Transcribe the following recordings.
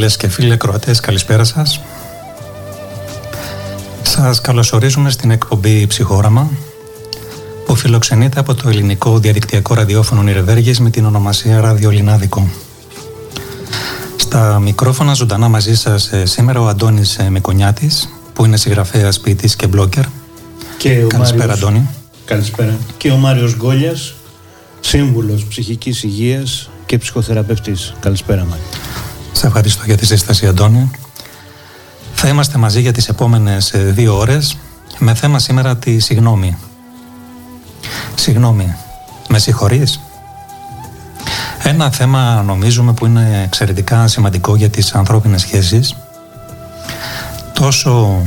οι φίλες και φίλοι ακροατές, καλησπέρα σας. Σας καλωσορίζουμε στην εκπομπή Ψυχόραμα που φιλοξενείται από το ελληνικό διαδικτυακό ραδιόφωνο Νιρεβέργης με την ονομασία Ραδιολινάδικο. Στα μικρόφωνα ζωντανά μαζί σας ε, σήμερα ο Αντώνης ε, Μεκονιάτης που είναι συγγραφέας, ποιητής και μπλόκερ. Και ο Καλησπέρα Μάριος, Αντώνη. Καλησπέρα. Και ο Μάριος Γκόλιας, σύμβουλος ψυχικής υγείας και ψυχοθεραπευτής. Καλησπέρα Μάριο. Σε ευχαριστώ για τη σύσταση Αντώνη. Θα είμαστε μαζί για τις επόμενες ε, δύο ώρες με θέμα σήμερα τη συγνώμη. Συγγνώμη, με συγχωρείς; Ένα θέμα νομίζουμε που είναι εξαιρετικά σημαντικό για τις ανθρώπινες σχέσεις τόσο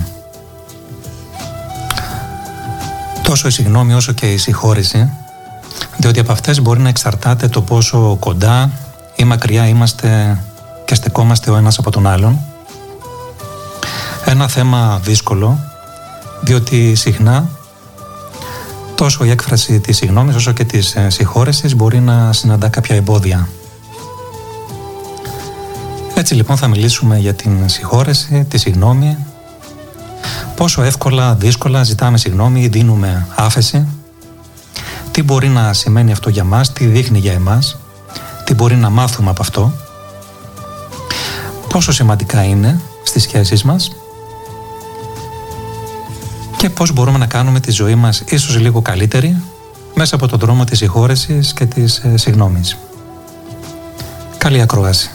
τόσο η συγνώμη όσο και η συγχώρηση διότι από αυτές μπορεί να εξαρτάται το πόσο κοντά ή μακριά είμαστε και στεκόμαστε ο ένας από τον άλλον. Ένα θέμα δύσκολο διότι συχνά τόσο η έκφραση της συγνώμης όσο και της ε, συγχώρεσης μπορεί να συναντά κάποια εμπόδια. Έτσι λοιπόν θα μιλήσουμε για την συγχώρεση, τη συγνώμη, πόσο εύκολα, δύσκολα ζητάμε συγνώμη ή δίνουμε άφεση, τι μπορεί να σημαίνει αυτό για μας, τι δείχνει για εμάς, τι μπορεί να μάθουμε από αυτό, πόσο σημαντικά είναι στις σχέσεις μας και πώς μπορούμε να κάνουμε τη ζωή μας ίσως λίγο καλύτερη μέσα από τον δρόμο της συγχώρεσης και της ε, συγνώμης. Καλή ακρόαση.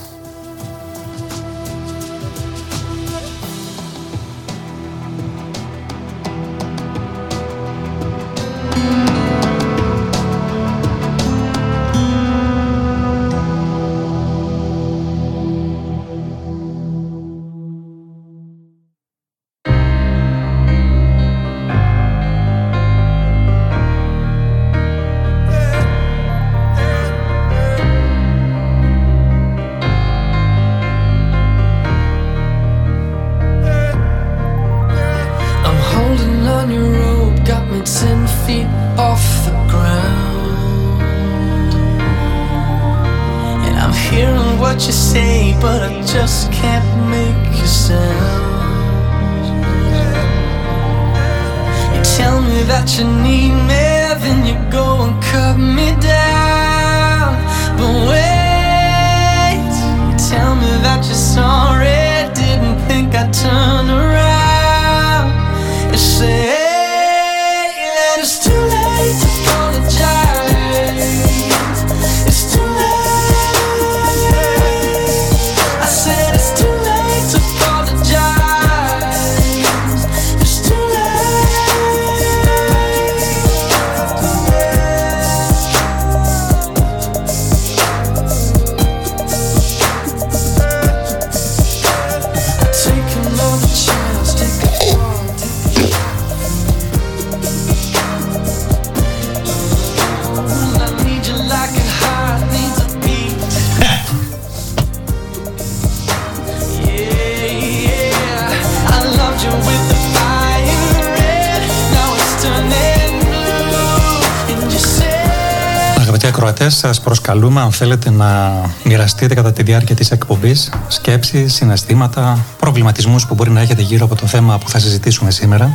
Σας προσκαλούμε αν θέλετε να μοιραστείτε κατά τη διάρκεια της εκπομπής σκέψεις, συναισθήματα, προβληματισμούς που μπορεί να έχετε γύρω από το θέμα που θα συζητήσουμε σήμερα.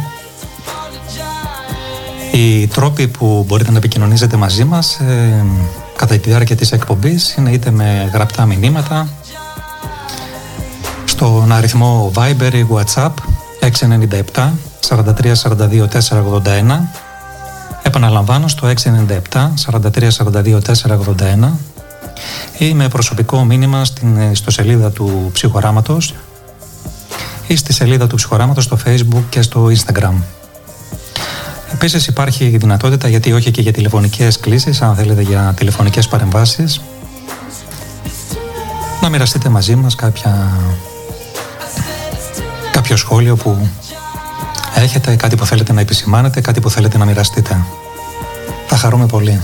Οι τρόποι που μπορείτε να επικοινωνήσετε μαζί μας ε, κατά τη διάρκεια της εκπομπής είναι είτε με γραπτά μηνύματα στον αριθμό Viber ή WhatsApp 697 43 42 481 Επαναλαμβάνω στο 697 43 42 481 ή με προσωπικό μήνυμα στην ιστοσελίδα του Ψυχοράματος ή στη σελίδα του Ψυχοράματος στο Facebook και στο Instagram. Επίσης υπάρχει η δυνατότητα, γιατί όχι και για τηλεφωνικές κλήσεις, αν θέλετε για τηλεφωνικές παρεμβάσεις, να μοιραστείτε μαζί μας κάποια, κάποιο σχόλιο που έχετε, κάτι που θέλετε να επισημάνετε, κάτι που θέλετε να μοιραστείτε. Θα χαρούμε πολύ.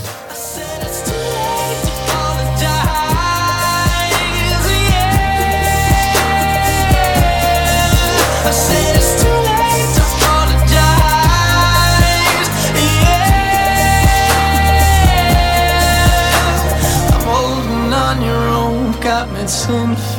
I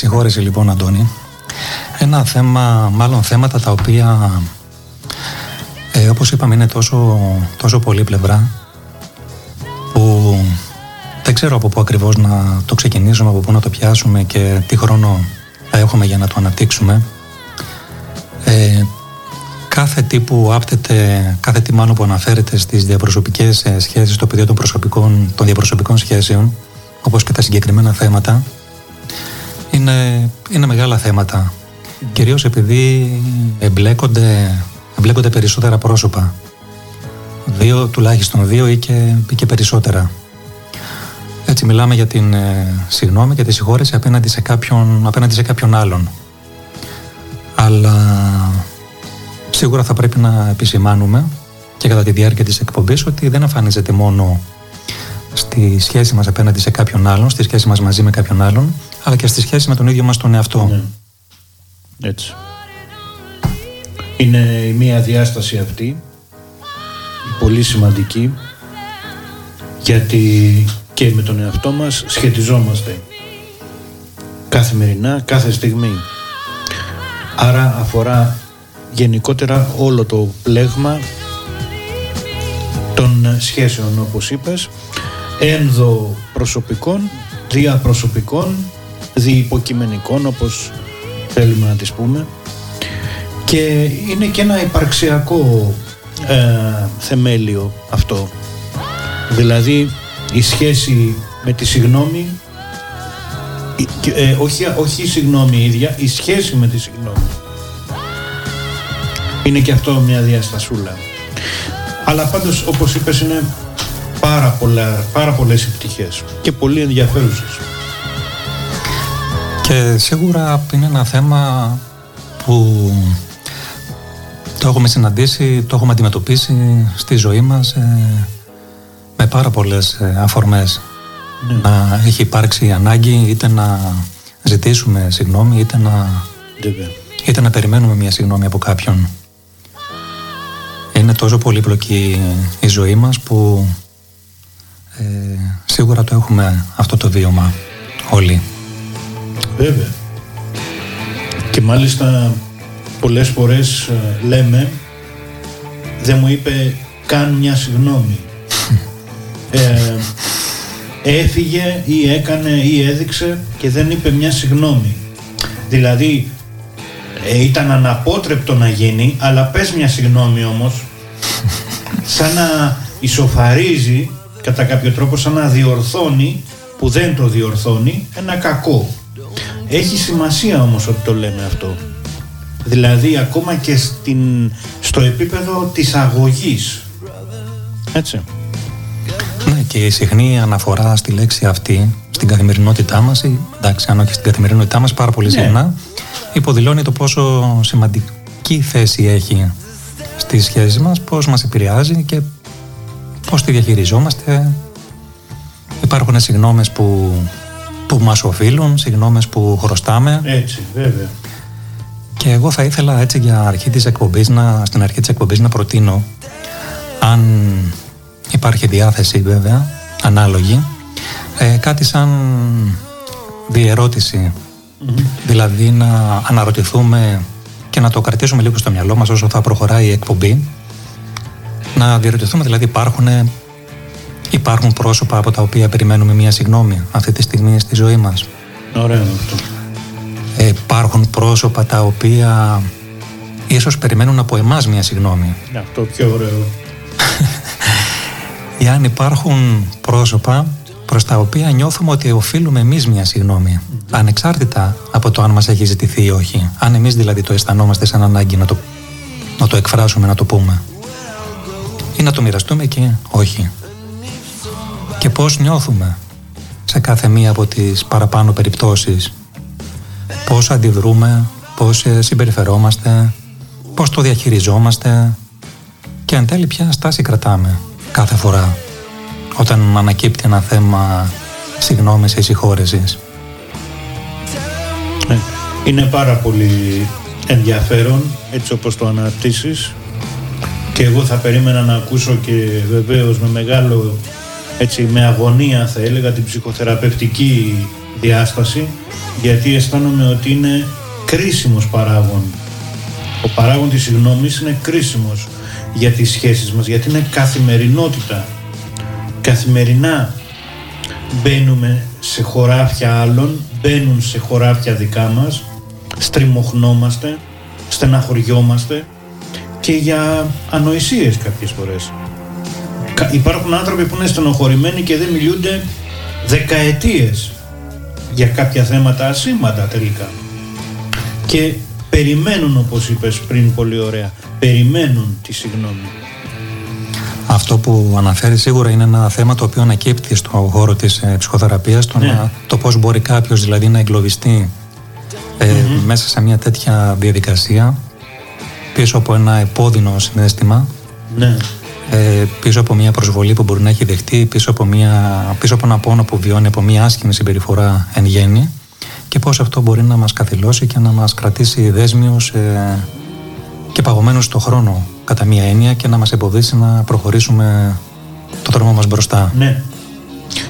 συγχώρεση λοιπόν Αντώνη. Ένα θέμα, μάλλον θέματα τα οποία ε, όπως είπαμε είναι τόσο, τόσο πολύ πλευρά που δεν ξέρω από πού ακριβώς να το ξεκινήσουμε, από πού να το πιάσουμε και τι χρόνο θα έχουμε για να το αναπτύξουμε. Ε, κάθε τι που άπτεται, κάθε τι μάλλον που αναφέρεται στις διαπροσωπικές ε, σχέσεις, στο πεδίο των, προσωπικών, των διαπροσωπικών σχέσεων, όπως και τα συγκεκριμένα θέματα, είναι, είναι μεγάλα θέματα. Κυρίως επειδή εμπλέκονται, εμπλέκονται περισσότερα πρόσωπα. Δύο, τουλάχιστον δύο ή και, ή και περισσότερα. Έτσι μιλάμε για την ε, συγνώμη και τη συγχώρεση απέναντι σε κάποιον, απέναντι σε κάποιον άλλον. Αλλά σίγουρα θα πρέπει να επισημάνουμε και κατά τη διάρκεια της εκπομπής ότι δεν εμφανίζεται μόνο στη σχέση μας απέναντι σε κάποιον άλλον, στη σχέση μας μαζί με κάποιον άλλον, αλλά και στη σχέση με τον ίδιο μας τον εαυτό. Ναι. Έτσι. Είναι η μία διάσταση αυτή, πολύ σημαντική, γιατί και με τον εαυτό μας σχετιζόμαστε καθημερινά, κάθε στιγμή. Άρα αφορά γενικότερα όλο το πλέγμα των σχέσεων όπως είπες ενδοπροσωπικών, διαπροσωπικών, διυποκειμενικών όπως θέλουμε να τις πούμε. Και είναι και ένα υπαρξιακό ε, θεμέλιο αυτό. Δηλαδή η σχέση με τη συγνώμη ε, όχι, όχι η συγνώμη ίδια, η σχέση με τη συγνώμη. Είναι και αυτό μια διαστασούλα. Αλλά πάντως όπως είπες είναι πάρα, πολλά, πάρα πολλές επιτυχίες και πολύ ενδιαφέρουσες. Και σίγουρα είναι ένα θέμα που το έχουμε συναντήσει, το έχουμε αντιμετωπίσει στη ζωή μας ε, με πάρα πολλές ε, αφορμές. Ναι. Να έχει υπάρξει ανάγκη είτε να ζητήσουμε συγγνώμη είτε να, είτε να περιμένουμε μια συγγνώμη από κάποιον. Είναι τόσο πολύπλοκη η ζωή μας που ε, σίγουρα το έχουμε αυτό το βίωμα όλοι. Βέβαια. Και μάλιστα πολλές φορές ε, λέμε δεν μου είπε καν μια συγνώμη. ε, έφυγε ή έκανε ή έδειξε και δεν είπε μια συγνώμη. Δηλαδή ε, ήταν αναπότρεπτο να γίνει αλλά πες μια συγνώμη όμως σαν να ισοφαρίζει κατά κάποιο τρόπο σαν να διορθώνει που δεν το διορθώνει ένα κακό. Έχει σημασία όμως ότι το λέμε αυτό. Δηλαδή ακόμα και στην, στο επίπεδο της αγωγής. Έτσι. Ναι και η συχνή αναφορά στη λέξη αυτή στην καθημερινότητά μας, εντάξει αν όχι στην καθημερινότητά μας πάρα πολύ ναι. συχνά, υποδηλώνει το πόσο σημαντική θέση έχει στη σχέση μας, πώς μας επηρεάζει και πώς τη διαχειριζόμαστε. Υπάρχουν συγγνώμες που, που μας οφείλουν, συγγνώμες που χρωστάμε. Έτσι, βέβαια. Και εγώ θα ήθελα έτσι για αρχή της εκπομπής, να, στην αρχή της εκπομπής να προτείνω, αν υπάρχει διάθεση βέβαια, ανάλογη, ε, κάτι σαν διερώτηση. Δηλαδή να αναρωτηθούμε και να το κρατήσουμε λίγο στο μυαλό μας όσο θα προχωράει η εκπομπή να διαρωτηθούμε δηλαδή υπάρχουν, υπάρχουν πρόσωπα από τα οποία περιμένουμε μία συγνώμη αυτή τη στιγμή στη ζωή μας. Ωραίο αυτό. Ε, υπάρχουν πρόσωπα τα οποία ίσως περιμένουν από εμάς μία συγνώμη. Αυτό πιο ωραίο. Ή αν υπάρχουν πρόσωπα προς τα οποία νιώθουμε ότι οφείλουμε εμείς μία συγνώμη. Ανεξάρτητα από το αν μας έχει ζητηθεί ή όχι. Αν εμείς δηλαδή το αισθανόμαστε σαν ανάγκη να το, να το εκφράσουμε, να το πούμε ή να το μοιραστούμε και όχι. Και πώς νιώθουμε σε κάθε μία από τις παραπάνω περιπτώσεις. Πώς αντιδρούμε, πώς ε, συμπεριφερόμαστε, πώς το διαχειριζόμαστε και εν τέλει ποια στάση κρατάμε κάθε φορά όταν ανακύπτει ένα θέμα συγγνώμης ή συγχώρεσης. Ε, είναι πάρα πολύ ενδιαφέρον έτσι όπως το αναπτύσσεις και εγώ θα περίμενα να ακούσω και βεβαίως με μεγάλο έτσι με αγωνία θα έλεγα την ψυχοθεραπευτική διάσταση γιατί αισθάνομαι ότι είναι κρίσιμος παράγον. Ο παράγον της συγγνώμης είναι κρίσιμος για τις σχέσεις μας γιατί είναι καθημερινότητα. Καθημερινά μπαίνουμε σε χωράφια άλλων, μπαίνουν σε χωράφια δικά μας, στριμωχνόμαστε, στεναχωριόμαστε και για ανοησίες κάποιες φορές. Υπάρχουν άνθρωποι που είναι στενοχωρημένοι και δεν μιλούνται δεκαετίες για κάποια θέματα ασήμαντα τελικά. Και περιμένουν όπως είπες πριν πολύ ωραία, περιμένουν τη συγνώμη. Αυτό που αναφέρεις σίγουρα είναι ένα θέμα το οποίο ανακύπτει στον χώρο της ε, ψυχοθεραπείας, το, ναι. το πώς μπορεί κάποιος δηλαδή να εγκλωβιστεί ε, μέσα σε μια τέτοια διαδικασία πίσω από ένα επώδυνο συνέστημα ναι. Ε, πίσω από μια προσβολή που μπορεί να έχει δεχτεί πίσω από, μια, πίσω από ένα πόνο που βιώνει από μια άσχημη συμπεριφορά εν γέννη και πώς αυτό μπορεί να μας καθυλώσει και να μας κρατήσει δέσμιους ε, και παγωμένους στο χρόνο κατά μία έννοια και να μας εμποδίσει να προχωρήσουμε το δρόμο μας μπροστά. Ναι.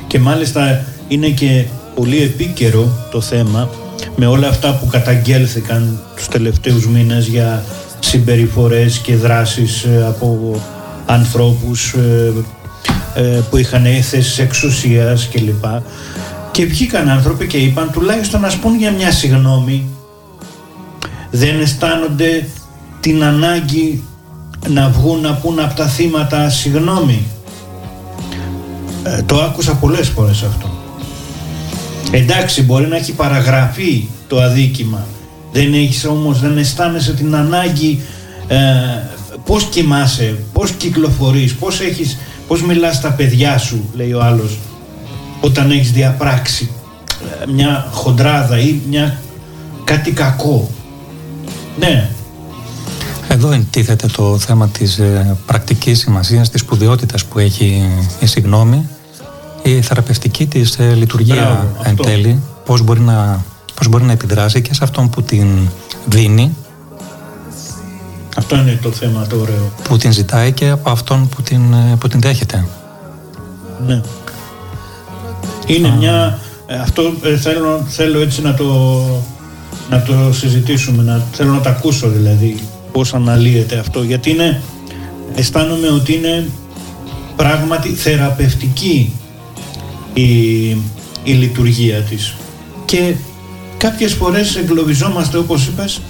Και μάλιστα είναι και πολύ επίκαιρο το θέμα με όλα αυτά που καταγγέλθηκαν τους τελευταίους μήνες για συμπεριφορές και δράσεις ε, από ανθρώπους ε, ε, που είχαν θέσεις εξουσίας κλπ. Και βγήκαν άνθρωποι και είπαν τουλάχιστον να πούν για μια συγνώμη. Δεν αισθάνονται την ανάγκη να βγουν να πούν από τα θύματα συγνώμη. το άκουσα πολλές φορές αυτό. Εντάξει μπορεί να έχει παραγραφεί το αδίκημα δεν έχεις όμως, δεν αισθάνεσαι την ανάγκη ε, πώς κοιμάσαι, πώς κυκλοφορείς, πώς, έχεις, πώς μιλάς στα παιδιά σου, λέει ο άλλος, όταν έχεις διαπράξει ε, μια χοντράδα ή μια κάτι κακό. Ναι. Εδώ εντίθεται το θέμα της ε, πρακτικής σημασίας, της σπουδαιότητας που έχει η συγνώμη, η θεραπευτική της ε, λειτουργία Μπράβο, εν τέλει, πώς μπορεί να πώς μπορεί να επιδράσει και σε αυτόν που την δίνει αυτό είναι το θέμα το ωραίο. Που την ζητάει και από αυτόν που την, που την δέχεται. Ναι. Είναι μια... Ε, αυτό ε, θέλω, θέλω έτσι να το, να το συζητήσουμε, να, θέλω να το ακούσω δηλαδή πώς αναλύεται αυτό γιατί είναι, αισθάνομαι ότι είναι πράγματι θεραπευτική η, η λειτουργία της και κάποιες φορές εγκλωβιζόμαστε όπως είπες ε,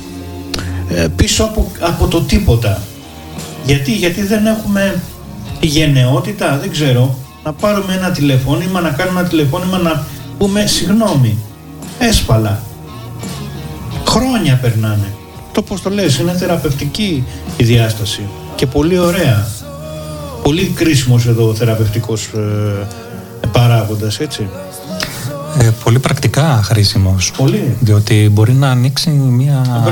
πίσω από, από το τίποτα. Γιατί, γιατί δεν έχουμε γενναιότητα, δεν ξέρω, να πάρουμε ένα τηλεφώνημα, να κάνουμε ένα τηλεφώνημα να πούμε συγγνώμη, έσπαλα. Χρόνια περνάνε. Το πώς το λες, είναι θεραπευτική η διάσταση και πολύ ωραία. Πολύ κρίσιμος εδώ ο θεραπευτικός ε, παράγοντας, έτσι ε, πολύ πρακτικά χρήσιμος. Πολύ. Διότι μπορεί να ανοίξει μια,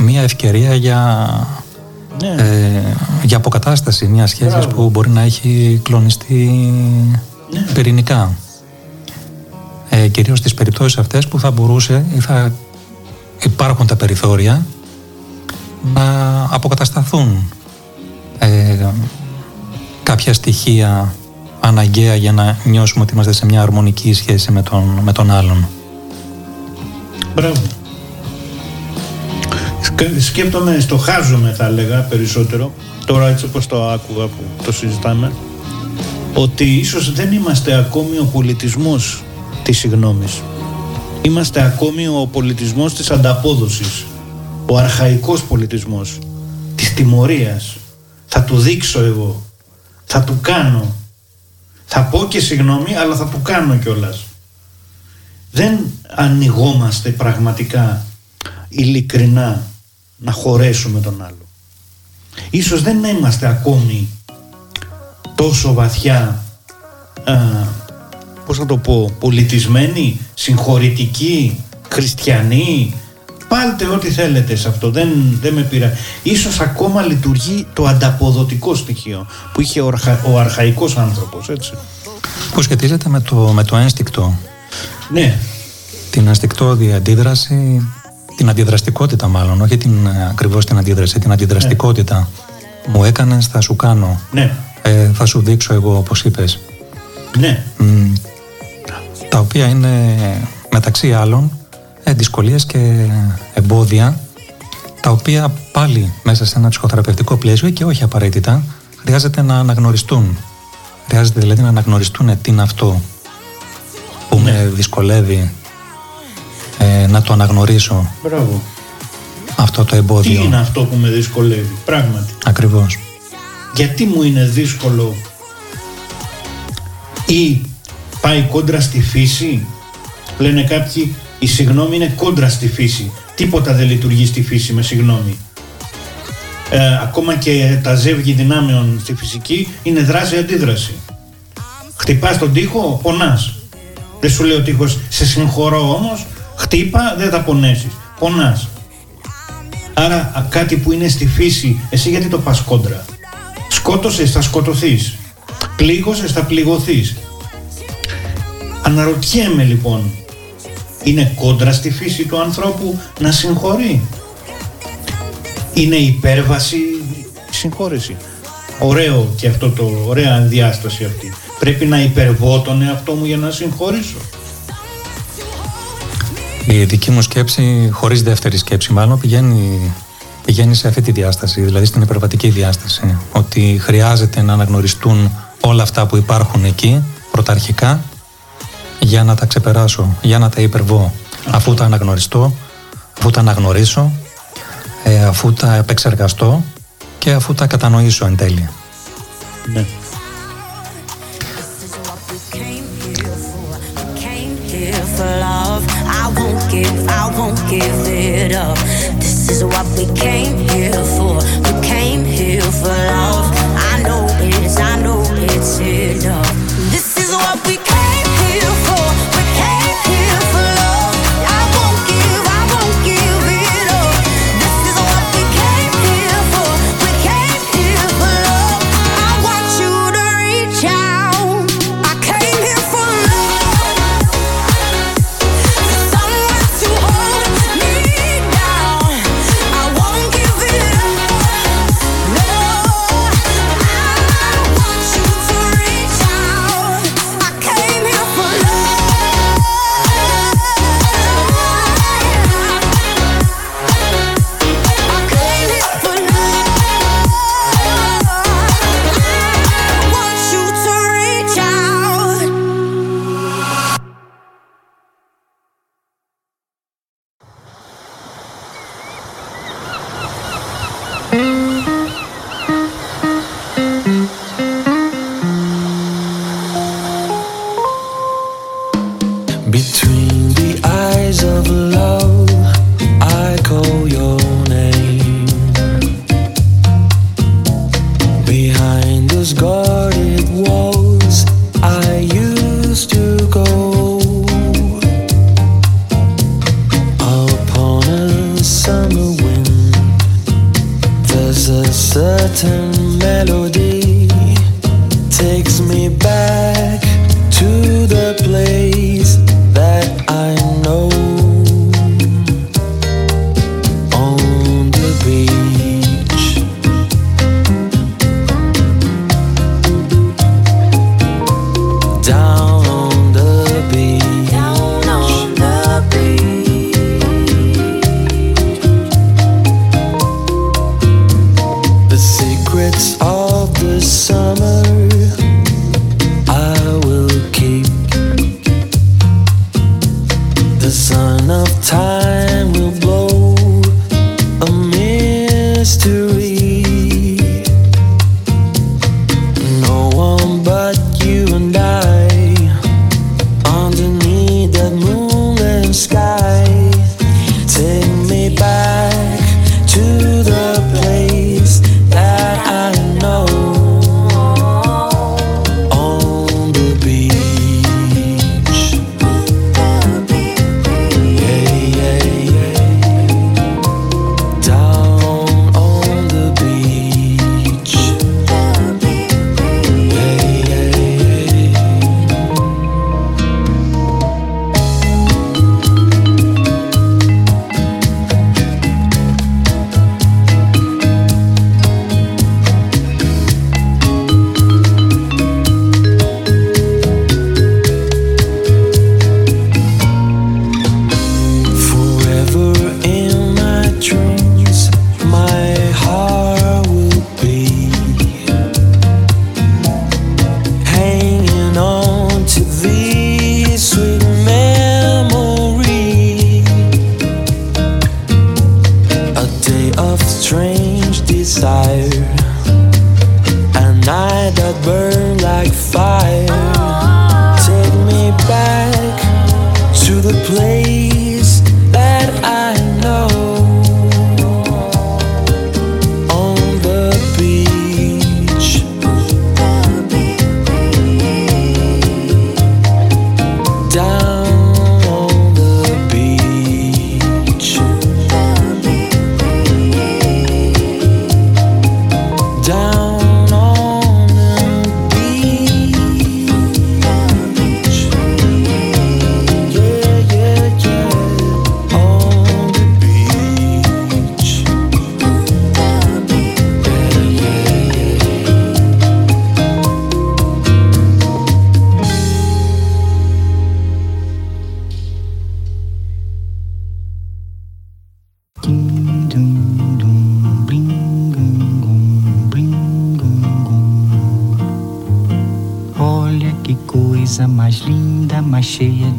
μια ευκαιρία για, ναι. ε, για αποκατάσταση μιας σχέσης που μπορεί να έχει κλονιστεί ναι. πυρηνικά. Ε, κυρίως στις περιπτώσεις αυτές που θα μπορούσε ή θα υπάρχουν τα περιθώρια να αποκατασταθούν ε, κάποια στοιχεία αναγκαία για να νιώσουμε ότι είμαστε σε μια αρμονική σχέση με τον, με τον άλλον. Μπράβο. Σκέπτομαι, στο χάζομαι θα έλεγα περισσότερο, τώρα έτσι όπως το άκουγα που το συζητάμε, ότι ίσως δεν είμαστε ακόμη ο πολιτισμός της συγνώμης. Είμαστε ακόμη ο πολιτισμός της ανταπόδοσης, ο αρχαϊκός πολιτισμός, της τιμωρίας. Θα του δείξω εγώ, θα του κάνω, θα πω και συγγνώμη, αλλά θα το κάνω κιόλας. Δεν ανοιγόμαστε πραγματικά ειλικρινά να χωρέσουμε τον άλλο. Ίσως δεν είμαστε ακόμη τόσο βαθιά, α, πώς θα το πω, πολιτισμένοι, συγχωρητικοί, χριστιανοί, Πάλτε ό,τι θέλετε σε αυτό, δεν, δεν με πειράζει. Ίσως ακόμα λειτουργεί το ανταποδοτικό στοιχείο που είχε ο, αρχα, ο αρχαϊκός άνθρωπος, έτσι. Που σχετίζεται με το, με το ένστικτο; Ναι. Την ενστικτόδη αντίδραση, την αντιδραστικότητα μάλλον, όχι την, ακριβώς την αντίδραση, την αντιδραστικότητα. Ναι. Μου έκανες, θα σου κάνω. Ναι. Ε, θα σου δείξω εγώ, όπως είπες. Ναι. τα οποία είναι μεταξύ άλλων ε, δυσκολίες και εμπόδια τα οποία πάλι μέσα σε ένα ψυχοθεραπευτικό πλαίσιο και όχι απαραίτητα χρειάζεται να αναγνωριστούν. Χρειάζεται δηλαδή να αναγνωριστούν τι είναι αυτό που με Ναι. δυσκολεύει ε, να το αναγνωρίσω Μπράβο. αυτό το Τι εμπόδιο. είναι αυτό που με δυσκολεύει, πράγματι; Ακριβώς. Γιατί μου είναι δύσκολο ή πάει κόντρα στη φύση; Λένε κάποιοι η συγνώμη είναι κόντρα στη φύση. Τίποτα δεν λειτουργεί στη φύση με συγνώμη. Ε, ακόμα και τα ζεύγη δυνάμεων στη φυσική είναι δράση-αντίδραση. Χτυπάς τον τοίχο, πονάς. Δεν σου λέει ο τοίχος σε συγχωρώ όμως, χτύπα δεν θα πονέσεις. Πονάς. Άρα α, κάτι που είναι στη φύση, εσύ γιατί το πας κόντρα; Σκότωσες, θα σκοτωθείς. Πλήγωσες, θα πληγωθείς. Αναρωτιέμαι λοιπόν, είναι κόντρα στη φύση του ανθρώπου να συγχωρεί; Είναι υπέρβαση η συγχώρεση; Ωραίο και αυτό το ωραία διάσταση αυτή. Πρέπει να υπερβώ τον εαυτό μου για να συγχωρήσω. Η δική μου σκέψη, χωρίς δεύτερη σκέψη μάλλον, πηγαίνει, πηγαίνει σε αυτή τη διάσταση, δηλαδή στην υπερβατική διάσταση. Ότι χρειάζεται να αναγνωριστούν όλα αυτά που υπάρχουν εκεί, πρωταρχικά, για να τα ξεπεράσω, για να τα υπερβώ. Αφού τα αναγνωριστώ, αφού τα αναγνωρίσω, ε, αφού τα επεξεργαστώ και αφού τα κατανοήσω εν τέλει. Ναι. Came here for love. Give, I won't give it up. This is what we came here for. We came here for love. I know it's, I know it's enough. This is what we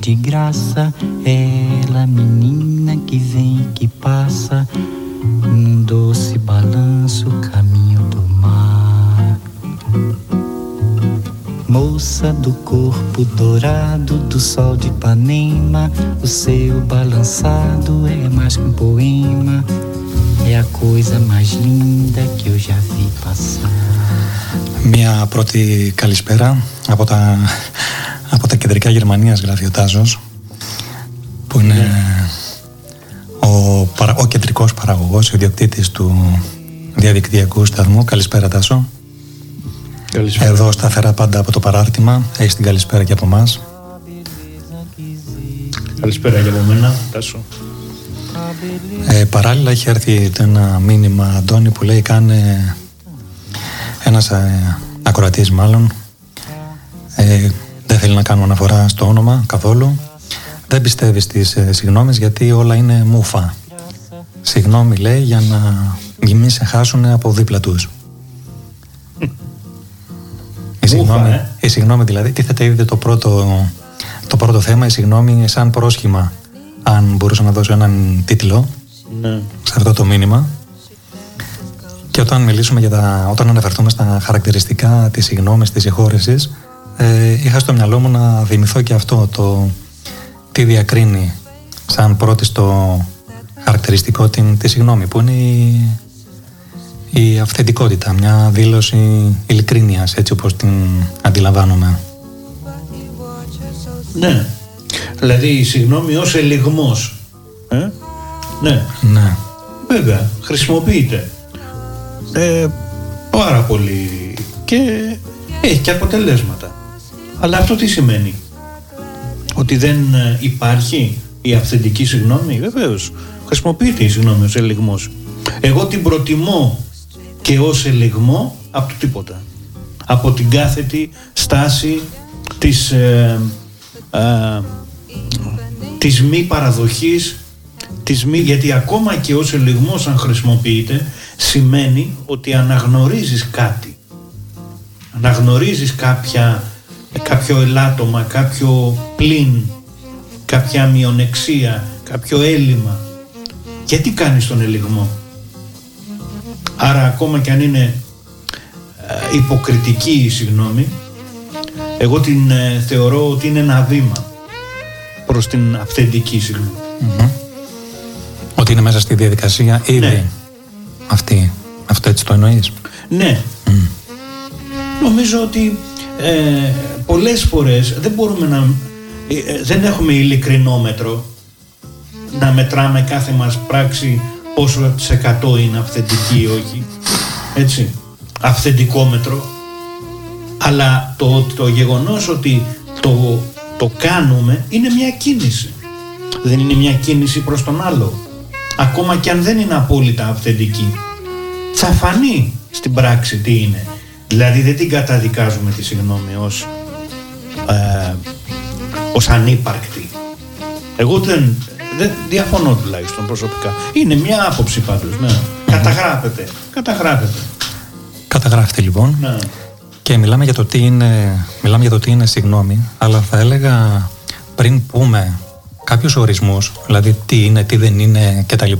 de graça. Ela, menina que vem e que passa, num doce balanço, caminho do mar. Moça do corpo dourado do sol de Ipanema, o seu balançado é mais que um poema. É a coisa mais linda que eu já vi passar. Μια πρώτη καλησπέρα από τα, από τα κεντρικά Γερμανίας γράφει ο Τάζος που είναι ο, παρα- ο κεντρικός παραγωγός, ο ιδιοκτήτης του διαδικτυακού σταθμού. Καλησπέρα Τάσο. Καλησπέρα. Εδώ σταθερά πάντα από το παράρτημα. Έχεις την καλησπέρα και από εμάς. Καλησπέρα και από μένα. Τάσο. Ε, παράλληλα έχει έρθει το ένα μήνυμα Αντώνη που λέει κάνε ένας ε, ακροατής μάλλον ε, δεν θέλει να κάνουμε αναφορά στο όνομα καθόλου. Δεν πιστεύει στις ε, συγγνώμες γιατί όλα είναι μούφα συγγνώμη λέει για να μην σε χάσουν από δίπλα τους. Η συγγνώμη, ε. η συγγνώμη δηλαδή τίθεται ήδη το πρώτο, το πρώτο θέμα. Η συγγνώμη σαν πρόσχημα αν μπορούσα να δώσω έναν τίτλο Ναι. σε αυτό το μήνυμα. Και όταν μιλήσουμε για τα, όταν αναφερθούμε στα χαρακτηριστικά της συγγνώμης της συγχώρεσης ε, είχα στο μυαλό μου να θυμηθώ και αυτό το τι διακρίνει σαν πρώτη στο χαρακτηριστικό την, τη συγγνώμη που είναι η, η αυθεντικότητα, μια δήλωση ειλικρίνειας έτσι όπως την αντιλαμβάνομαι. Ναι. Δηλαδή η συγγνώμη ως ελιγμός. Ε; Ναι. Ναι. Βέβαια, χρησιμοποιείται. Ε, πάρα πολύ και έχει και αποτελέσματα. Αλλά αυτό τι σημαίνει; Ότι δεν ε, υπάρχει η αυθεντική συγγνώμη. Βεβαίως, χρησιμοποιείται η συγγνώμη ως ελιγμός. Εγώ την προτιμώ και ως ελιγμό από το τίποτα. Από την κάθετη στάση της, ε, ε, της μη παραδοχής της μη, γιατί ακόμα και ως ελιγμός αν χρησιμοποιείται σημαίνει ότι αναγνωρίζεις κάτι αναγνωρίζεις κάποια, κάποιο ελάττωμα, κάποιο πλήν κάποια μειονεξία, κάποιο έλλειμμα γιατί κάνεις τον ελιγμό; Άρα ακόμα και αν είναι ε, υποκριτική η συγγνώμη εγώ την ε, θεωρώ ότι είναι ένα βήμα προς την αυθεντική συγγνώμη Ότι είναι μέσα στη διαδικασία ήδη Ναι. αυτή. Αυτό έτσι το εννοείς; Ναι. Νομίζω ότι ε, πολλές φορές δεν μπορούμε να... ε, ε, δεν έχουμε ειλικρινόμετρο να μετράμε κάθε μας πράξη πόσο της εκατό είναι αυθεντική ή όχι. Έτσι. Αυθεντικόμετρο. Αλλά το, το γεγονός ότι το, το κάνουμε είναι μια κίνηση. Δεν είναι μια κίνηση προς τον άλλο. Ακόμα και αν δεν είναι απόλυτα αυθεντική θα φανεί στην πράξη τι είναι. Δηλαδή δεν την καταδικάζουμε τη συγγνώμη ως, ε, ως ανύπαρκτη. Εγώ δεν, δεν διαφωνώ τουλάχιστον προσωπικά. Είναι μια άποψη πάντως, ναι. Καταγράφεται. Καταγράφεται. Καταγράφεται λοιπόν. Ναι. Και μιλάμε για το τι είναι, μιλάμε για το τι είναι συγγνώμη, αλλά θα έλεγα πριν πούμε κάποιους ορισμούς, δηλαδή τι είναι, τι δεν είναι κτλ.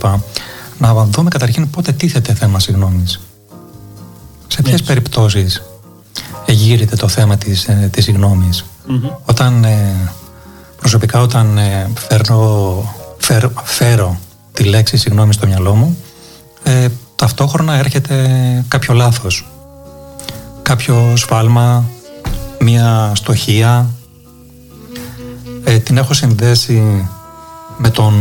να δούμε καταρχήν πότε τίθεται θέμα συγγνώμης. Σε ποιες Έτσι. περιπτώσεις γύρεται το θέμα της, ε, της συγγνωμης Όταν ε, προσωπικά όταν ε, φέρνω, φέρ- φέρω τη λέξη συγγνώμη στο μυαλό μου ε, ταυτόχρονα έρχεται κάποιο λάθος. Κάποιο σφάλμα μία στοχεία. Ε, την έχω συνδέσει με, τον,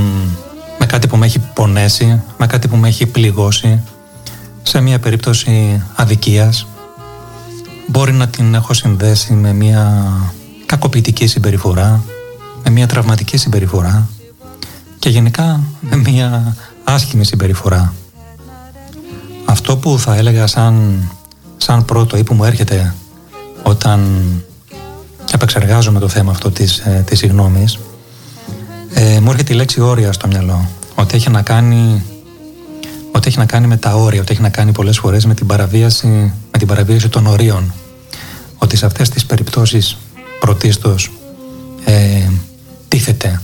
με κάτι που με έχει πονέσει με κάτι που με έχει πληγώσει σε μία περίπτωση αδικίας μπορεί να την έχω συνδέσει με μια κακοποιητική συμπεριφορά, με μια τραυματική συμπεριφορά και γενικά με μια άσχημη συμπεριφορά. Αυτό που θα έλεγα σαν, σαν πρώτο ή που μου έρχεται όταν επεξεργάζομαι το θέμα αυτό της, ε, της συγγνώμης ε, μου έρχεται η λέξη όρια στο μυαλό ότι έχει να κάνει ότι έχει να κάνει με τα όρια, ότι έχει να κάνει πολλές φορές με την παραβίαση, με την παραβίαση των ορίων. Ότι σε αυτές τις περιπτώσεις πρωτίστως ε, τίθεται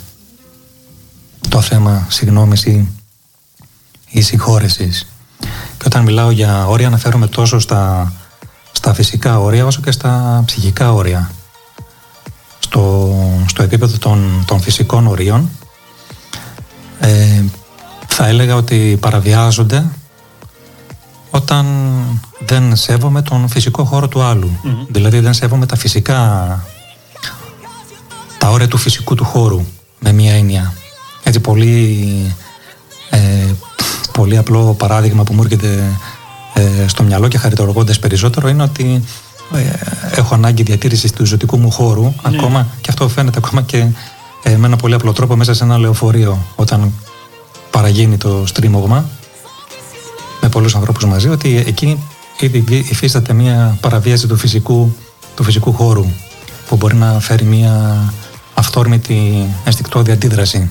το θέμα συγγνώμης ή, ή συγχώρεσης. Και όταν μιλάω για όρια αναφέρομαι τόσο στα, στα φυσικά όρια όσο και στα ψυχικά όρια. Στο, στο επίπεδο των, των φυσικών ορίων ε, θα έλεγα ότι παραβιάζονται όταν δεν σέβομαι τον φυσικό χώρο του αλλου Δηλαδή δεν σέβομαι τα φυσικά τα όρια του φυσικού του χώρου με μία έννοια. Έτσι πολύ ε, πολύ απλό παράδειγμα που μου έρχεται ε, στο μυαλό και χαριτολογώντας περισσότερο είναι ότι ε, έχω ανάγκη διατήρησης του ζωτικού μου χώρου ακόμα και αυτό φαίνεται ακόμα και ε, με ένα πολύ απλό τρόπο μέσα σε ένα λεωφορείο όταν παραγίνει το στρίμωγμα με πολλούς ανθρώπους μαζί ότι εκεί ήδη βι- υφίσταται μια παραβίαση του φυσικού, του φυσικού χώρου που μπορεί να φέρει μια αυθόρμητη ενστικτόδη αντίδραση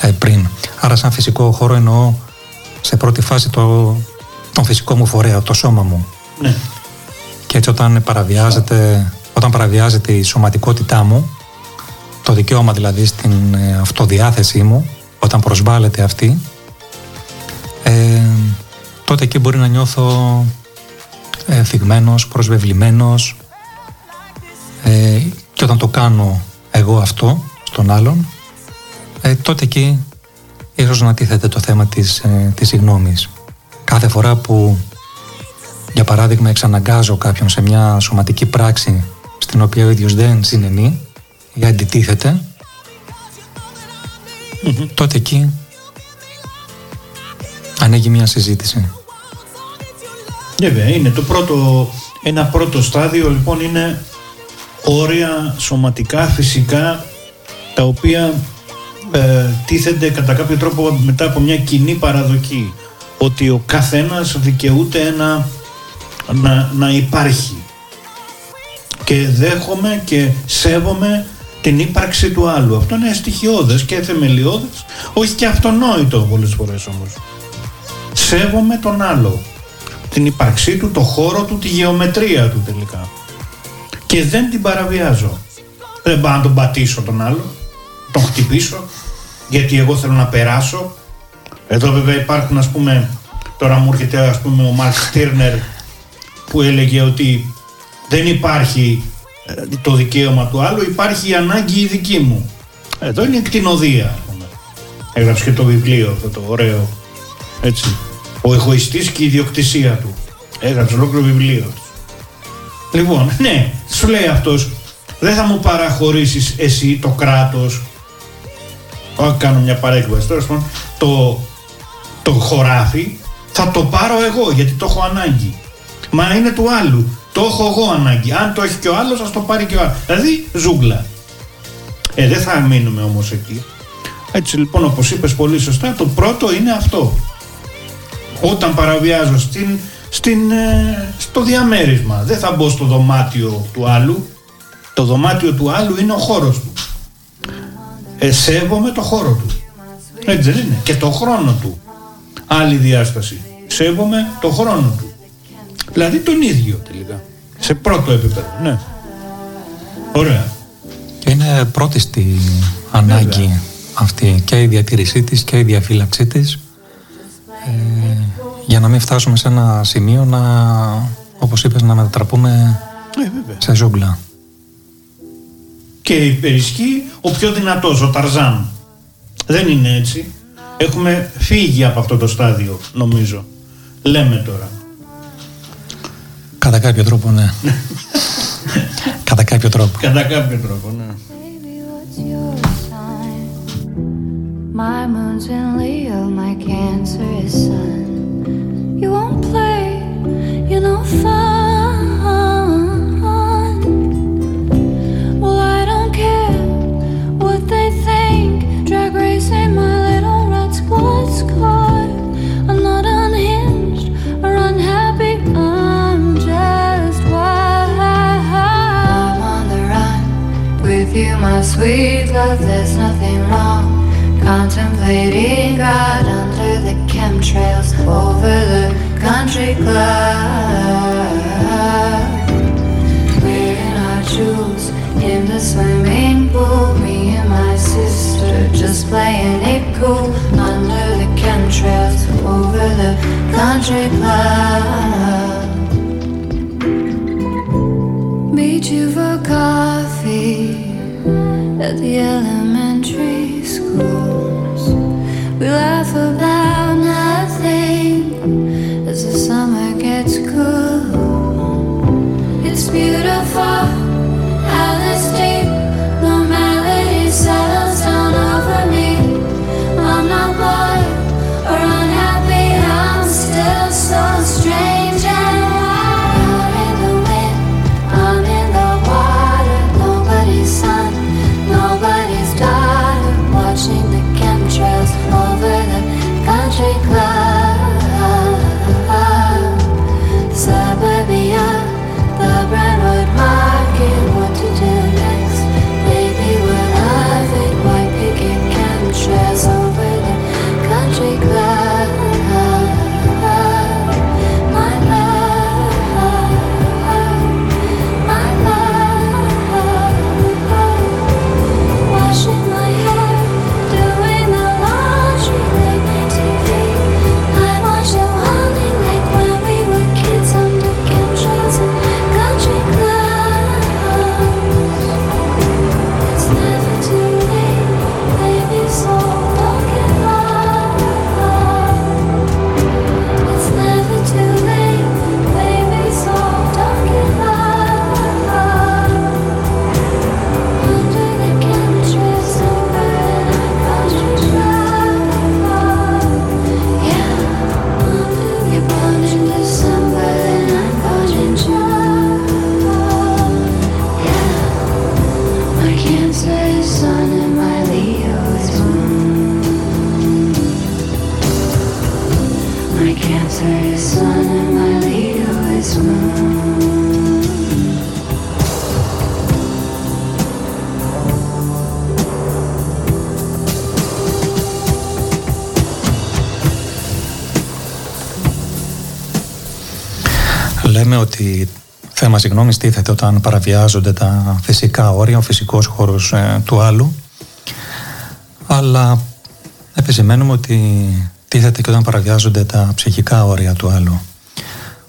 ε, πριν. Άρα σαν φυσικό χώρο εννοώ σε πρώτη φάση το, τον φυσικό μου φορέα, το σώμα μου. Ναι. Και έτσι όταν παραβιάζεται, όταν παραβιάζεται η σωματικότητά μου, το δικαίωμα δηλαδή στην ε, αυτοδιάθεσή μου, όταν προσβάλλεται αυτή, ε, τότε εκεί μπορεί να νιώθω ε, θυγμένος, προσβεβλημένος ε, και όταν το κάνω εγώ αυτό στον άλλον, ε, τότε εκεί ίσως να τίθεται το θέμα της, ε, της συγγνώμης. Κάθε φορά που για παράδειγμα εξαναγκάζω κάποιον σε μια σωματική πράξη στην οποία ο ίδιος δεν συνενεί ή αντιτίθεται τότε εκεί ανοίγει μια συζήτηση. Βέβαια, είναι το πρώτο, ένα πρώτο στάδιο λοιπόν είναι όρια σωματικά, φυσικά, τα οποία ε, τίθενται κατά κάποιο τρόπο μετά από μια κοινή παραδοκή ότι ο καθένας δικαιούται ένα, να, να υπάρχει και δέχομαι και σέβομαι την ύπαρξη του άλλου. Αυτό είναι στοιχειώδες και θεμελιώδες, όχι και αυτονόητο πολλές φορές όμως. Σέβομαι τον άλλο την ύπαρξή του, το χώρο του, τη γεωμετρία του τελικά. Και δεν την παραβιάζω. Δεν πάω να τον πατήσω τον άλλο, τον χτυπήσω, γιατί εγώ θέλω να περάσω. Εδώ βέβαια υπάρχουν ας πούμε, τώρα μου έρχεται ας πούμε ο Μαρκ Στίρνερ που έλεγε ότι δεν υπάρχει ε, το δικαίωμα του άλλου, υπάρχει η ανάγκη η δική μου. Εδώ είναι η κτηνοδία. ας πούμε. Έγραψε και το βιβλίο αυτό το ωραίο. Έτσι. Ο εγωιστής και η ιδιοκτησία του. Έγραψε ολόκληρο βιβλίο. Λοιπόν, ναι, σου λέει αυτός, δεν θα μου παραχωρήσεις εσύ το κράτος, όχι κάνω μια παρέκβαση τώρα, πάντων, το, το χωράφι, θα το πάρω εγώ γιατί το έχω ανάγκη. Μα είναι του άλλου. Το έχω εγώ ανάγκη. Αν το έχει και ο άλλος, ας το πάρει και ο άλλος. Δηλαδή, ζούγκλα. Ε, δεν θα μείνουμε όμως εκεί. Έτσι λοιπόν, όπως είπες πολύ σωστά, το πρώτο είναι αυτό όταν παραβιάζω στην, στην, ε, στο διαμέρισμα. Δεν θα μπω στο δωμάτιο του άλλου. Το δωμάτιο του άλλου είναι ο χώρος του. Ε, σέβομαι το χώρο του. Έτσι δεν είναι. Και το χρόνο του. Άλλη διάσταση. Σέβομαι το χρόνο του. Δηλαδή τον ίδιο τελικά. Σε πρώτο επίπεδο. Ναι. Ωραία. Και είναι πρώτη στη ανάγκη Βέβαια. αυτή και η διατήρησή της και η διαφύλαξή της. για να μην φτάσουμε σε ένα σημείο να, όπως είπες, να μετατραπούμε Ε, σε ζούγκλα. Και υπερισχύει ο πιο δυνατός, ο Ταρζάν. Δεν είναι έτσι. Έχουμε φύγει από αυτό το στάδιο, νομίζω. Λέμε τώρα. Κατά κάποιο τρόπο, ναι. Κατά κάποιο τρόπο. Κατά κάποιο τρόπο, ναι. Baby, what's your sign? My moon's in Leo, my Cancer is Sun. You won't play, you know fun. Love. There's nothing wrong. Contemplating God under the chemtrails over the country club. Wearing our jewels in the swimming pool. Me and my sister just playing it cool under the chemtrails over the country club. Meet you for coffee at the elementary schools. We laugh about nothing as the summer gets cool. It's beautiful Λέμε ότι θέμα συγγνώμης τίθεται όταν παραβιάζονται τα φυσικά όρια, ο φυσικός χώρος ε, του άλλου. Αλλά επισημαίνουμε ότι τίθεται και όταν παραβιάζονται τα ψυχικά όρια του άλλου.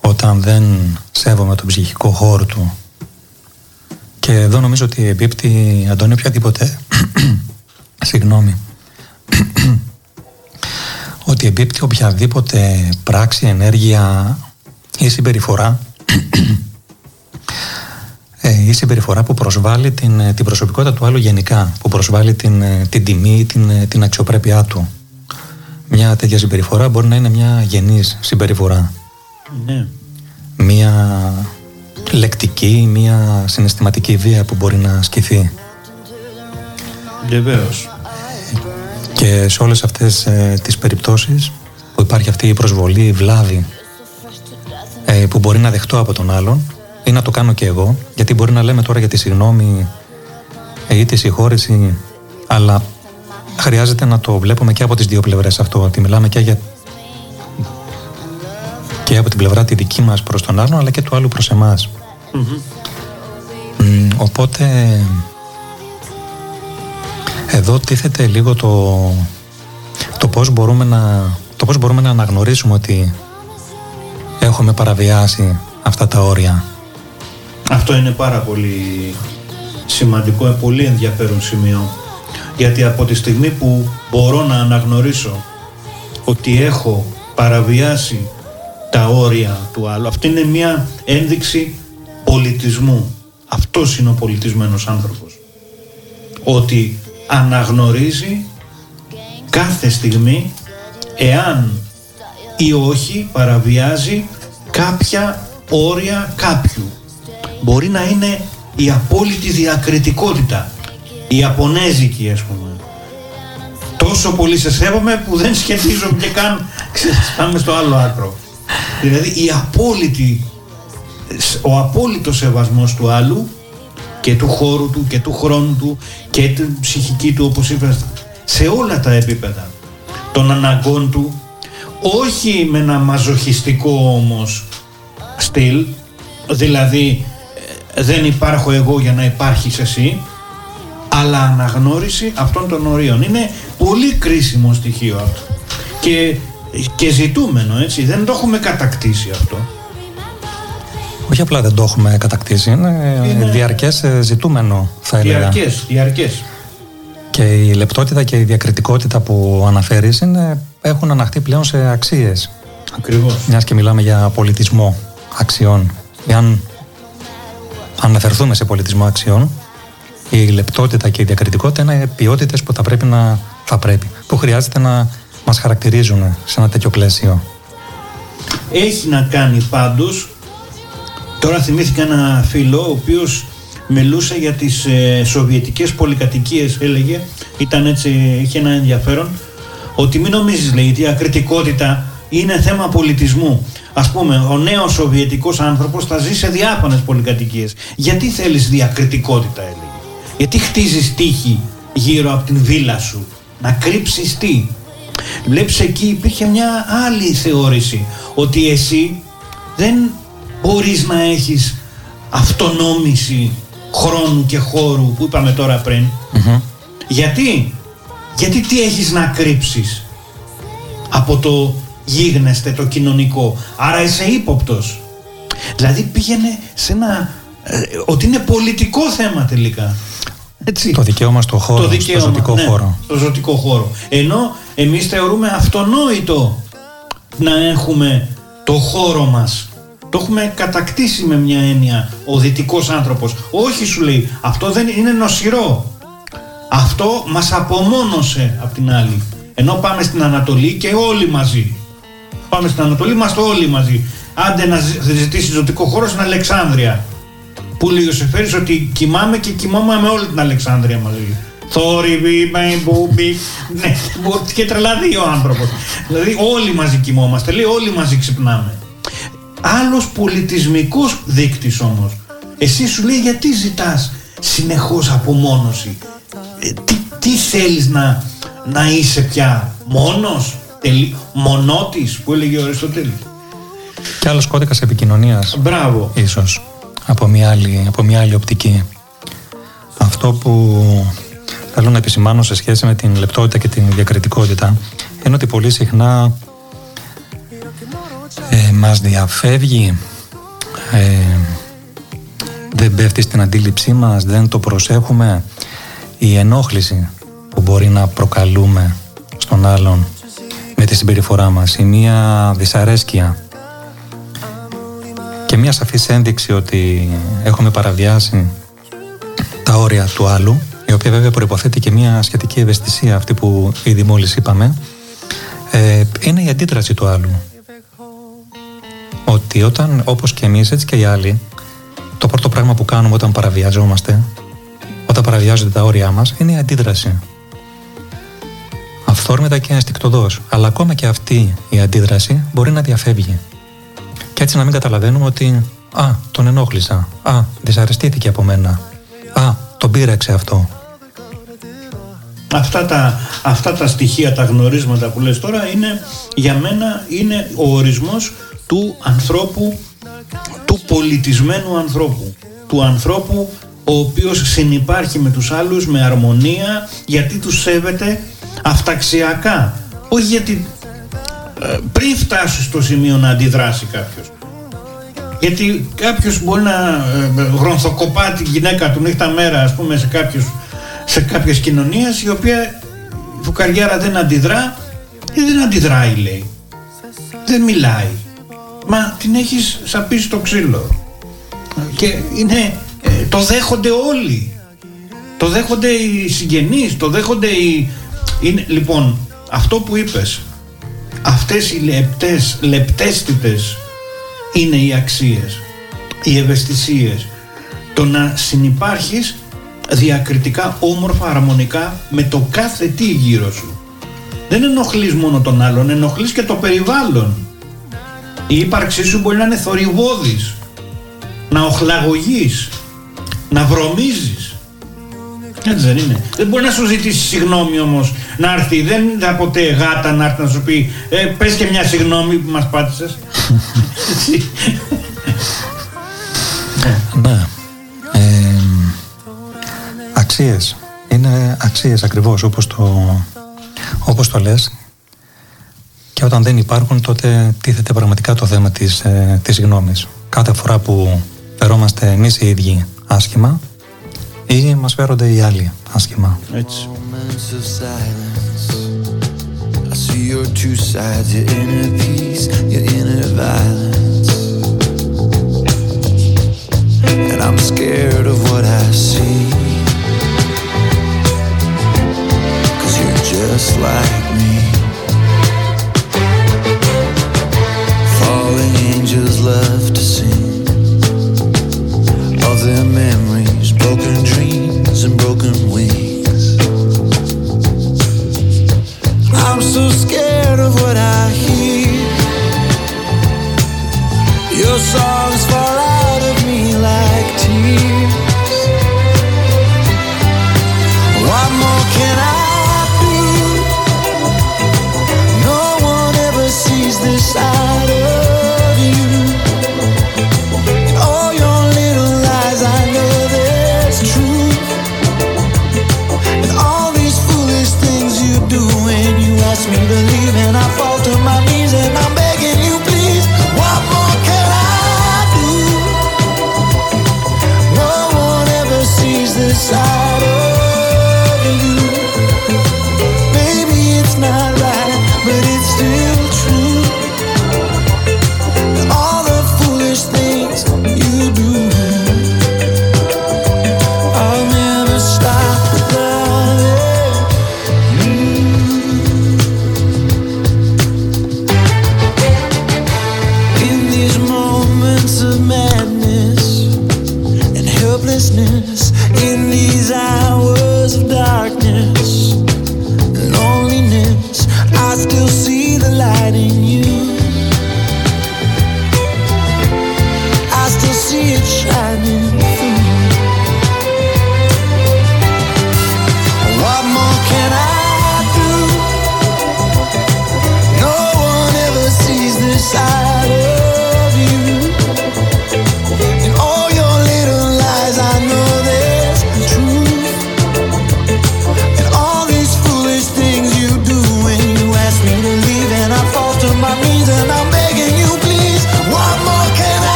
Όταν δεν σέβομαι τον ψυχικό χώρο του. Και εδώ νομίζω ότι εμπίπτει, Αντώνη, οποιαδήποτε, συγγνώμη, ότι εμπίπτει οποιαδήποτε πράξη, ενέργεια ή συμπεριφορά ε, η συμπεριφορά που προσβάλλει την, ε, την προσωπικότητα του άλλου γενικά, που προσβάλλει την, ε, την τιμή, την, ε, την αξιοπρέπειά του. Μια τέτοια συμπεριφορά μπορεί να είναι μια γενής συμπεριφορά. Ναι. Μια λεκτική, μια συναισθηματική βία που μπορεί να ασκηθεί. Βεβαίως. Και σε όλες αυτές ε, τις περιπτώσεις που υπάρχει αυτή η προσβολή, η βλάβη ε, που μπορεί να δεχτώ από τον άλλον ή να το κάνω και εγώ, γιατί μπορεί να λέμε τώρα για τη συγνώμη ε, ή τη συγχώρεση, αλλά χρειάζεται να το βλέπουμε και από τις δύο πλευρές αυτό, ότι μιλάμε και, για... και από την πλευρά τη δική μας προς τον άλλον, αλλά και του άλλου προς εμάς. Μ, οπότε εδώ τίθεται λίγο το, το πώς μπορούμε να το πώς μπορούμε να αναγνωρίσουμε ότι έχουμε παραβιάσει αυτά τα όρια. Αυτό είναι πάρα πολύ σημαντικό, ε, πολύ ενδιαφέρον σημείο. Γιατί από τη στιγμή που μπορώ να αναγνωρίσω ότι έχω παραβιάσει τα όρια του άλλου, αυτή είναι μια ένδειξη πολιτισμού. Αυτός είναι ο πολιτισμένος άνθρωπος. Ότι αναγνωρίζει κάθε στιγμή εάν ή όχι παραβιάζει κάποια όρια κάποιου. Μπορεί να είναι η απόλυτη διακριτικότητα, η Ιαπωνέζικη ας πούμε. Τόσο πολύ σε σέβομαι που δεν σχετίζομαι και καν, πάμε στο άλλο άκρο. Δηλαδή η απόλυτη, ο απόλυτος σεβασμός του άλλου και του χώρου του και του χρόνου του και την ψυχική του όπως είπα σε όλα τα επίπεδα των αναγκών του όχι με ένα μαζοχιστικό όμως στυλ δηλαδή ε, δεν υπάρχω εγώ για να υπάρχεις εσύ αλλά αναγνώριση αυτών των ορίων. Είναι πολύ κρίσιμο στοιχείο αυτό. Και, και ζητούμενο έτσι δεν το έχουμε κατακτήσει αυτό. Όχι απλά δεν το έχουμε κατακτήσει, είναι, Είναι- διαρκές ε, ζητούμενο θα έλεγα. διαρκές, διαρκές. Και η λεπτότητα και η διακριτικότητα που αναφέρεις είναι, έχουν αναχθεί πλέον σε αξίες. ακριβώς Μιας και μιλάμε για πολιτισμό αξιών. Εάν αναφερθούμε σε πολιτισμό αξιών, η λεπτότητα και η διακριτικότητα είναι ποιότητες που θα πρέπει να θα πρέπει, που χρειάζεται να μας χαρακτηρίζουν σε ένα τέτοιο πλαίσιο. Έχει να κάνει πάντως Τώρα θυμήθηκα ένα φίλο ο οποίος μιλούσε για τις ε, σοβιετικές πολυκατοικίες έλεγε ήταν έτσι, είχε ένα ενδιαφέρον ότι μην νομίζεις λέει ότι η ακριτικότητα είναι θέμα πολιτισμού. Ας πούμε ο νέος σοβιετικός άνθρωπος θα ζει σε διάφανες πολυκατοικίες. Γιατί θέλεις διακριτικότητα έλεγε. Γιατί χτίζεις τείχη γύρω από την βίλα σου; Να κρύψεις τι; Βλέπεις εκεί υπήρχε μια άλλη θεώρηση ότι εσύ δεν μπορείς να έχεις αυτονόμηση χρόνου και χώρου που είπαμε τώρα πριν. Γιατί, γιατί τι έχεις να κρύψεις από το γίγνεσθε, το κοινωνικό; Άρα είσαι ύποπτος. Δηλαδή πήγαινε σε ένα... ε, ότι είναι πολιτικό θέμα τελικά. Έτσι. Το δικαίωμα στο χώρο, στο ζωτικό ναι, χώρο. στο ζωτικό χώρο. Ενώ εμείς θεωρούμε αυτονόητο να έχουμε το χώρο μας. Το έχουμε κατακτήσει με μια έννοια ο δυτικός άνθρωπος. Όχι σου λέει, αυτό δεν είναι νοσηρό. Αυτό μας απομόνωσε απ' την άλλη. Ενώ πάμε στην Ανατολή και όλοι μαζί. Πάμε στην Ανατολή, είμαστε όλοι μαζί. Άντε να ζη- ζητήσει ζωτικό χώρο στην Αλεξάνδρεια. Που λέει ο Σεφέρης ότι κοιμάμαι και κοιμόμαι με όλη την Αλεξάνδρεια μαζί. Θόρυβη, με μπούμπι. Ναι, μπο- και τρελαδεί ο άνθρωπος. Δηλαδή όλοι μαζί κοιμόμαστε, λέει όλοι μαζί ξυπνάμε. Άλλος πολιτισμικός δείκτης όμως. Εσύ σου λέει γιατί ζητάς συνεχώς απομόνωση; Ε, τι, τι θέλεις να, να είσαι πια μόνος, τελει, μονότης που έλεγε ο Αριστοτέλης; Και άλλος κώδικας επικοινωνίας. Μπράβο. ίσως από μια άλλη, από μια άλλη οπτική. Αυτό που θέλω να επισημάνω σε σχέση με την λεπτότητα και την διακριτικότητα είναι ότι πολύ συχνά ε, μας διαφεύγει ε, δεν πέφτει στην αντίληψή μας, δεν το προσέχουμε η ενόχληση που μπορεί να προκαλούμε στον άλλον με τη συμπεριφορά μας ή μια δυσαρέσκεια και μια σαφής ένδειξη ότι έχουμε παραβιάσει τα όρια του άλλου, η οποία βέβαια προϋποθέτει και μια σχετική ευαισθησία, αυτή που ήδη μόλις είπαμε, ε, είναι η αντίδραση του άλλου. Ότι όταν, όπως και εμείς, έτσι και οι άλλοι, το πρώτο πράγμα που κάνουμε όταν παραβιαζόμαστε, όταν παραβιάζονται τα όρια μας, είναι η αντίδραση. Αυθόρμητα και ενστικτοδός. Αλλά ακόμα και αυτή η αντίδραση μπορεί να διαφεύγει. Και έτσι να μην καταλαβαίνουμε ότι «Α, τον ενόχλησα», «Α, δυσαρεστήθηκε από μένα», «Α, τον πείραξε αυτό». Αυτά τα, αυτά τα στοιχεία, τα γνωρίσματα που λες τώρα είναι για μένα είναι ο ορισμός του ανθρώπου, του πολιτισμένου ανθρώπου. Του ανθρώπου ο οποίος συνυπάρχει με τους άλλους με αρμονία γιατί τους σέβεται αυταξιακά. Όχι γιατί ε, πριν φτάσει στο σημείο να αντιδράσει κάποιος. Γιατί κάποιος μπορεί να ε, γρονθοκοπά τη γυναίκα του νύχτα μέρα, ας πούμε, σε, κάποιους, σε κάποιες κοινωνίες, η οποία η καριέρα δεν αντιδρά ή δεν αντιδράει, λέει. Δεν μιλάει. Μα την έχεις σαπίσει στο ξύλο. Και είναι, ε, το δέχονται όλοι. Το δέχονται οι συγγενείς, το δέχονται οι... Είναι, λοιπόν, αυτό που είπες, αυτές οι λεπτές, λεπτέστητες είναι οι αξίες, οι ευαισθησίες. Το να συνυπάρχεις διακριτικά, όμορφα, αρμονικά με το κάθε τι γύρω σου. Δεν ενοχλείς μόνο τον άλλον, ενοχλείς και το περιβάλλον. Η ύπαρξή σου μπορεί να είναι θορυβόδης, να οχλαγωγείς, να βρωμίζεις. Έτσι δεν είναι. Δεν μπορεί να σου ζητήσει συγγνώμη όμως να έρθει. Δεν θα ποτέ γάτα να έρθει να σου πει ε, πες και μια συγγνώμη που μας πάτησες. ναι. Ε, αξίες. Είναι αξίες ακριβώς όπως το, όπως το λες. Και όταν δεν υπάρχουν τότε τίθεται πραγματικά το θέμα της, ε, της γνώμης. Κάθε φορά που φερόμαστε εμείς οι ίδιοι άσχημα ή μας φέρονται οι άλλοι άσχημα. Έτσι. I see your two sides, your inner peace, your inner violence. And I'm scared of what I see. Cause you're just like me. Falling angels love to sing of their memories, broken dreams, and broken wings. I'm so scared of what I hear. Your songs fall out of me like tears.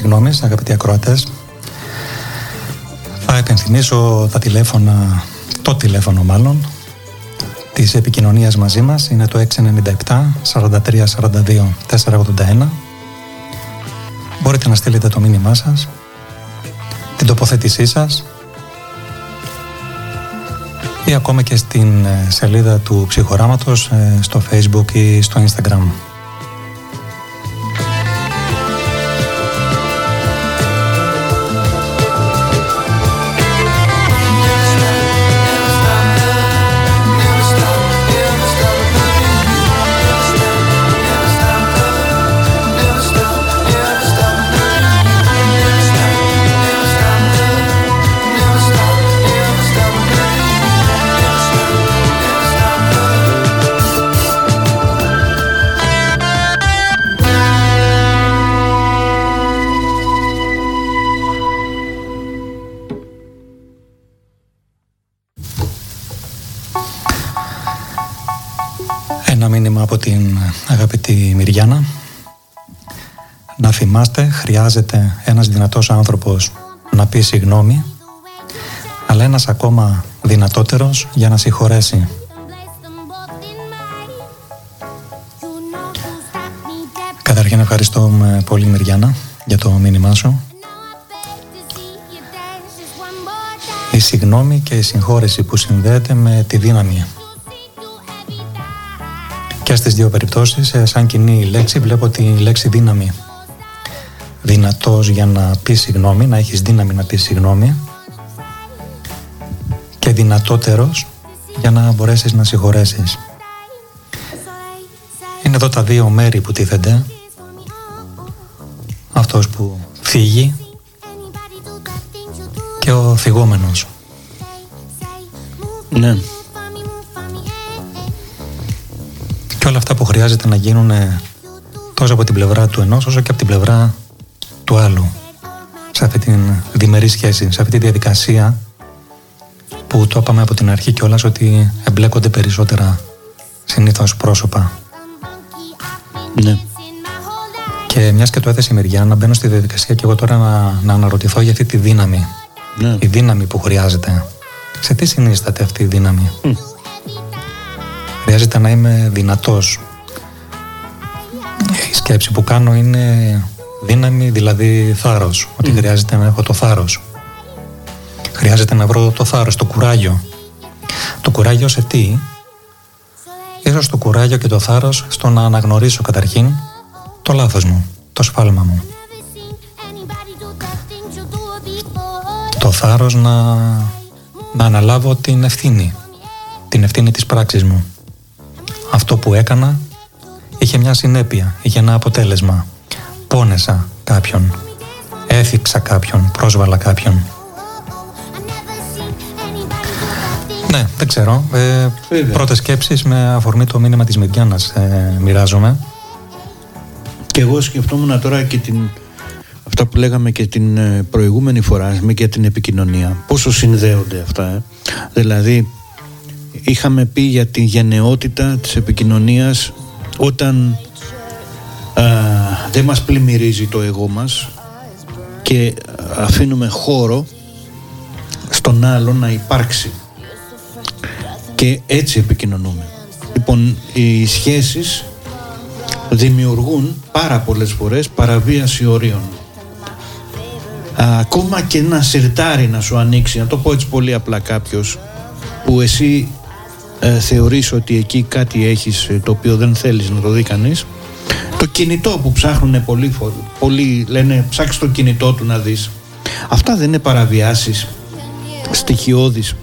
Λοιπόν θέμα συγγνώμης αγαπητοί ακροατές. Θα επενθυμίσω τα τηλέφωνα, το τηλέφωνο μάλλον, της επικοινωνίας μαζί μας είναι το 697 43 42 481 Μπορείτε να στείλετε το μήνυμά σας, την τοποθέτησή σας ή ακόμα και στην ε, σελίδα του ψυχοράματος ε, στο facebook ή στο instagram. Από την αγαπητή Μυριάννα. Να θυμάστε, χρειάζεται ένας δυνατός άνθρωπος να πει συγγνώμη, αλλά ένας ακόμα δυνατότερος για να συγχωρέσει. Καταρχήν ευχαριστώ πολύ Μυριάννα για το μήνυμά σου. Η συγγνώμη και η συγχώρεση που συνδέεται με τη δύναμη και στις δύο περιπτώσεις, ε, σαν κοινή λέξη, βλέπω τη λέξη δύναμη. Δυνατός για να πεις συγγνώμη, να έχεις δύναμη να πεις συγγνώμη και δυνατότερος για να μπορέσεις να συγχωρέσεις. Είναι εδώ τα δύο μέρη που τίθενται. Αυτός που φύγει και ο θυγόμενος. Ναι. Και όλα αυτά που χρειάζεται να γίνουν τόσο από την πλευρά του ενός όσο και από την πλευρά του άλλου σε αυτή την διμερή σχέση, σε αυτή τη διαδικασία που το είπαμε από την αρχή κιόλας ότι εμπλέκονται περισσότερα συνήθως πρόσωπα. Ναι. Και μιας και το έθεσε η Μεριά, να μπαίνω στη διαδικασία και εγώ τώρα να, να αναρωτηθώ για αυτή τη δύναμη. Ναι. Η δύναμη που χρειάζεται. Σε τι συνίσταται αυτή η δύναμη; Χρειάζεται να είμαι δυνατός. Η σκέψη που κάνω είναι δύναμη, δηλαδή θάρρος. Ότι χρειάζεται να έχω το θάρρος. Χρειάζεται να βρω το θάρρος, το κουράγιο. Το κουράγιο σε τι; Ίσως το κουράγιο και το θάρρος στο να αναγνωρίσω καταρχήν το λάθος μου, το σφάλμα μου. Το θάρρος να, να αναλάβω την ευθύνη, την ευθύνη της πράξης μου αυτό που έκανα είχε μια συνέπεια, είχε ένα αποτέλεσμα. Πόνεσα κάποιον, έθιξα κάποιον, πρόσβαλα κάποιον. Ναι, δεν ξέρω. Ε, πρώτες σκέψεις με αφορμή το μήνυμα της Μεδιάνας ε, μοιράζομαι. Και εγώ σκεφτόμουν τώρα και την, αυτά που λέγαμε και την ε, προηγούμενη φορά με και την επικοινωνία. Πόσο συνδέονται αυτά. Ε; Δηλαδή είχαμε πει για τη γενναιότητα της επικοινωνίας όταν α, δεν μας πλημμυρίζει το εγώ μας και αφήνουμε χώρο στον άλλο να υπάρξει. Και έτσι επικοινωνούμε. Λοιπόν οι σχέσεις δημιουργούν πάρα πολλές φορές παραβίαση ορίων. Ακόμα και ένα σιρτάρι να σου ανοίξει να το πω έτσι πολύ απλά κάποιος που εσύ ε, θεωρείς ότι εκεί κάτι έχεις ε, το οποίο δεν θέλεις να το δει κανείς; Το κινητό που ψάχνουν πολλοί, πολλοί λένε ψάξεις το κινητό του να δεις. Αυτά δεν είναι παραβιάσεις στοιχειώδεις.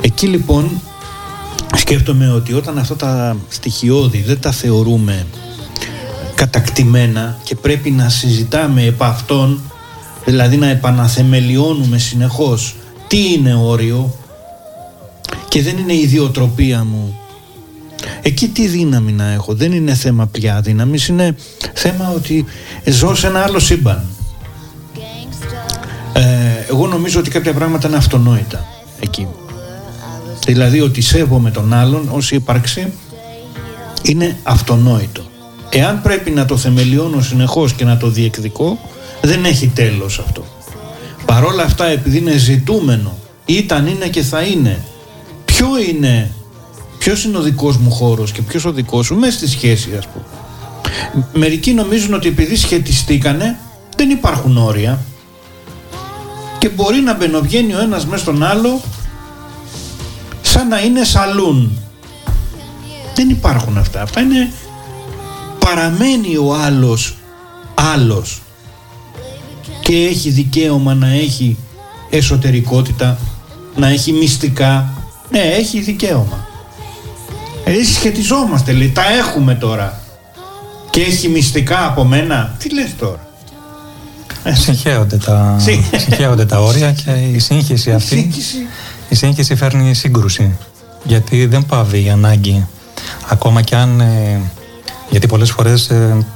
Εκεί λοιπόν σκέφτομαι ότι όταν αυτά τα στοιχειώδη δεν τα θεωρούμε κατακτημένα και πρέπει να συζητάμε επ' αυτών δηλαδή να επαναθεμελιώνουμε συνεχώς τι είναι όριο και δεν είναι η ιδιοτροπία μου. Εκεί τι δύναμη να έχω δεν είναι θέμα πια δύναμης είναι θέμα ότι ζω σε ένα άλλο σύμπαν. Ε, εγώ νομίζω ότι κάποια πράγματα είναι αυτονόητα εκεί. Δηλαδή ότι σέβομαι τον άλλον ως ύπαρξη είναι αυτονόητο. Εάν πρέπει να το θεμελιώνω συνεχώς και να το διεκδικώ, δεν έχει τέλος αυτό. Παρόλα αυτά, επειδή είναι ζητούμενο, ήταν, είναι και θα είναι, ποιο είναι, ποιος είναι ο δικός μου χώρος και ποιος ο δικός σου, μέσα στη σχέση ας πούμε. Μερικοί νομίζουν ότι επειδή σχετιστήκανε, δεν υπάρχουν όρια και μπορεί να μπαινοβγαίνει ο ένας μέσα στον άλλο σαν να είναι σαλούν. Δεν υπάρχουν αυτά. Αυτά είναι παραμένει ο άλλος άλλος και έχει δικαίωμα να έχει εσωτερικότητα, να έχει μυστικά. Ναι, έχει δικαίωμα. Εμείς σχετιζόμαστε, λέει, τα έχουμε τώρα. Και έχει μυστικά από μένα. Τι λες τώρα; Συγχέονται τα, Συ- συγχέονται τα όρια και η σύγχυση αυτή Σύγχυση. η σύγχυση φέρνει σύγκρουση. Γιατί δεν πάβει η ανάγκη. Ακόμα και αν. ε, γιατί πολλές φορές. ε,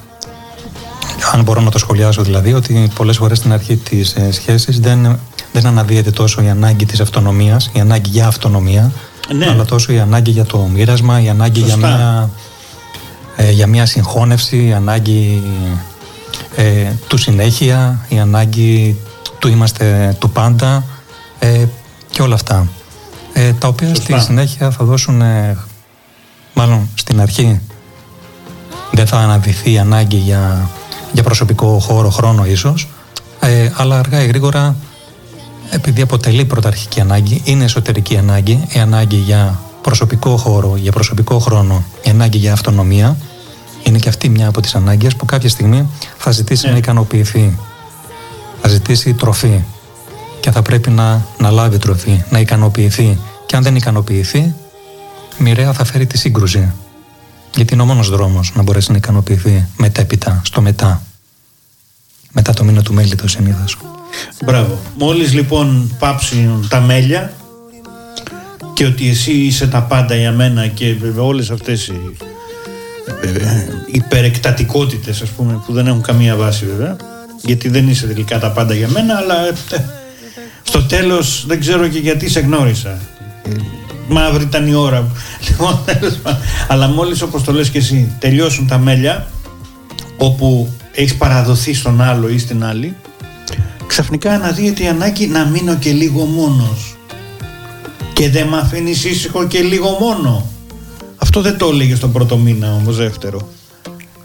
αν μπορώ να το σχολιάσω δηλαδή, ότι πολλές φορές στην αρχή της ε, σχέσης δεν, δεν αναδύεται τόσο η ανάγκη της αυτονομίας, η ανάγκη για αυτονομία, Ναι. αλλά τόσο η ανάγκη για το μοίρασμα, η ανάγκη για Σωστά. μια, ε, για μια συγχώνευση, η ανάγκη ε, του συνέχεια, η ανάγκη του είμαστε του πάντα ε, και όλα αυτά. Ε, τα οποία Σωστά. στη συνέχεια θα δώσουν, ε, μάλλον στην αρχή, δεν θα αναδυθεί η ανάγκη για, για προσωπικό χώρο, χρόνο ίσως, ε, αλλά αργά ή γρήγορα, επειδή αποτελεί πρωταρχική ανάγκη, είναι εσωτερική ανάγκη, η ανάγκη για προσωπικό χώρο, για προσωπικό χρόνο, η ανάγκη για αυτονομία, είναι και αυτή μια από τις ανάγκες που κάποια στιγμή θα ζητήσει Ναι. να ικανοποιηθεί. Θα ζητήσει τροφή και θα πρέπει να, να λάβει τροφή, να ικανοποιηθεί. Και αν δεν ικανοποιηθεί, μοιραία θα φέρει τη σύγκρουση. Γιατί είναι ο μόνος δρόμος να μπορέσει να ικανοποιηθεί μετέπειτα, στο μετά. Μετά το μήνα του μέλητος συνήθως. Μπράβο. Μόλις λοιπόν πάψουν τα μέλια και ότι εσύ είσαι τα πάντα για μένα και βέβαια όλες αυτές οι ε, υπερεκτατικότητες ας πούμε που δεν έχουν καμία βάση βέβαια γιατί δεν είσαι τελικά τα πάντα για μένα αλλά ε, στο τέλος δεν ξέρω και γιατί σε γνώρισα Ε, μαύρη ήταν η ώρα λοιπόν, τέλος πάντων. αλλά μόλις όπως το λες και εσύ τελειώσουν τα μέλια όπου έχεις παραδοθεί στον άλλο ή στην άλλη ξαφνικά αναδύεται η ανάγκη να μείνω και λίγο μόνος και δεν με αφήνει ήσυχο και λίγο μόνο αυτό δεν το έλεγε στον πρώτο μήνα όμως δεύτερο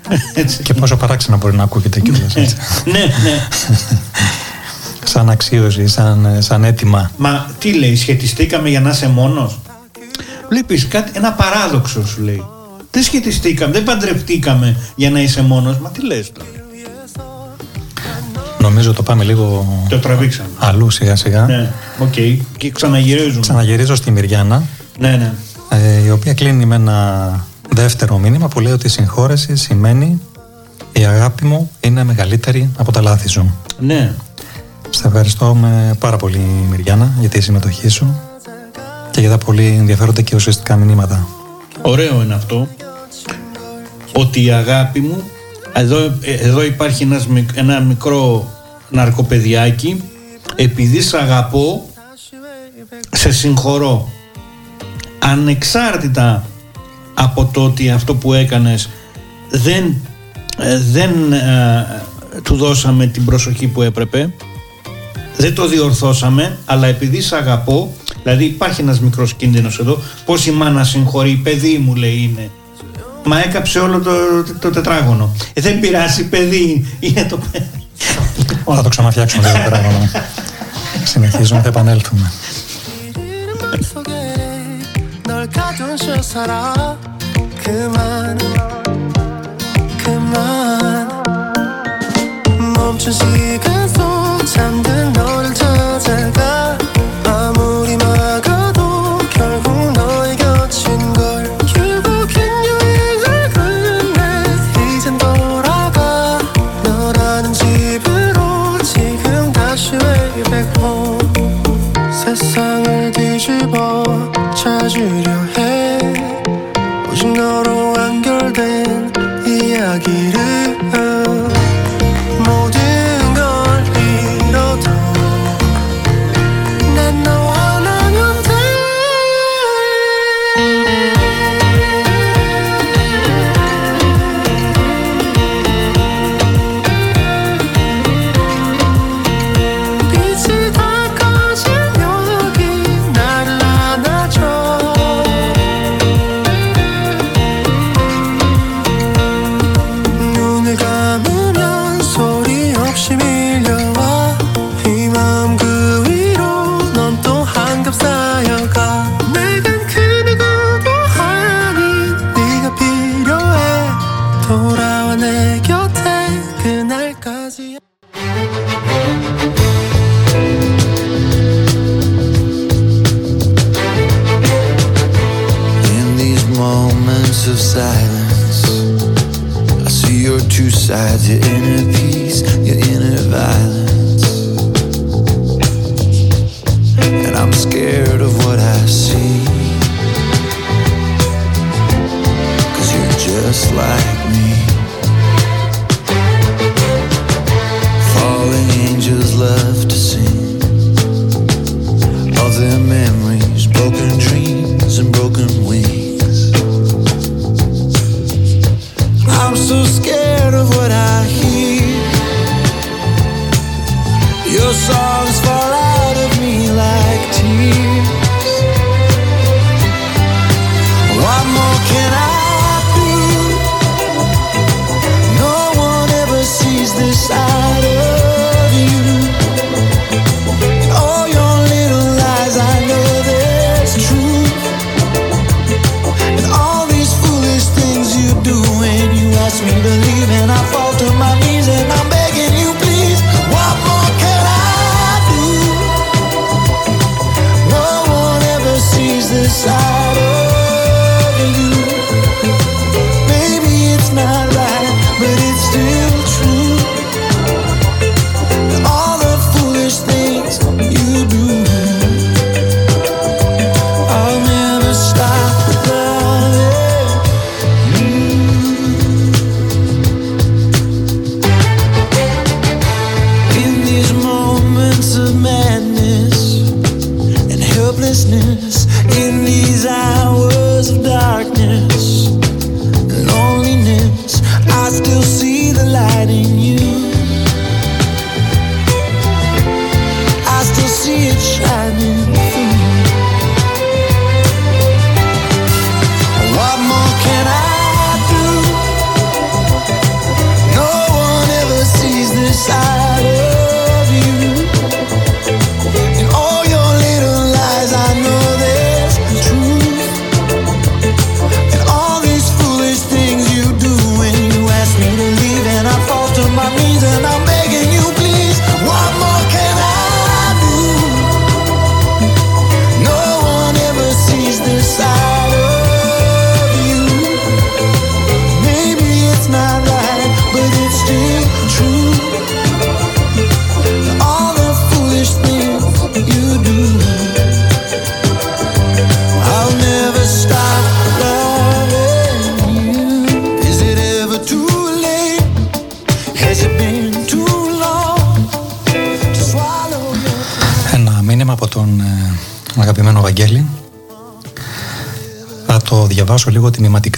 έτσι. Και πόσο παράξενα μπορεί να ακούγεται κιόλας έτσι. ναι, ναι. σαν αξίωση, σαν, σαν έτοιμα. Μα τι λέει, σχετιστήκαμε για να είσαι μόνος; Βλέπεις κάτι, ένα παράδοξο σου λέει. Δεν σχετιστήκαμε, δεν παντρευτήκαμε για να είσαι μόνος. Μα τι λες τώρα; Νομίζω το πάμε λίγο Το τραβήξαμε. αλλού σιγά σιγά. Ναι, οκ. Και ξαναγυρίζουμε. Ξαναγυρίζω στη Μυριάννα, Ναι, ναι. ε, η οποία κλείνει με ένα δεύτερο μήνυμα που λέει ότι η συγχώρεση σημαίνει η αγάπη μου είναι μεγαλύτερη από τα λάθη σου. Ναι. Σε ευχαριστώ με πάρα πολύ Μυριάννα για τη συμμετοχή σου και για τα πολύ ενδιαφέροντα και ουσιαστικά μηνύματα. Ωραίο είναι αυτό ότι η αγάπη μου εδώ, ε, εδώ υπάρχει ένας, μικ- ένα μικρό ναρκοπαιδιάκι επειδή σ' αγαπώ σε συγχωρώ ανεξάρτητα από το ότι αυτό που έκανες δεν, ε, δεν ε, του δώσαμε την προσοχή που έπρεπε δεν το διορθώσαμε, αλλά επειδή σ' αγαπώ, δηλαδή υπάρχει ένας μικρός κίνδυνος εδώ, πώς η μάνα συγχωρεί, παιδί μου λέει είναι. Μα έκαψε όλο το, το, τετράγωνο. Ε, δεν πειράζει, παιδί, είναι το παιδί. Θα το ξαναφτιάξουμε λίγο πράγμα. Συνεχίζουμε, θα επανέλθουμε. 속에 널 가둔 채 살아 그만 그만 멈춘 시간 속 잠든 너를 찾아가 아무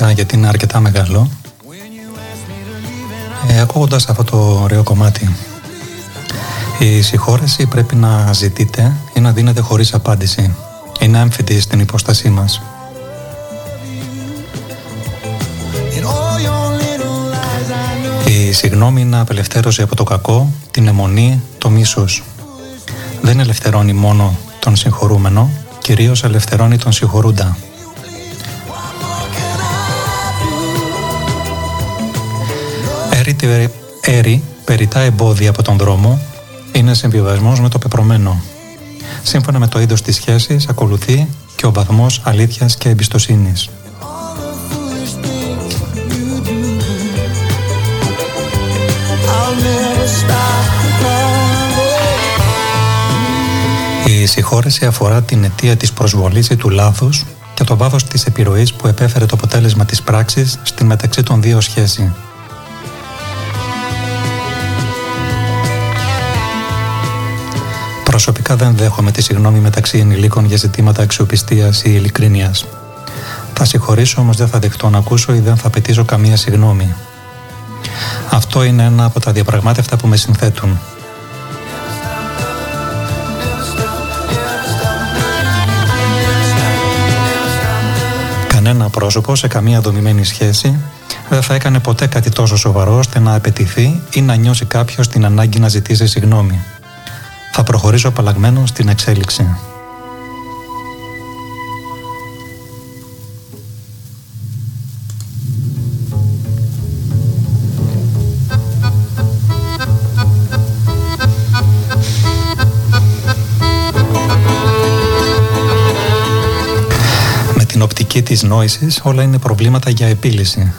τιμηματικά γιατί είναι αρκετά μεγάλο. Ε, ακούγοντας αυτό το ωραίο κομμάτι. Η συγχώρεση πρέπει να ζητείτε ή να δίνετε χωρίς απάντηση. Είναι έμφυτη στην υπόστασή μας. in all your little lies? I know. Η συγνώμη είναι απελευθέρωση από το κακό, την αιμονή, το μίσος. Δεν ελευθερώνει μόνο τον συγχωρούμενο, κυρίως ελευθερώνει τον συγχωρούντα. Έρη, έρη περιτά εμπόδια από τον δρόμο είναι συμβιβασμός με το πεπρωμένο. Σύμφωνα με το είδος της σχέσης ακολουθεί και ο βαθμός αλήθειας και εμπιστοσύνης. I'll never stop loving. Η συγχώρεση αφορά την αιτία της προσβολής ή του λάθους και το βάθος της επιρροής που επέφερε το αποτέλεσμα της πράξης στην μεταξύ των δύο σχέση. Προσωπικά δεν δέχομαι τη συγνώμη μεταξύ ενηλίκων για ζητήματα αξιοπιστίας ή ειλικρίνειας. Θα συγχωρήσω όμως δεν θα δεχτώ να ακούσω ή δεν θα απαιτήσω καμία συγνώμη. Αυτό είναι ένα από τα διαπραγμάτευτα που με συνθέτουν. Κανένα πρόσωπο σε καμία δομημένη σχέση δεν θα έκανε ποτέ κάτι τόσο σοβαρό ώστε να απαιτηθεί ή να νιώσει κάποιος την ανάγκη να ζητήσει συγγνώμη. Θα προχωρήσω απαλλαγμένο στην εξέλιξη. Με την οπτική της νόησης όλα είναι προβλήματα για επίλυση.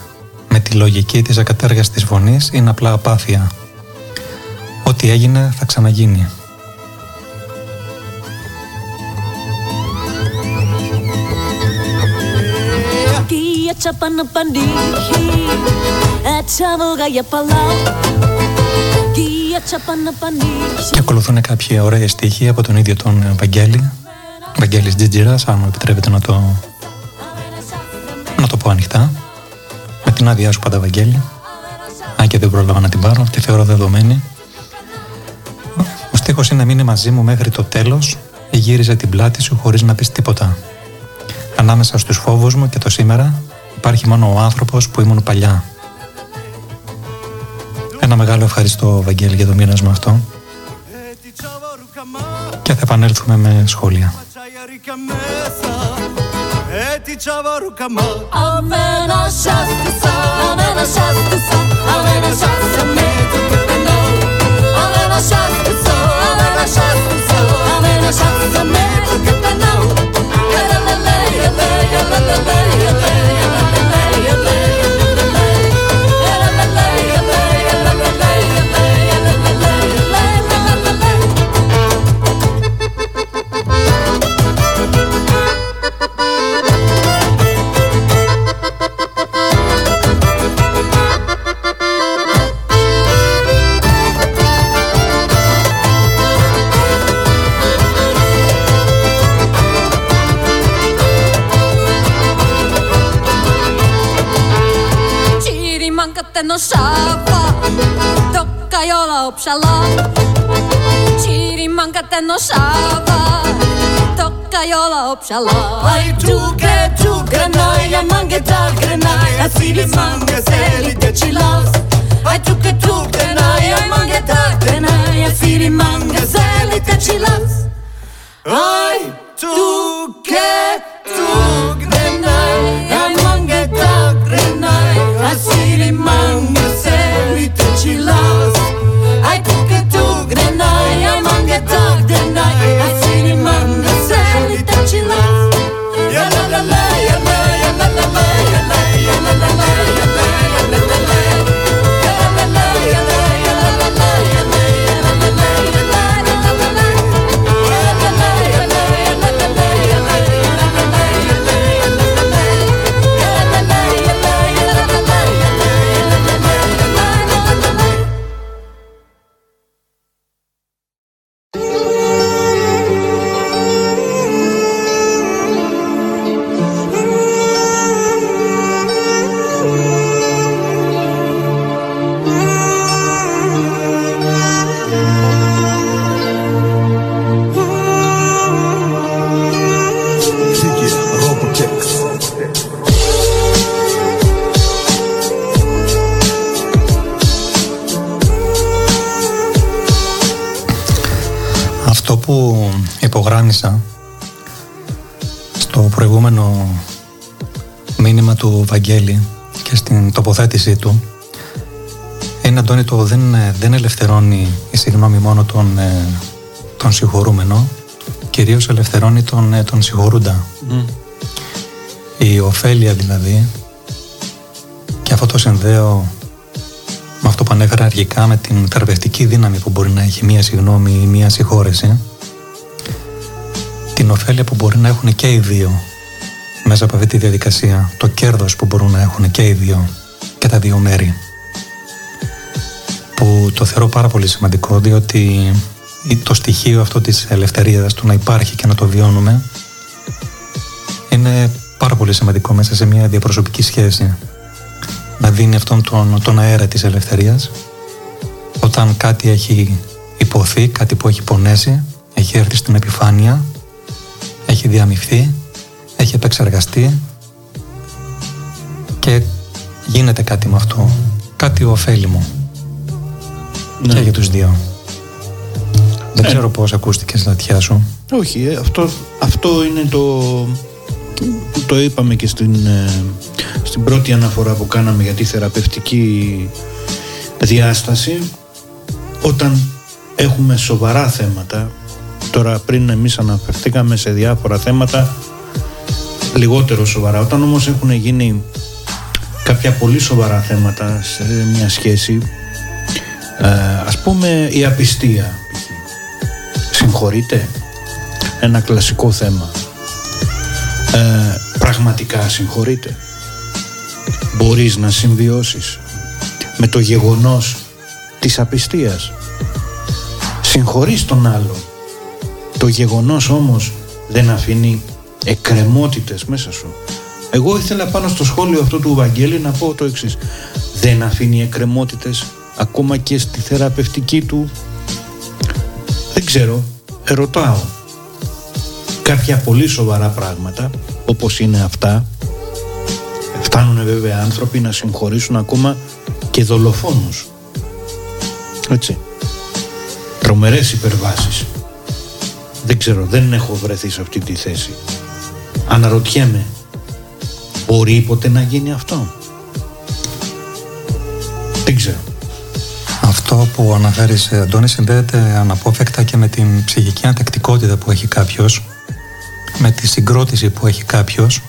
Με τη της λογική της ακατέργαστης φωνής είναι απλά απάθεια. Ό,τι έγινε θα ξαναγίνει. Και ακολουθούν κάποια ωραία στοιχεία από τον ίδιο τον Βαγγέλη. Βαγγέλης Τζιτζιράς, αν μου επιτρέπετε να το να το πω ανοιχτά. Με την άδειά σου πάντα Βαγγέλη. Αν και δεν πρόλαβα να την πάρω τη θεωρώ δεδομένη. Ο στίχος είναι να μείνει μαζί μου μέχρι το τέλος. Γύριζε την πλάτη σου χωρίς να πεις τίποτα. Ανάμεσα στους φόβους μου και το σήμερα Υπάρχει μόνο ο άνθρωπος που ήμουν παλιά. Ένα μεγάλο ευχαριστώ, Βαγγέλη, για το μοίρασμα αυτό. Και θα επανέλθουμε με σχόλια. nosciava Tocca io la opsala Ciri manca te nosciava Tocca io la opsala Ai tuke tuke tu granaia manca da granaia Ja manca se li deci las Ai tu che tu granaia manca da granaia Ja manca se li deci las Ai tu che tu Ja manca da granaia τοποθέτησή του. Είναι Αντώνη το δεν, δεν ελευθερώνει η συγγνώμη μόνο τον, ε, τον συγχωρούμενο κυρίως ελευθερώνει τον, ε, τον συγχωρούντα. Η ωφέλεια δηλαδή και αυτό το συνδέω με αυτό που ανέφερα αρχικά με την θεραπευτική δύναμη που μπορεί να έχει μία συγγνώμη ή μία συγχώρεση την ωφέλεια που μπορεί να έχουν και οι δύο μέσα από αυτή τη διαδικασία το κέρδος που μπορούν να έχουν και οι δύο και τα δύο μέρη. Που το θεωρώ πάρα πολύ σημαντικό διότι το στοιχείο αυτό της ελευθερίας του να υπάρχει και να το βιώνουμε είναι πάρα πολύ σημαντικό μέσα σε μια διαπροσωπική σχέση. Να δίνει αυτόν τον, τον αέρα της ελευθερίας. Όταν κάτι έχει υποθεί, κάτι που έχει πονέσει έχει έρθει στην επιφάνεια έχει διαμειφθεί έχει επεξεργαστεί και γίνεται κάτι με αυτό. Κάτι ωφέλιμο. Και για τους δύο. Δεν Ναι. ξέρω πώς ακούστηκες στα ματιά σου. Όχι, ε, αυτό, αυτό είναι το που το είπαμε και στην, ε, στην πρώτη αναφορά που κάναμε για τη θεραπευτική διάσταση. Όταν έχουμε σοβαρά θέματα τώρα πριν εμείς αναφερθήκαμε σε διάφορα θέματα λιγότερο σοβαρά. Όταν όμως έχουν γίνει κάποια πολύ σοβαρά θέματα σε μια σχέση. Ε, ας πούμε η απιστία. π.χ. Συγχωρείτε; Ένα κλασικό θέμα. Ε, πραγματικά συγχωρείτε; Μπορείς να συμβιώσεις με το γεγονός της απιστίας; Συγχωρείς τον άλλο. Το γεγονός όμως δεν αφήνει εκκρεμότητες μέσα σου. Εγώ ήθελα πάνω στο σχόλιο αυτό του Βαγγέλη να πω το εξής. Δεν αφήνει εκκρεμότητες ακόμα και στη θεραπευτική του. Δεν ξέρω, ερωτάω. Κάποια πολύ σοβαρά πράγματα όπως είναι αυτά. Φτάνουν βέβαια άνθρωποι να συγχωρήσουν ακόμα και δολοφόνους. Έτσι. Τρομερές υπερβάσεις. Δεν ξέρω δεν έχω βρεθεί σε αυτή τη θέση. Αναρωτιέμαι μπορεί ποτέ να γίνει αυτό; Δεν ξέρω Αυτό που αναφέρεις ε, Αντώνη συνδέεται αναπόφευκτα και με την ψυχική αντεκτικότητα που έχει κάποιος με τη συγκρότηση που έχει κάποιος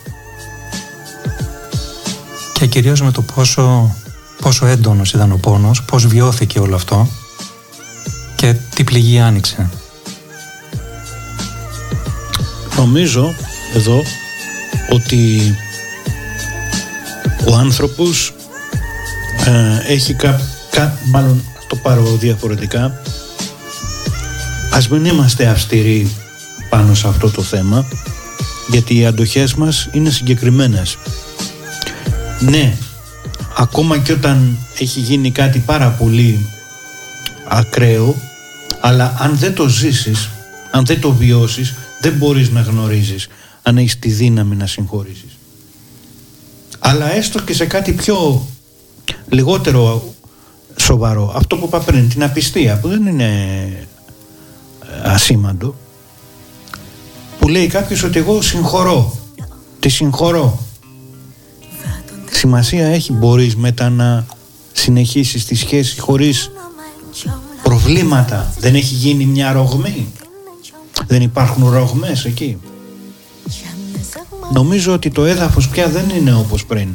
και κυρίως με το πόσο, πόσο έντονος ήταν ο πόνος, πώς βιώθηκε όλο αυτό και τι πληγή άνοιξε. Νομίζω εδώ ότι ο άνθρωπος ε, έχει κα, κα- μάλλον το πάρω διαφορετικά. Ας μην είμαστε αυστηροί πάνω σε αυτό το θέμα γιατί οι αντοχές μας είναι συγκεκριμένες. Ναι ακόμα και όταν έχει γίνει κάτι πάρα πολύ ακραίο αλλά αν δεν το ζήσεις αν δεν το βιώσεις δεν μπορείς να γνωρίζεις αν έχεις τη δύναμη να συγχωρήσεις αλλά έστω και σε κάτι πιο λιγότερο σοβαρό αυτό που είπα πριν την απιστία που δεν είναι ε, ασήμαντο που λέει κάποιος ότι εγώ συγχωρώ τη συγχωρώ. Σημασία έχει μπορείς μετά να συνεχίσεις τη σχέση χωρίς προβλήματα. Δεν έχει γίνει μια ρογμή. Δεν υπάρχουν ρογμές εκεί νομίζω ότι το έδαφος πια δεν είναι όπως πριν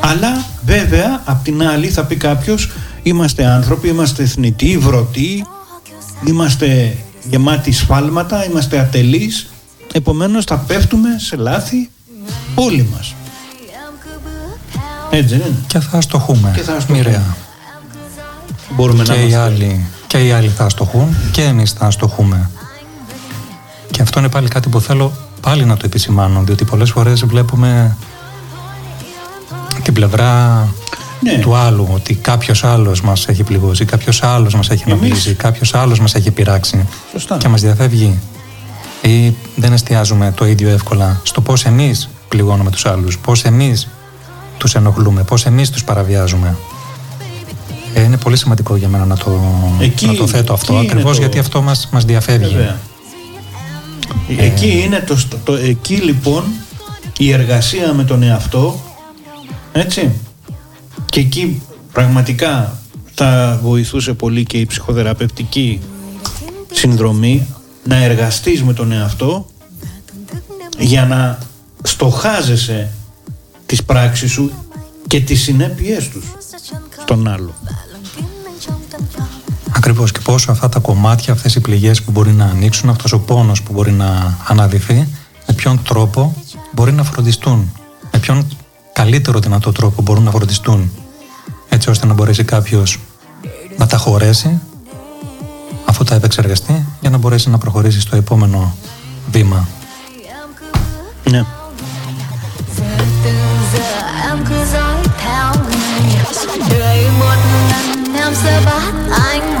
αλλά βέβαια απ' την άλλη θα πει κάποιος είμαστε άνθρωποι, είμαστε εθνητοί, βρωτοί είμαστε γεμάτοι σφάλματα, είμαστε ατελείς επομένως θα πέφτουμε σε λάθη όλοι μας έτσι δεν είναι Και θα αστοχούμε Και θα αστοχούμε. μοιραία. μπορούμε και να οι, είμαστε άλλοι, και οι άλλοι θα αστοχούν και εμείς θα αστοχούμε. Και αυτό είναι πάλι κάτι που θέλω πάλι να το επισημάνω, διότι πολλές φορές βλέπουμε την πλευρά Ναι. του άλλου, ότι κάποιος άλλος μας έχει πληγώσει, κάποιος άλλος μας έχει Εμείς- νομίζει, κάποιος άλλος μας έχει πειράξει Σωστά. και μας διαφεύγει. Ή δεν εστιάζουμε το ίδιο εύκολα στο πώς εμείς πληγώνουμε τους άλλους, πώς εμείς τους ενοχλούμε, πώς εμείς τους παραβιάζουμε. Ε, είναι πολύ σημαντικό για μένα να το, Εκεί- να το θέτω αυτό, εκεί είναι ακριβώς το- γιατί αυτό μας, μας διαφεύγει. Βέβαια. Εκεί είναι το, στο- το, εκεί λοιπόν η εργασία με τον εαυτό έτσι και εκεί πραγματικά θα βοηθούσε πολύ και η ψυχοθεραπευτική συνδρομή να εργαστείς με τον εαυτό για να στοχάζεσαι τις πράξεις σου και τις συνέπειές τους στον άλλο. Ακριβώς και πόσο αυτά τα κομμάτια, αυτές οι πληγές που μπορεί να ανοίξουν, αυτός ο πόνος που μπορεί να αναδυθεί, με ποιον τρόπο μπορεί να φροντιστούν, με ποιον καλύτερο δυνατό τρόπο μπορούν να φροντιστούν, έτσι ώστε να μπορέσει κάποιος να τα χωρέσει, αφού τα επεξεργαστεί, για να μπορέσει να προχωρήσει στο επόμενο βήμα. Ναι. từ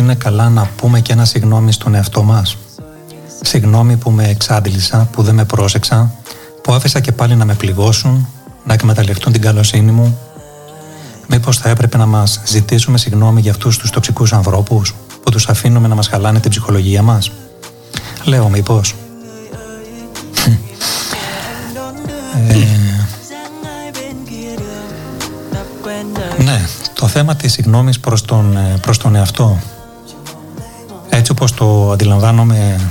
είναι καλά να πούμε και ένα συγγνώμη στον εαυτό μας. Συγγνώμη που με εξάντλησα, που δεν με πρόσεξα, που άφησα και πάλι να με πληγώσουν, να εκμεταλλευτούν την καλοσύνη μου. Μήπως θα έπρεπε να μας ζητήσουμε συγγνώμη για αυτούς τους τοξικούς ανθρώπους που τους αφήνουμε να μας χαλάνε την ψυχολογία μας; Λέω μήπως. ε, ναι, το θέμα της συγγνώμης προς τον, ε, προς τον εαυτό έτσι όπως το αντιλαμβάνομαι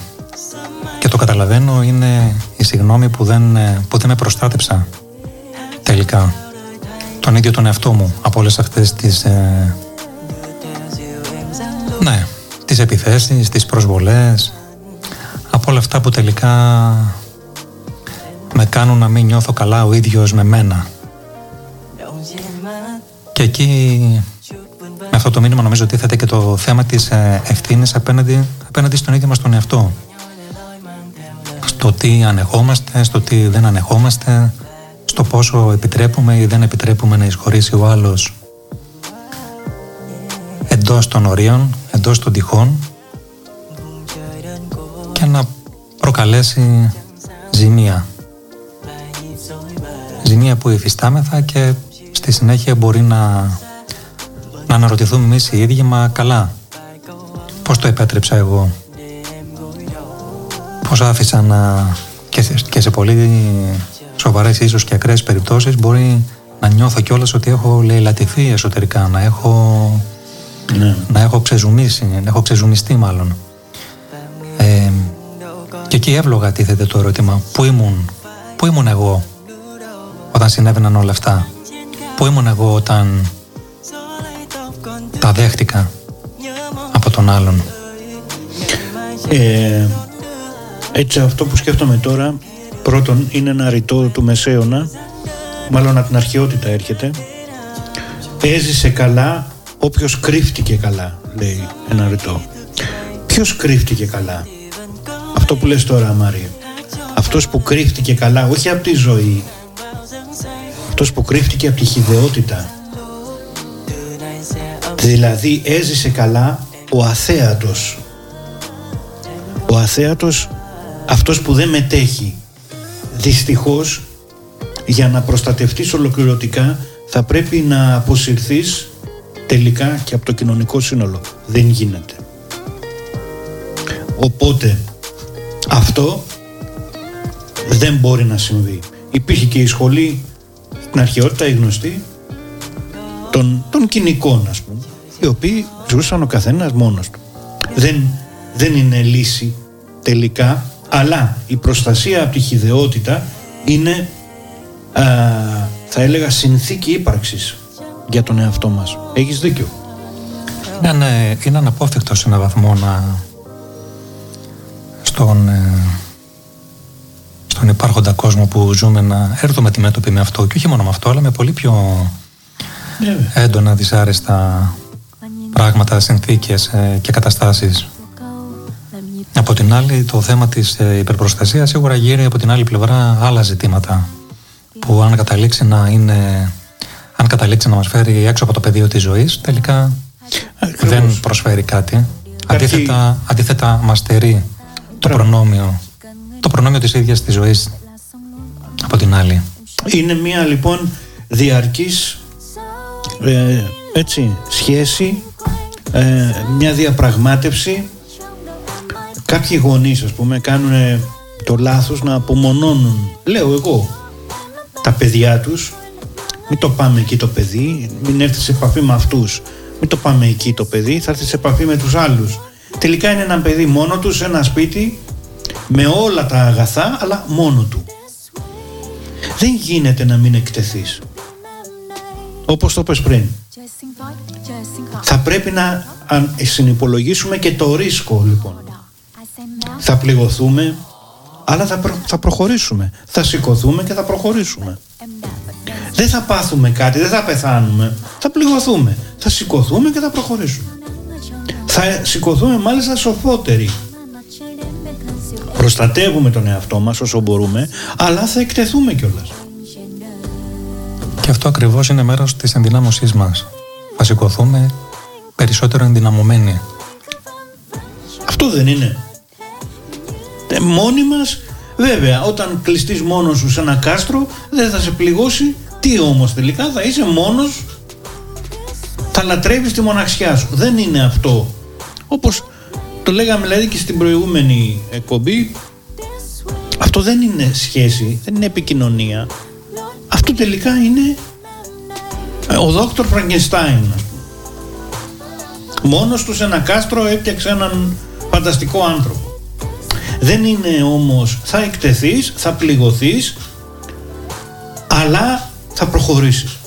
και το καταλαβαίνω είναι η συγγνώμη που δεν, ε, που δεν με προστάτεψα τελικά. Τον ίδιο τον εαυτό μου από όλες αυτές τις ε, ναι, τις επιθέσεις, τις προσβολές από όλα αυτά που τελικά με κάνουν να μην νιώθω καλά ο ίδιος με μένα. Και εκεί με αυτό το μήνυμα νομίζω ότι τίθεται και το θέμα της ε, ευθύνης απέναντι, απέναντι στον ίδιο μας τον εαυτό στο τι ανεχόμαστε, στο τι δεν ανεχόμαστε στο πόσο επιτρέπουμε ή δεν επιτρέπουμε να εισχωρήσει ο άλλος εντός των ορίων, εντός των τυχών και να προκαλέσει ζημία. Ζημία που υφιστάμεθα και στη συνέχεια μπορεί να, να αναρωτηθούμε εμείς οι ίδιοι, μα καλά, πώς το επέτρεψα εγώ. Πώς άφησα να... και σε, και σε πολύ σοβαρές ίσως και ακραίες περιπτώσεις μπορεί να νιώθω κιόλας ότι έχω λαιλατηθεί εσωτερικά, να έχω, Ναι. να έχω ξεζουμίσει, να έχω ξεζουμιστεί μάλλον. Ε, και εκεί εύλογα τίθεται το ερώτημα, πού ήμουν, πού ήμουν εγώ όταν συνέβαιναν όλα αυτά; Πού ήμουν εγώ όταν τα δέχτηκα από τον άλλον. Ε, έτσι αυτό που σκέφτομαι τώρα πρώτον είναι ένα ρητό του Μεσαίωνα. Μάλλον από την αρχαιότητα έρχεται. Έζησε καλά όποιος κρύφτηκε καλά λέει ένα ρητό. Ποιος κρύφτηκε καλά αυτό που λες τώρα Μάρια αυτός που κρύφτηκε καλά όχι από τη ζωή αυτός που κρύφτηκε από τη χιδεότητα δηλαδή έζησε καλά ο αθέατος. Ο αθέατος αυτός που δεν μετέχει δυστυχώς για να προστατευτείς ολοκληρωτικά θα πρέπει να αποσυρθείς τελικά και από το κοινωνικό σύνολο. Δεν γίνεται. Οπότε αυτό δεν μπορεί να συμβεί. Υπήρχε και η σχολή στην αρχαιότητα η γνωστή των, των κοινικών ας πούμε οι οποίοι ζούσαν ο καθένας μόνος του. Δεν, δεν είναι λύση τελικά αλλά η προστασία από τη χιδεότητα είναι α, θα έλεγα συνθήκη ύπαρξης για τον εαυτό μας. Έχεις δίκιο. Είναι, ναι, είναι αναπόφευκτο σε έναν βαθμό να στον, ε, στον υπάρχοντα κόσμο που ζούμε να έρθουμε αντιμέτωποι με αυτό. Και όχι μόνο με αυτό αλλά με πολύ πιο έντονα δυσάρεστα πράγματα, συνθήκες ε, και καταστάσεις. Από την άλλη το θέμα της ε, υπερπροστασίας σίγουρα γύρει από την άλλη πλευρά άλλα ζητήματα που αν καταλήξει να είναι αν καταλήξει να μας φέρει έξω από το πεδίο της ζωής τελικά δεν προσφέρει κάτι. Αντίθετα, αντίθετα μας στερεί το προνόμιο το προνόμιο της ίδιας της ζωής από την άλλη. Είναι μια λοιπόν διαρκής ε, έτσι, σχέση, ε, μια διαπραγμάτευση. Κάποιοι γονείς ας πούμε κάνουν το λάθος να απομονώνουν, λέω εγώ, τα παιδιά τους. Μην το πάμε εκεί το παιδί, μην έρθεις σε επαφή με αυτούς. Μην το πάμε εκεί το παιδί, θα έρθεις σε επαφή με τους άλλους. Τελικά είναι ένα παιδί μόνο του σε ένα σπίτι με όλα τα αγαθά αλλά μόνο του. Δεν γίνεται να μην εκτεθείς. Όπως το πες πριν. Θα πρέπει να αν- συνυπολογίσουμε και το ρίσκο λοιπόν. Θα πληγωθούμε, Αλλά θα, προ- θα προχωρήσουμε. Θα σηκωθούμε και θα προχωρήσουμε. Δεν θα πάθουμε κάτι, δεν θα πεθάνουμε. Θα πληγωθούμε. Θα σηκωθούμε και θα προχωρήσουμε. Θα σηκωθούμε μάλιστα σοφότεροι. Προστατεύουμε τον εαυτό μας όσο μπορούμε, αλλά θα εκτεθούμε κιόλας. Και αυτό ακριβώς είναι μέρος της ενδυνάμωσής μας. Θα σηκωθούμε περισσότερο ενδυναμωμένοι. Αυτό δεν είναι. Ε, μόνοι μας, βέβαια, όταν κλειστείς μόνος σου σε ένα κάστρο, δεν θα σε πληγώσει. Τι όμως τελικά, θα είσαι μόνος, θα λατρεύεις τη μοναξιά σου. Δεν είναι αυτό. Όπως το λέγαμε δηλαδή και στην προηγούμενη εκπομπή, αυτό δεν είναι σχέση, δεν είναι επικοινωνία. Αυτό τελικά είναι ε, ε, ο δόκτωρ Φραγκενστάιν. Μόνος τους σε ένα κάστρο έπιαξε έναν φανταστικό άνθρωπο. Δεν είναι όμως θα εκτεθείς, θα πληγωθείς αλλά θα προχωρήσεις.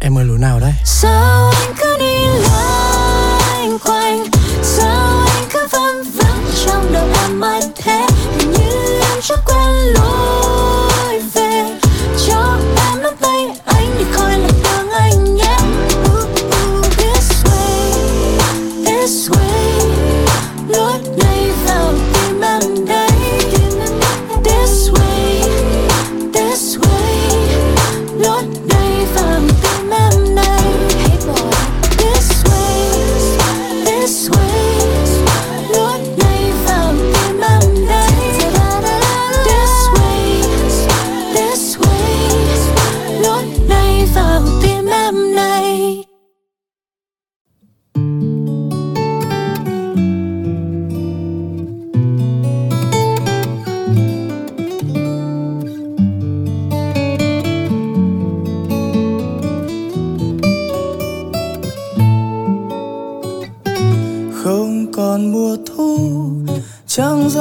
Em ơi, lối nào đấy? Sao anh cứ đi loanh quanh Sao anh cứ văng vắng trong đầu em mãi thế Hình như em chưa quen lối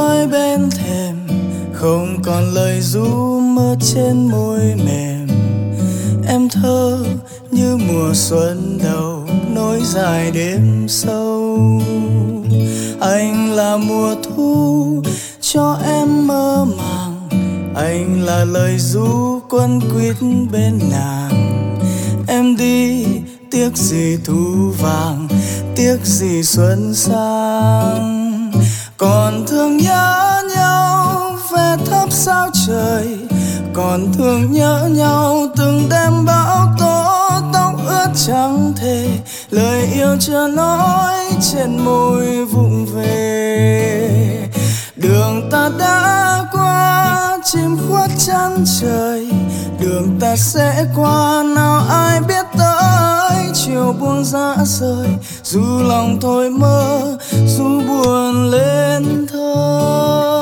nói bên thềm, Không còn lời ru mơ trên môi mềm. Em thơ như mùa xuân đầu, Nối dài đêm sâu. Anh là mùa thu Cho em mơ màng, Anh là lời ru quân quýt bên nàng. Em đi, tiếc gì thu vàng, Tiếc gì xuân sang. Còn thương nhớ nhau về thấp sao trời. Còn thương nhớ nhau, từng đêm bão tố, Tóc ướt trắng thề. Lời yêu chưa nói, trên môi vụng về. Đường ta đã qua, chim khuất chân trời. Đường ta sẽ qua, nào ai biết tới? Chiều buông ra rời Dù lòng thôi mơ Dù buồn lên thơ.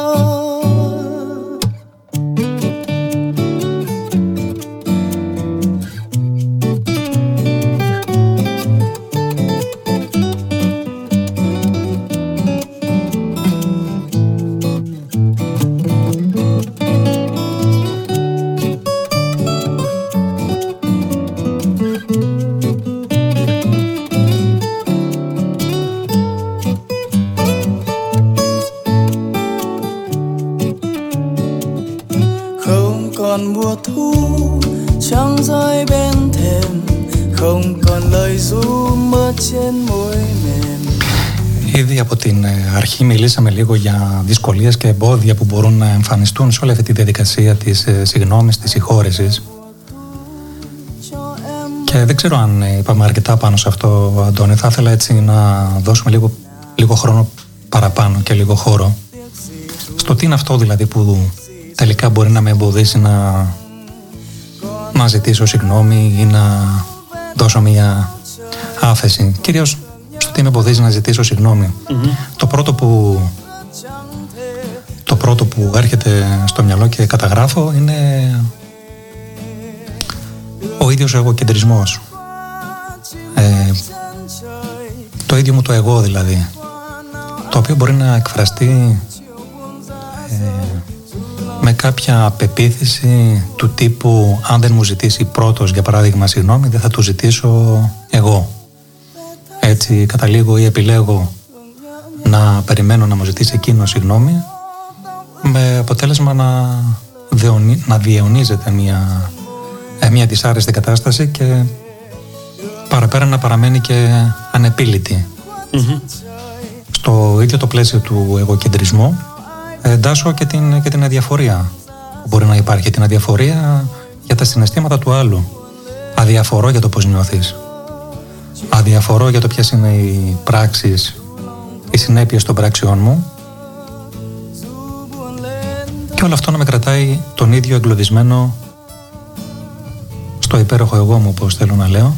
Lời ru mơ trên môi mềm Ήδη από την ε, αρχή μιλήσαμε λίγο για δυσκολίες και εμπόδια που μπορούν να εμφανιστούν σε όλη αυτή τη διαδικασία της ε, συγγνώμης, της συγχώρεσης. Και δεν ξέρω αν ε, είπαμε αρκετά πάνω σε αυτό, Αντώνη. Θα ήθελα έτσι να δώσουμε λίγο, λίγο χρόνο παραπάνω και λίγο χώρο. Στο τι είναι αυτό δηλαδή που τελικά μπορεί να με εμποδίσει να, να ζητήσω συγγνώμη ή να δώσω μια άφεση. Κυρίως στο τι με εμποδίζει να ζητήσω συγγνώμη. Το πρώτο που το πρώτο που έρχεται στο μυαλό και καταγράφω είναι ο ίδιος ο εγωκεντρισμός. Ε, το ίδιο μου το εγώ δηλαδή. Το οποίο μπορεί να εκφραστεί ε, με κάποια πεποίθηση του τύπου αν δεν μου ζητήσει πρώτος για παράδειγμα συγγνώμη δεν θα του ζητήσω εγώ έτσι καταλήγω ή επιλέγω να περιμένω να μου ζητήσει εκείνος συγγνώμη με αποτέλεσμα να, δεονι, να διαιωνίζεται μια, ε, μια δυσάρεστη κατάσταση και παραπέρα να παραμένει και ανεπίλητη. Στο ίδιο το πλαίσιο του εγωκεντρισμού εντάσσω και την, και την αδιαφορία που μπορεί να υπάρχει. Την αδιαφορία για τα συναισθήματα του άλλου. Αδιαφορώ για το πώς νιώθεις. Αδιαφορώ για το ποιες είναι οι πράξεις, οι συνέπειες των πράξεών μου και όλο αυτό να με κρατάει τον ίδιο εγκλωβισμένο στο υπέροχο εγώ μου, όπως θέλω να λέω,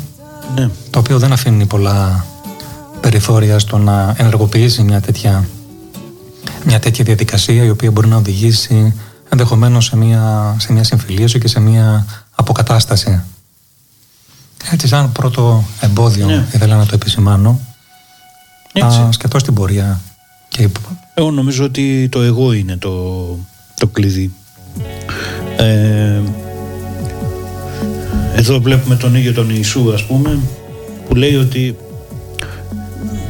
Ναι. το οποίο δεν αφήνει πολλά περιθώρια στο να ενεργοποιήσει μια τέτοια, μια τέτοια διαδικασία η οποία μπορεί να οδηγήσει ενδεχομένως σε μια, σε μια συμφιλίωση και σε μια αποκατάσταση. Έτσι σαν πρώτο εμπόδιο Ναι. ήθελα να το επισημάνω Έτσι. να σκεφτώ στην πορεία και Εγώ νομίζω ότι το εγώ είναι το, το κλειδί. Ε, εδώ βλέπουμε τον ίδιο τον Ιησού ας πούμε που λέει ότι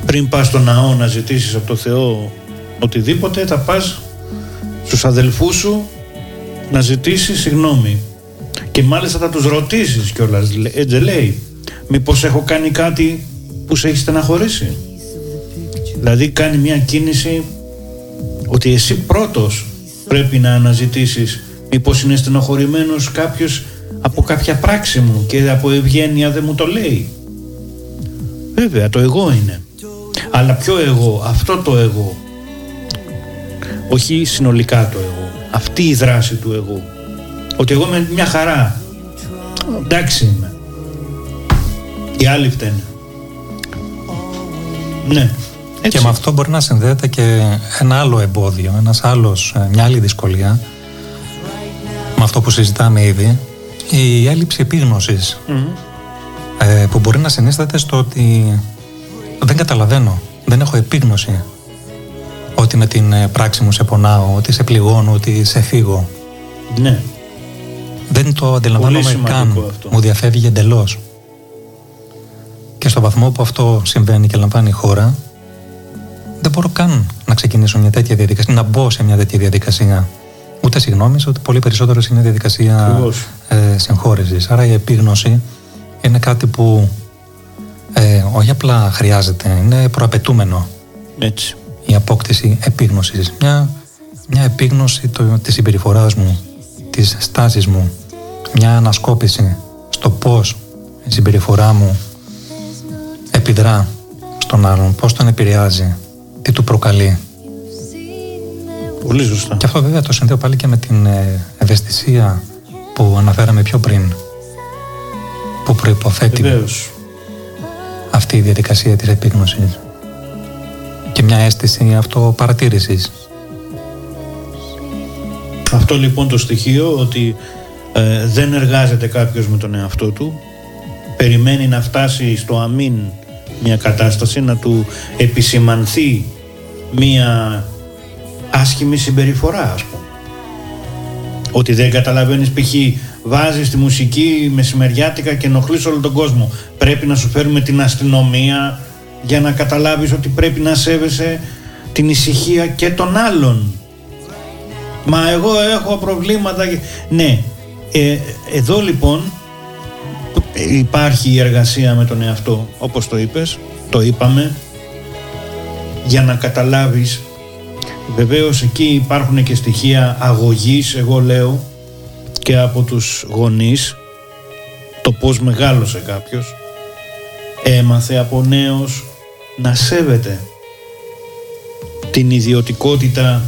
πριν πας στο ναό να ζητήσεις από το Θεό οτιδήποτε θα πας στους αδελφούς σου να ζητήσεις συγγνώμη και μάλιστα θα τους ρωτήσεις κιόλας έτσι λέει μήπως έχω κάνει κάτι που σε έχει στεναχωρήσει; Δηλαδή κάνει μια κίνηση ότι εσύ πρώτος πρέπει να αναζητήσεις μήπως είναι στενοχωρημένος κάποιος από κάποια πράξη μου και από ευγένεια δεν μου το λέει. Βέβαια το εγώ είναι. Αλλά ποιο εγώ, αυτό το εγώ. Όχι συνολικά το εγώ. Αυτή η δράση του εγώ. Ότι εγώ είμαι μια χαρά. Εντάξει είμαι. Οι άλλοι φταίνε. Ναι. Και με αυτό μπορεί να συνδέεται και ένα άλλο εμπόδιο, ένας άλλος, ε, μια άλλη δυσκολία με αυτό που συζητάμε ήδη, η έλλειψη επίγνωσης ε, που μπορεί να συνίσταται στο ότι δεν καταλαβαίνω, δεν έχω επίγνωση ότι με την ε, πράξη μου σε πονάω, ότι σε πληγώνω, ότι σε φύγω. Ναι. Δεν το αντιλαμβάνομαι σημαντικό καν. αυτό. Μου διαφεύγει εντελώς. Και στο βαθμό που αυτό συμβαίνει και λαμβάνει η χώρα, δεν μπορώ καν να ξεκινήσω μια τέτοια διαδικασία, να μπω σε μια τέτοια διαδικασία. Ούτε συγγνώμη, ούτε πολύ περισσότερο σε μια διαδικασία Ακριβώς. ε, συγχώρεσης. Άρα η επίγνωση είναι κάτι που ε, όχι απλά χρειάζεται, είναι προαπαιτούμενο Έτσι. Η απόκτηση επίγνωσης. Μια, μια επίγνωση το, της συμπεριφοράς μου, της στάσης μου, μια ανασκόπηση στο πώς η συμπεριφορά μου επιδρά στον άλλον, πώς τον επηρεάζει, τι του προκαλεί. Πολύ σωστά. Και αυτό βέβαια το συνδέω πάλι και με την ε, ευαισθησία που αναφέραμε πιο πριν, που προϋποθέτει Βεβαίως. αυτή η διαδικασία της επίγνωσης και μια αίσθηση αυτοπαρατήρησης. Αυτό λοιπόν το στοιχείο ότι ε, δεν εργάζεται κάποιος με τον εαυτό του περιμένει να φτάσει στο αμήν μια κατάσταση να του επισημανθεί μια άσχημη συμπεριφορά ας πούμε ότι δεν καταλαβαίνεις π.χ. βάζεις τη μουσική μεσημεριάτικα και ενοχλείς όλο τον κόσμο πρέπει να σου φέρουμε την αστυνομία για να καταλάβεις ότι πρέπει να σέβεσαι την ησυχία και των άλλων Μα εγώ έχω προβλήματα. και- Ναι. Ε, εδώ λοιπόν υπάρχει η εργασία με τον εαυτό, όπως το είπες, το είπαμε, για να καταλάβεις. Βεβαίως εκεί υπάρχουν και στοιχεία αγωγής, εγώ λέω, και από τους γονείς, το πώς μεγάλωσε κάποιος, έμαθε από νέος να σέβεται την ιδιωτικότητα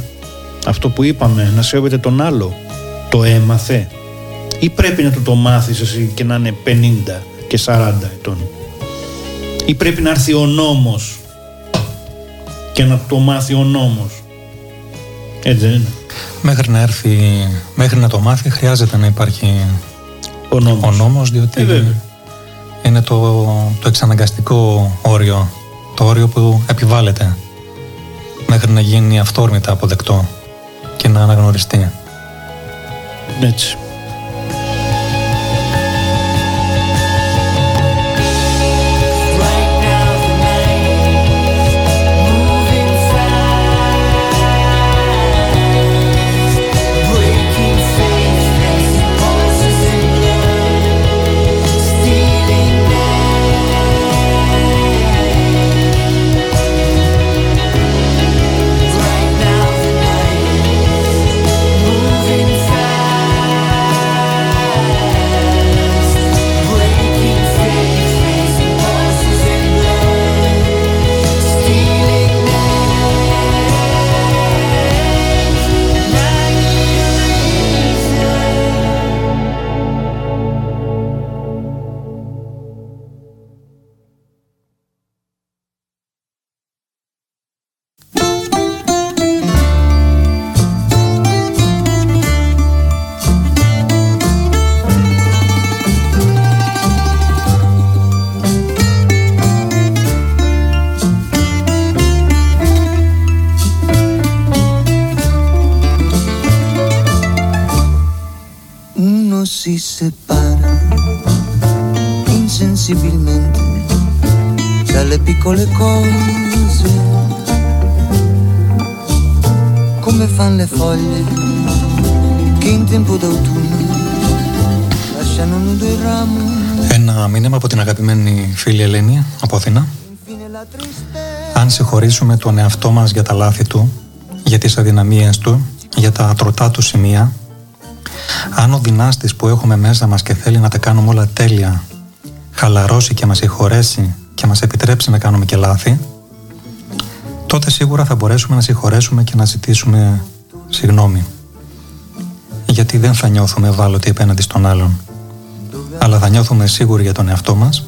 αυτό που είπαμε, να σέβεται τον άλλο, το έμαθε ή πρέπει να του το μάθεις εσύ και να είναι 50 και 40 ετών ή πρέπει να έρθει ο νόμος και να το μάθει ο νόμος. Έτσι δεν είναι. Μέχρι να έρθει, μέχρι να το μάθει χρειάζεται να υπάρχει ο νόμος, ο νόμος διότι Ε, βέβαια. είναι το, το εξαναγκαστικό όριο, το όριο που επιβάλλεται μέχρι να γίνει αυθόρμητα αποδεκτό και να αναγνωριστεί. Έτσι. Dalle piccole cose, come fanno le foglie che in tempo d'autunno lasciano nudo il ramo. Ένα μήνυμα από την αγαπημένη φίλη Ελένη από Αθήνα. Αν συγχωρήσουμε τον εαυτό μας για τα λάθη του, για τις αδυναμίες του, για τα τροτά του σημεία, αν ο δυνάστης που έχουμε μέσα μας και θέλει να τα κάνουμε όλα τέλεια, χαλαρώσει και μας συγχωρέσει και μας επιτρέψει να κάνουμε και λάθη, τότε σίγουρα θα μπορέσουμε να συγχωρέσουμε και να ζητήσουμε συγνώμη. Γιατί δεν θα νιώθουμε ευάλωτοι απέναντι στον άλλον, αλλά θα νιώθουμε σίγουροι για τον εαυτό μας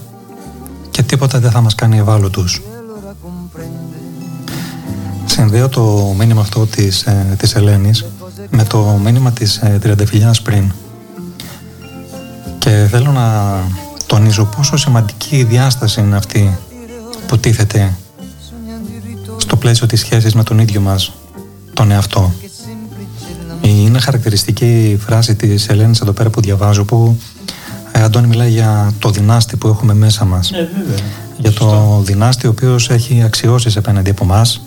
και τίποτα δεν θα μας κάνει ευάλωτους. Συνδέω το μήνυμα αυτό της, ε, της Ελένης με το μήνυμα της ε, Τριαντεφυλιάς πριν και θέλω να τονίζω πόσο σημαντική η διάσταση είναι αυτή που τίθεται στο πλαίσιο της σχέσης με τον ίδιο μας τον εαυτό. Είναι χαρακτηριστική η φράση της Ελένης εδώ πέρα που διαβάζω που ε, Αντώνη μιλάει για το δυνάστη που έχουμε μέσα μας. Ναι, βέβαια. για το δυνάστη ο οποίος έχει αξιώσεις απέναντι από εμάς,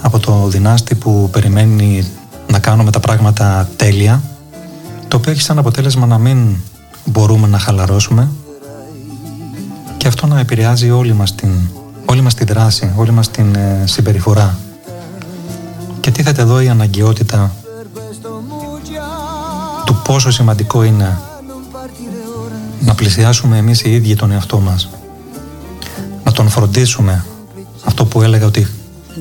από το δυνάστη που περιμένει να κάνουμε τα πράγματα τέλεια το οποίο έχει σαν αποτέλεσμα να μην μπορούμε να χαλαρώσουμε και αυτό να επηρεάζει όλη μας την, όλη μας τη δράση, όλη μας την ε, συμπεριφορά. Και τίθεται εδώ η αναγκαιότητα του πόσο σημαντικό είναι να πλησιάσουμε εμείς οι ίδιοι τον εαυτό μας. Να τον φροντίσουμε αυτό που έλεγα ότι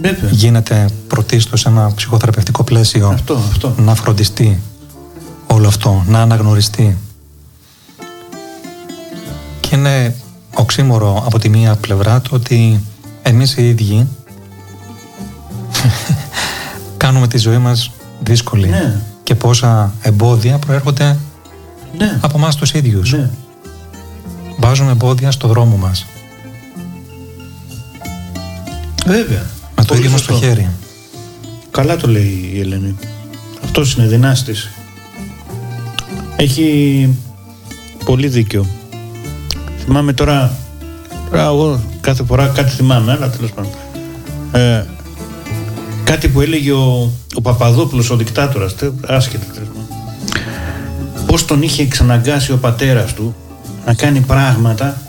Βέβαια. γίνεται πρωτίστως σε ένα ψυχοθεραπευτικό πλαίσιο Αυτό, αυτό. να φροντιστεί όλο αυτό, να αναγνωριστεί. Και είναι οξύμορο από τη μία πλευρά το ότι εμείς οι ίδιοι κάνουμε τη ζωή μας δύσκολη Ναι. και πόσα εμπόδια προέρχονται Ναι. από εμάς τους ίδιους. Ναι. Βάζουμε εμπόδια στο δρόμο μας Βέβαια. με το Πολύ ίδιο μας το σωστό. χέρι. Καλά το λέει η Ελένη. Αυτός είναι δυνάστης. Έχει πολύ δίκιο. Θυμάμαι τώρα, τώρα εγώ κάθε φορά κάτι θυμάμαι, αλλά τέλος πάντων. Ε, κάτι που έλεγε ο, ο Παπαδόπουλος, ο δικτάτορας, τε- άσχετα τέλος πάντων. Πώς τον είχε εξαναγκάσει ο πατέρας του να κάνει πράγματα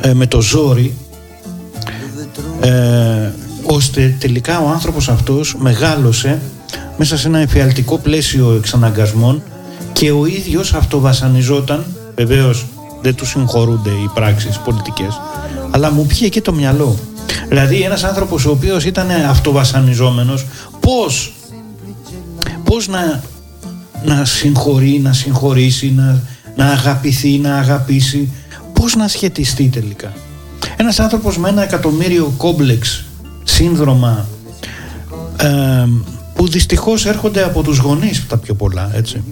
ε, με το ζόρι ε, ώστε τελικά ο άνθρωπος αυτός μεγάλωσε μέσα σε ένα εφιαλτικό πλαίσιο εξαναγκασμών και ο ίδιος αυτοβασανιζόταν βεβαίως δεν τους συγχωρούνται οι πράξεις πολιτικές αλλά μου πήγε και το μυαλό δηλαδή ένας άνθρωπος ο οποίος ήταν αυτοβασανιζόμενος πώς πώς να, να συγχωρεί, να συγχωρήσει να, να αγαπηθεί, να αγαπήσει πώς να σχετιστεί τελικά ένας άνθρωπος με ένα εκατομμύριο κόμπλεξ, σύνδρομα ε, που δυστυχώς έρχονται από τους γονείς τα πιο πολλά, έτσι.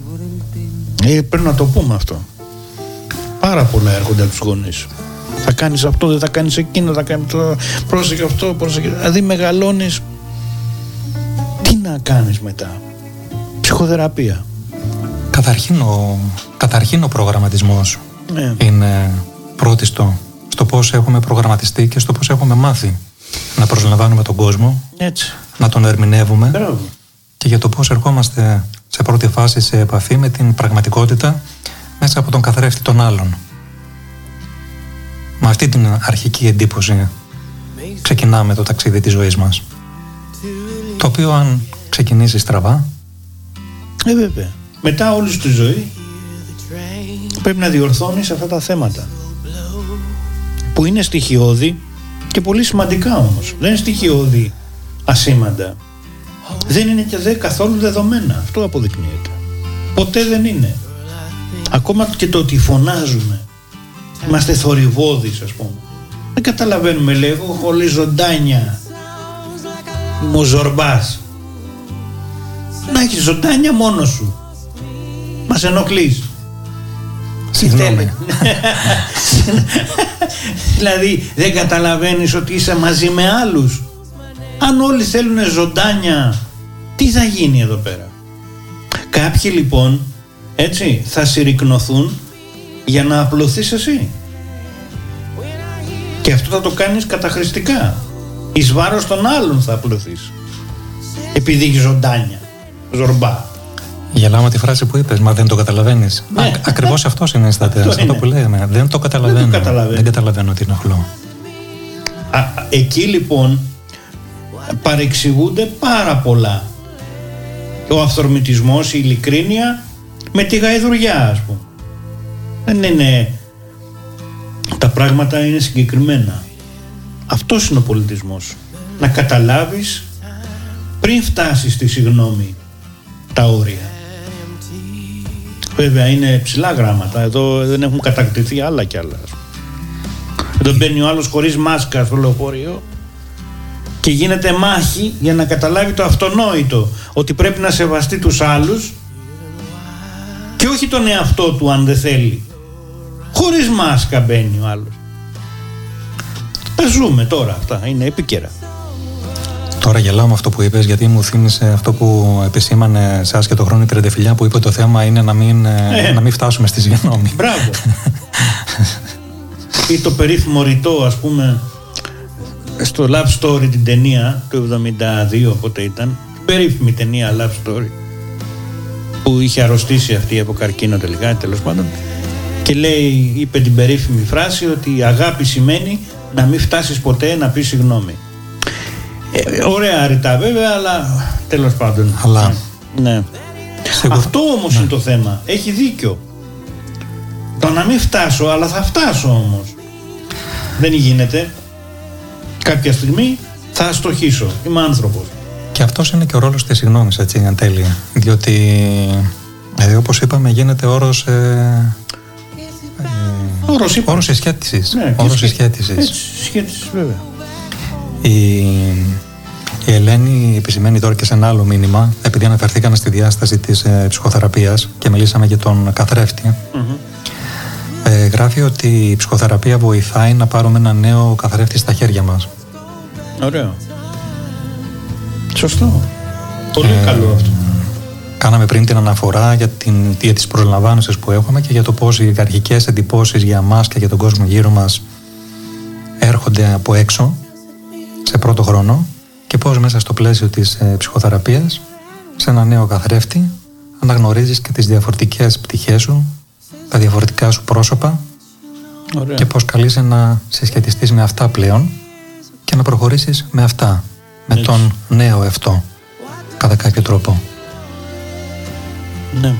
Ε, πρέπει να το πούμε αυτό. Πάρα πολλά έρχονται από τους γονείς. Θα κάνεις αυτό, δεν θα κάνεις εκείνο, θα κάνεις το... Πρόσεχε αυτό, πρόσεχε... Δηλαδή μεγαλώνεις... Τι να κάνεις μετά; Ψυχοθεραπεία. Καταρχήν ο, καταρχήν ο προγραμματισμός Ναι. είναι πρώτιστο στο πώς έχουμε προγραμματιστεί και στο πώς έχουμε μάθει να προσλαμβάνουμε τον κόσμο, Έτσι. να τον ερμηνεύουμε Μπράβο. και για το πώς ερχόμαστε σε πρώτη φάση σε επαφή με την πραγματικότητα μέσα από τον καθρέφτη των άλλων. Με αυτή την αρχική εντύπωση ξεκινάμε το ταξίδι της ζωής μας. Το οποίο αν ξεκινήσει στραβά, Ε, βέβαια. Μετά όλη σου τη ζωή πρέπει να διορθώνεις αυτά τα θέματα. Που είναι στοιχειώδη και πολύ σημαντικά όμως. Δεν είναι στοιχειώδη ασήμαντα. Δεν είναι και δε καθόλου δεδομένα. Αυτό αποδεικνύεται. Ποτέ δεν είναι. Ακόμα και το ότι φωνάζουμε. Είμαστε θορυβόδεις ας πούμε. Δεν καταλαβαίνουμε λέει εγώ χωρί ζωντάνια. Είμαι ο Ζορμπάς. Να έχεις ζωντάνια μόνος σου. Μας ενοχλείς. συγγνώμη, Δηλαδή δεν καταλαβαίνεις ότι είσαι μαζί με άλλους. Αν όλοι θέλουν ζωντάνια, τι θα γίνει εδώ πέρα; Κάποιοι λοιπόν, έτσι, θα συρρυκνωθούν για να απλωθείς εσύ. Και αυτό θα το κάνεις καταχρηστικά. Εις βάρος των άλλων θα απλωθείς. Επειδή έχεις ζωντάνια. Ζορμπά. γελάω με τη φράση που είπες, μα δεν το καταλαβαίνεις. Ναι. Α, ακριβώς αυτό συνίσταται, Αυτό αυτό είναι. που λέμε. Δεν το καταλαβαίνω. καταλαβαίνω. Δεν καταλαβαίνω τι ενοχλώ. Α, α, εκεί λοιπόν παρεξηγούνται πάρα πολλά. Ο αυθορμητισμός, η ειλικρίνεια με τη γαϊδουριά ας πούμε. Δεν είναι... Τα πράγματα είναι συγκεκριμένα. Αυτός είναι ο πολιτισμός. Να καταλάβεις πριν φτάσεις στη συγνώμη τα όρια. Βέβαια είναι ψηλά γράμματα. Εδώ δεν έχουν κατακτηθεί άλλα κι άλλα. ας πούμε. Εδώ μπαίνει ο άλλος χωρίς μάσκα στο λεωφορείο και γίνεται μάχη για να καταλάβει το αυτονόητο ότι πρέπει να σεβαστεί τους άλλους και όχι τον εαυτό του αν δεν θέλει. Χωρίς μάσκα μπαίνει ο άλλος. Τα ζούμε τώρα αυτά, είναι επίκαιρα. Τώρα γελάω με αυτό που είπες γιατί μου θύμισε αυτό που επισήμανε εσά και το χρόνο η Τριαντεφυλιά που είπε το θέμα είναι να μην, ε, Ε. να μην φτάσουμε στη συγγνώμη. Μπράβο. Ή το περίφημο ρητό ας πούμε στο Love Story την ταινία του 72 πότε ήταν την περίφημη ταινία Love Story που είχε αρρωστήσει αυτή από καρκίνο τελικά τέλος πάντων και λέει, είπε την περίφημη φράση ότι η αγάπη σημαίνει να μην φτάσεις ποτέ να πεις συγγνώμη. Ε, ωραία ρητά βέβαια αλλά τέλος πάντων. Αλλά Ναι. σίγουρα- Αυτό όμως είναι το θέμα. Έχει δίκιο. Το να μην φτάσω, αλλά θα φτάσω όμως. Δεν γίνεται. Κάποια στιγμή θα αστοχήσω. Είμαι άνθρωπος. Και αυτός είναι και ο ρόλος της συγγνώμης, έτσι, εν τέλει. Διότι, δηλαδή, όπως είπαμε, γίνεται όρος... Ε, Όρος είπα. όρος συσχέτισης. Ναι, όρος και σχέ- συσχέτισης. Έτσι, σχέτισης βέβαια. Η, η Ελένη επισημαίνει τώρα και σε ένα άλλο μήνυμα, επειδή αναφερθήκαμε στη διάσταση της ε, ψυχοθεραπείας και μιλήσαμε για τον καθρέφτη, ε, γράφει ότι η ψυχοθεραπεία βοηθάει να πάρουμε ένα νέο καθρέφτη στα χέρια μας. Ωραίο. Σωστό. Πολύ Ε, καλό αυτό. Κάναμε πριν την αναφορά για, την, για τις προσλαμβάνωσες που έχουμε και για το πώς οι αρχικές εντυπώσεις για μας και για τον κόσμο γύρω μας έρχονται από έξω σε πρώτο χρόνο και πώς μέσα στο πλαίσιο της ε, ψυχοθεραπείας σε ένα νέο καθρέφτη αναγνωρίζεις και τις διαφορετικές πτυχές σου, τα διαφορετικά σου πρόσωπα Ωραία. και πώς καλείσαι να συσχετιστείς με αυτά πλέον και να προχωρήσεις με αυτά, με Έτσι. τον νέο αυτό κατά κάποιο τρόπο. Ναι.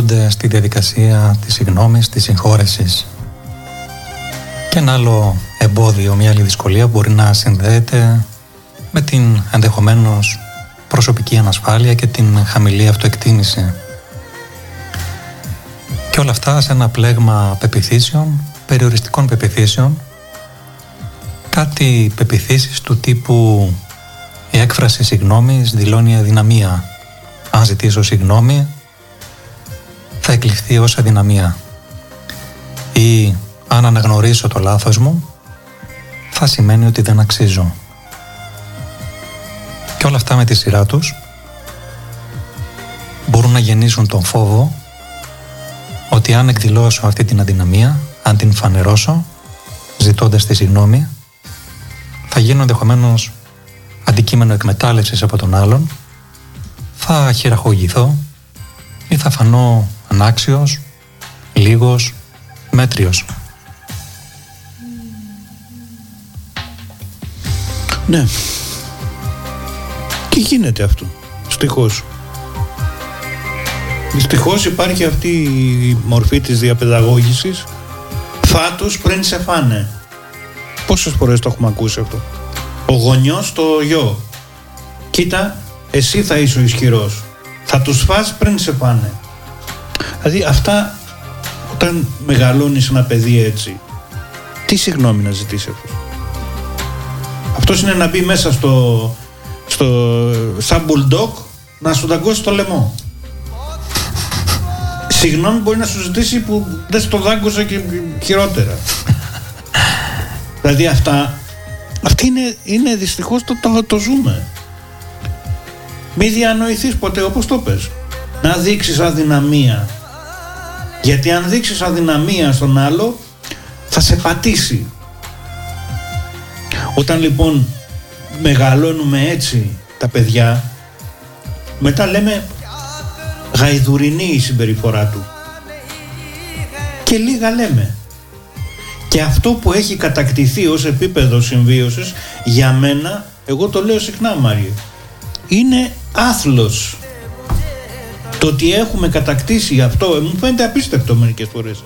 Που αναδύονται στη διαδικασία της συγγνώμης, της συγχώρεσης. Και ένα άλλο εμπόδιο, μια άλλη δυσκολία μπορεί να συνδέεται με την ενδεχομένως προσωπική ανασφάλεια και την χαμηλή αυτοεκτίμηση. Και όλα αυτά σε ένα πλέγμα πεπιθήσεων, περιοριστικών πεπιθήσεων, κάτι πεπιθήσεις του τύπου η έκφραση συγγνώμη δηλώνει αδυναμία. Αν ζητήσω συγγνώμη, θα εκλειφθεί ως αδυναμία. Ή αν αναγνωρίσω το λάθος μου, θα σημαίνει ότι δεν αξίζω. Και όλα αυτά με τη σειρά τους μπορούν να γεννήσουν τον φόβο ότι αν εκδηλώσω αυτή την αδυναμία, αν την φανερώσω, ζητώντας τη συγγνώμη, θα γίνω ενδεχομένως αντικείμενο εκμετάλλευσης από τον άλλον, θα χειραγωγηθώ ή θα φανώ ανάξιος, λίγος, μέτριος. Ναι. Τι γίνεται αυτό. Στοιχώς. Δυστυχώς υπάρχει αυτή η μορφή της διαπαιδαγώγησης φάτος πριν σε φάνε. Πόσες φορές το έχουμε ακούσει αυτό; Ο γονιός το γιο. Κοίτα, εσύ θα είσαι ο ισχυρός. Θα τους φας πριν σε φάνε. Δηλαδή αυτά όταν μεγαλώνεις ένα παιδί έτσι τι συγγνώμη να ζητήσει αυτός. Αυτός είναι να μπει μέσα στο, στο σαν bulldog να σου δαγκώσει το λαιμό. Συγγνώμη μπορεί να σου ζητήσει που δεν στο δάγκωσε και χειρότερα. δηλαδή αυτά, αυτή είναι, είναι δυστυχώς το, το, το ζούμε. Μη διανοηθείς ποτέ όπως το πες. Να δείξεις αδυναμία. Γιατί αν δείξεις αδυναμία στον άλλο θα σε πατήσει. Όταν λοιπόν μεγαλώνουμε έτσι τα παιδιά μετά λέμε γαϊδουρινή η συμπεριφορά του και λίγα λέμε. Και αυτό που έχει κατακτηθεί ως επίπεδο συμβίωσης για μένα, εγώ το λέω συχνά Μάριο είναι άθλος το ότι έχουμε κατακτήσει αυτό μου φαίνεται απίστευτο μερικές φορές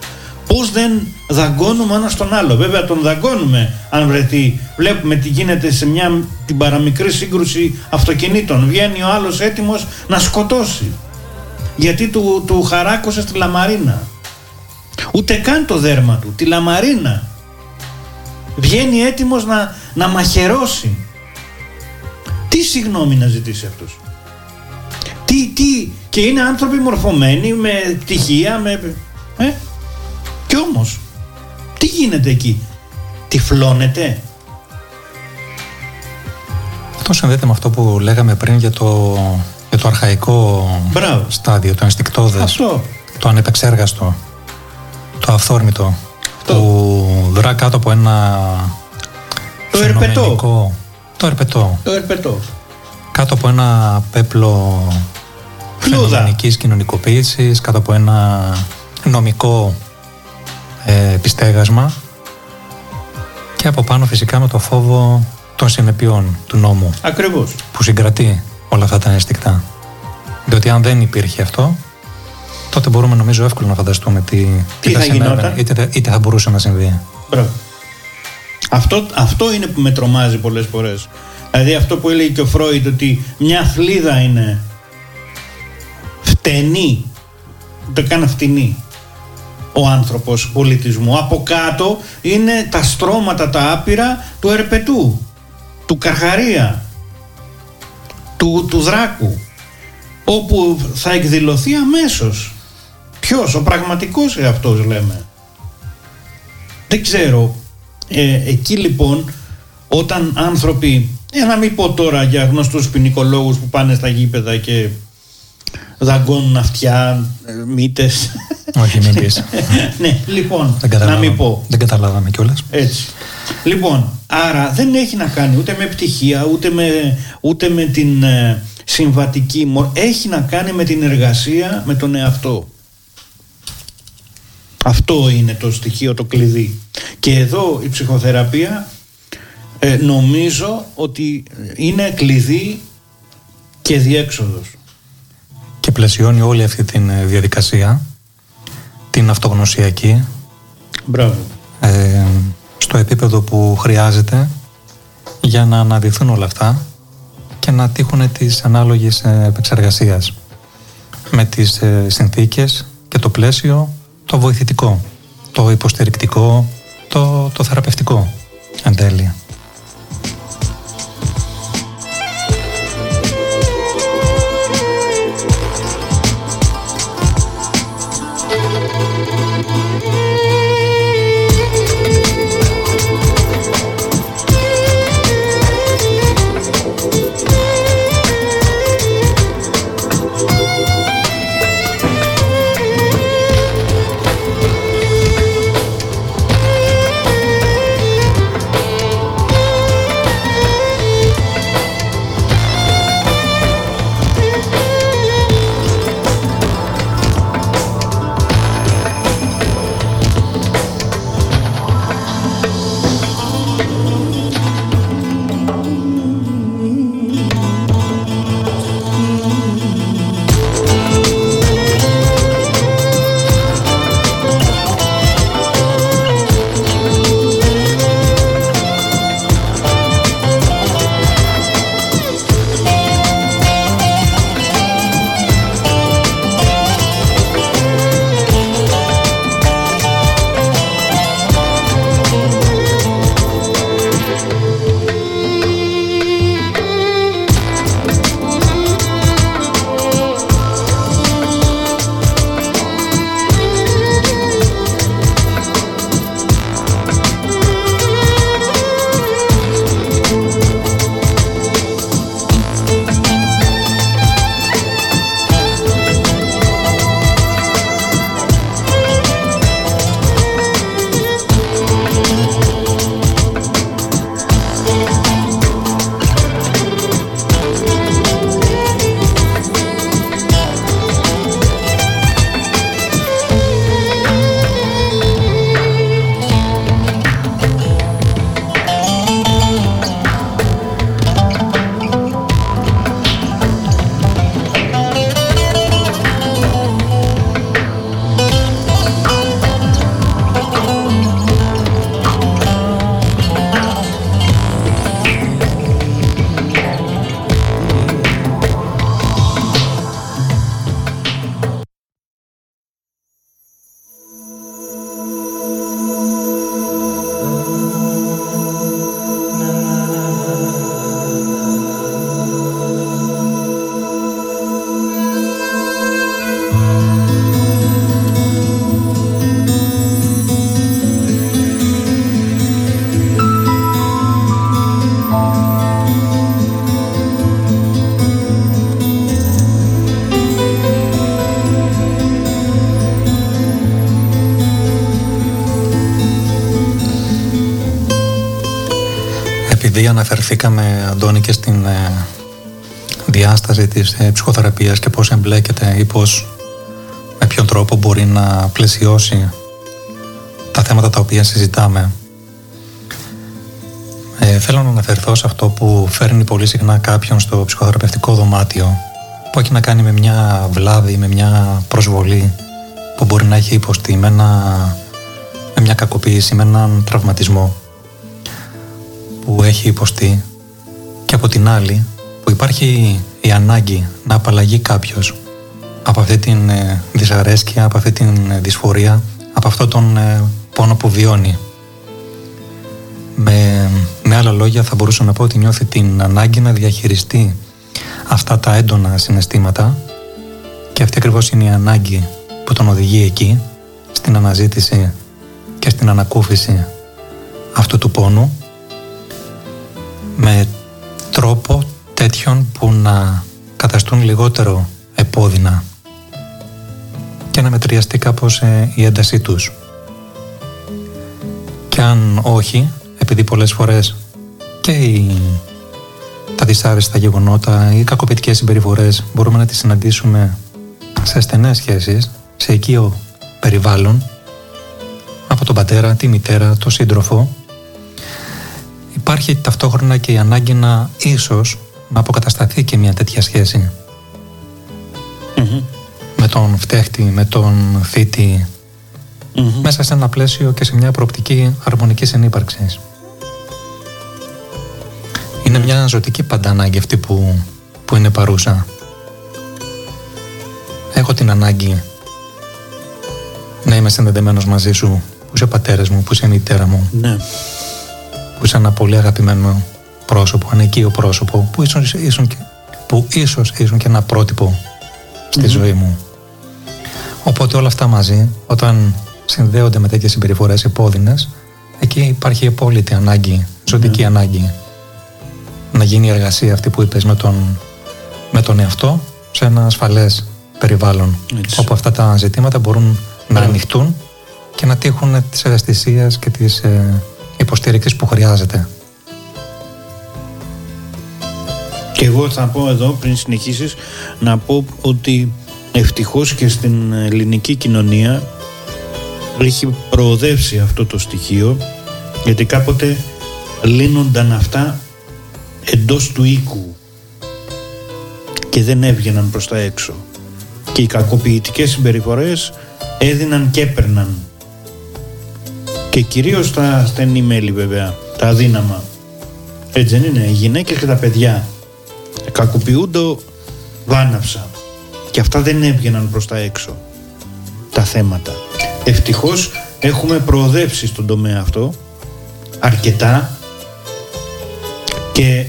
Πώς δεν δαγκώνουμε ένας στον άλλο. Βέβαια, τον δαγκώνουμε αν βρεθεί. Βλέπουμε τι γίνεται σε μια την παραμικρή σύγκρουση αυτοκινήτων. Βγαίνει ο άλλος έτοιμος να σκοτώσει. Γιατί του, του χαράκωσε στη λαμαρίνα. Ούτε καν το δέρμα του, τη λαμαρίνα. Βγαίνει έτοιμος να, να μαχαιρώσει. Τι συγγνώμη να ζητήσει αυτός. Τι, τι, και είναι άνθρωποι μορφωμένοι με πτυχία, με... Ε; Κι όμως, τι γίνεται εκεί; Τυφλώνεται; Αυτός συνδέεται με αυτό που λέγαμε πριν για το, για το αρχαϊκό Μπράβο. στάδιο, το ενστικτόδες, Αυτό. το ανεπεξέργαστο, το αυθόρμητο, που δρά κάτω από ένα Το ερπετό. φαινομενικό- Το ερπετό. Το ερπετό. Κάτω από ένα πέπλο Φλούδα. Φαινομενικής κοινωνικοποίησης, κάτω από ένα νομικό ε, επιστέγασμα και από πάνω φυσικά με το φόβο των συνεπειών του νόμου Ακριβώς. που συγκρατεί όλα αυτά τα ένστικτα. Διότι αν δεν υπήρχε αυτό, τότε μπορούμε νομίζω εύκολα να φανταστούμε τι, Τι θα συνέβαινε, γινόταν. είτε, είτε θα μπορούσε να συμβεί. Μπράβο. Αυτό, αυτό είναι που με τρομάζει πολλές φορές. Δηλαδή αυτό που έλεγε και ο Φρόιντ ότι μια θλίδα είναι φτενή, ούτε καν φτηνή ο άνθρωπος πολιτισμού. Από κάτω είναι τα στρώματα τα άπειρα του ερπετού, του καρχαρία, του, του δράκου. όπου θα εκδηλωθεί αμέσως. Ποιος, ο πραγματικός εαυτός λέμε. Δεν ξέρω. Ε, εκεί λοιπόν όταν άνθρωποι, ε, να μην πω τώρα για γνωστούς ποινικολόγους που πάνε στα γήπεδα και δαγκώνουν αυτιά, ε, μύτες. Όχι, μην πεις. ναι, λοιπόν, Δεν να καταλάβαμε. μην πω. Δεν καταλάβαμε κιόλας. Έτσι. Λοιπόν, άρα δεν έχει να κάνει ούτε με πτυχία, ούτε με, ούτε με την ε, συμβατική μορ. Έχει να κάνει με την εργασία με τον εαυτό. Αυτό είναι το στοιχείο, το κλειδί. Και εδώ η ψυχοθεραπεία ε, νομίζω ότι είναι κλειδί και διέξοδος. Και πλαισιώνει όλη αυτή τη διαδικασία, την αυτογνωσιακή, Μπράβο. ε, στο επίπεδο που χρειάζεται για να αναδυθούν όλα αυτά και να τύχουν τις ανάλογες ε, επεξεργασίας με τις ε, συνθήκες και το πλαίσιο το βοηθητικό, το υποστηρικτικό, το, το θεραπευτικό εν τέλει. Αναφερθήκαμε, Αντώνη, και στην ε, διάσταση της ε, ψυχοθεραπείας και πώς εμπλέκεται ή πώς με ποιον τρόπο μπορεί να πλαισιώσει τα θέματα τα οποία συζητάμε. Ε, θέλω να αναφερθώ σε αυτό που φέρνει πολύ συχνά κάποιον στο ψυχοθεραπευτικό δωμάτιο που έχει να κάνει με μια βλάβη, με μια προσβολή που μπορεί να έχει υποστεί με, ένα- με μια κακοποίηση, με έναν τραυματισμό που έχει υποστεί και από την άλλη που υπάρχει η ανάγκη να απαλλαγεί κάποιος από αυτή την ε, δυσαρέσκεια, από αυτή την ε, δυσφορία, από αυτό τον ε, πόνο που βιώνει. Με, με άλλα λόγια θα μπορούσα να πω ότι νιώθει την ανάγκη να διαχειριστεί αυτά τα έντονα συναισθήματα Και αυτή ακριβώς είναι η ανάγκη που τον οδηγεί εκεί, στην αναζήτηση και στην ανακούφιση αυτού του πόνου μετριαστεί κάπως ε, η έντασή τους. Και αν όχι, επειδή πολλές φορές και οι, τα δυσάρεστα γεγονότα ή οι κακοποιητικές συμπεριφορές μπορούμε να τις συναντήσουμε σε στενές σχέσεις, σε οικείο περιβάλλον, από τον πατέρα, τη μητέρα, τον σύντροφο, υπάρχει ταυτόχρονα και η ανάγκη να ίσως να αποκατασταθεί και μια τέτοια σχέση με τον φταίχτη, με τον θητη μέσα σε ένα πλαίσιο και σε μια προοπτική αρμονικής ενύπαρξης. Είναι μια ζωτική πάντα ανάγκη αυτή που, που είναι παρούσα. Έχω την ανάγκη να είμαι συνδεδεμένος μαζί σου, που είσαι ο πατέρας μου, που είσαι η μητέρα μου. Ναι. Που είσαι ένα πολύ αγαπημένο πρόσωπο, ανεκείο πρόσωπο, που ίσως, ίσον και, που ίσως ήσουν και ένα πρότυπο στη ζωή μου. Οπότε όλα αυτά μαζί, όταν συνδέονται με τέτοιες συμπεριφορές επώδυνες, εκεί υπάρχει απόλυτη ανάγκη, ζωτική ανάγκη να γίνει η εργασία αυτή που είπες με τον, με τον εαυτό σε ένα ασφαλές περιβάλλον. Όπου αυτά τα ζητήματα μπορούν να ανοιχτούν και να τύχουν της ευαισθησίας και της ε, υποστήριξης που χρειάζεται. Και εγώ θα πω εδώ πριν συνεχίσεις να πω ότι ευτυχώς και στην ελληνική κοινωνία έχει προοδεύσει αυτό το στοιχείο γιατί κάποτε λύνονταν αυτά εντός του οίκου και δεν έβγαιναν προς τα έξω. Και οι κακοποιητικές συμπεριφορές έδιναν και έπαιρναν. Και κυρίως τα στενή μέλη βέβαια τα αδύναμα. Έτσι δεν είναι οι γυναίκες και τα παιδιά. Κακοποιούνται βάναυσα και αυτά δεν έβγαιναν προς τα έξω τα θέματα. Ευτυχώς έχουμε προοδεύσει στον τομέα αυτό αρκετά. Και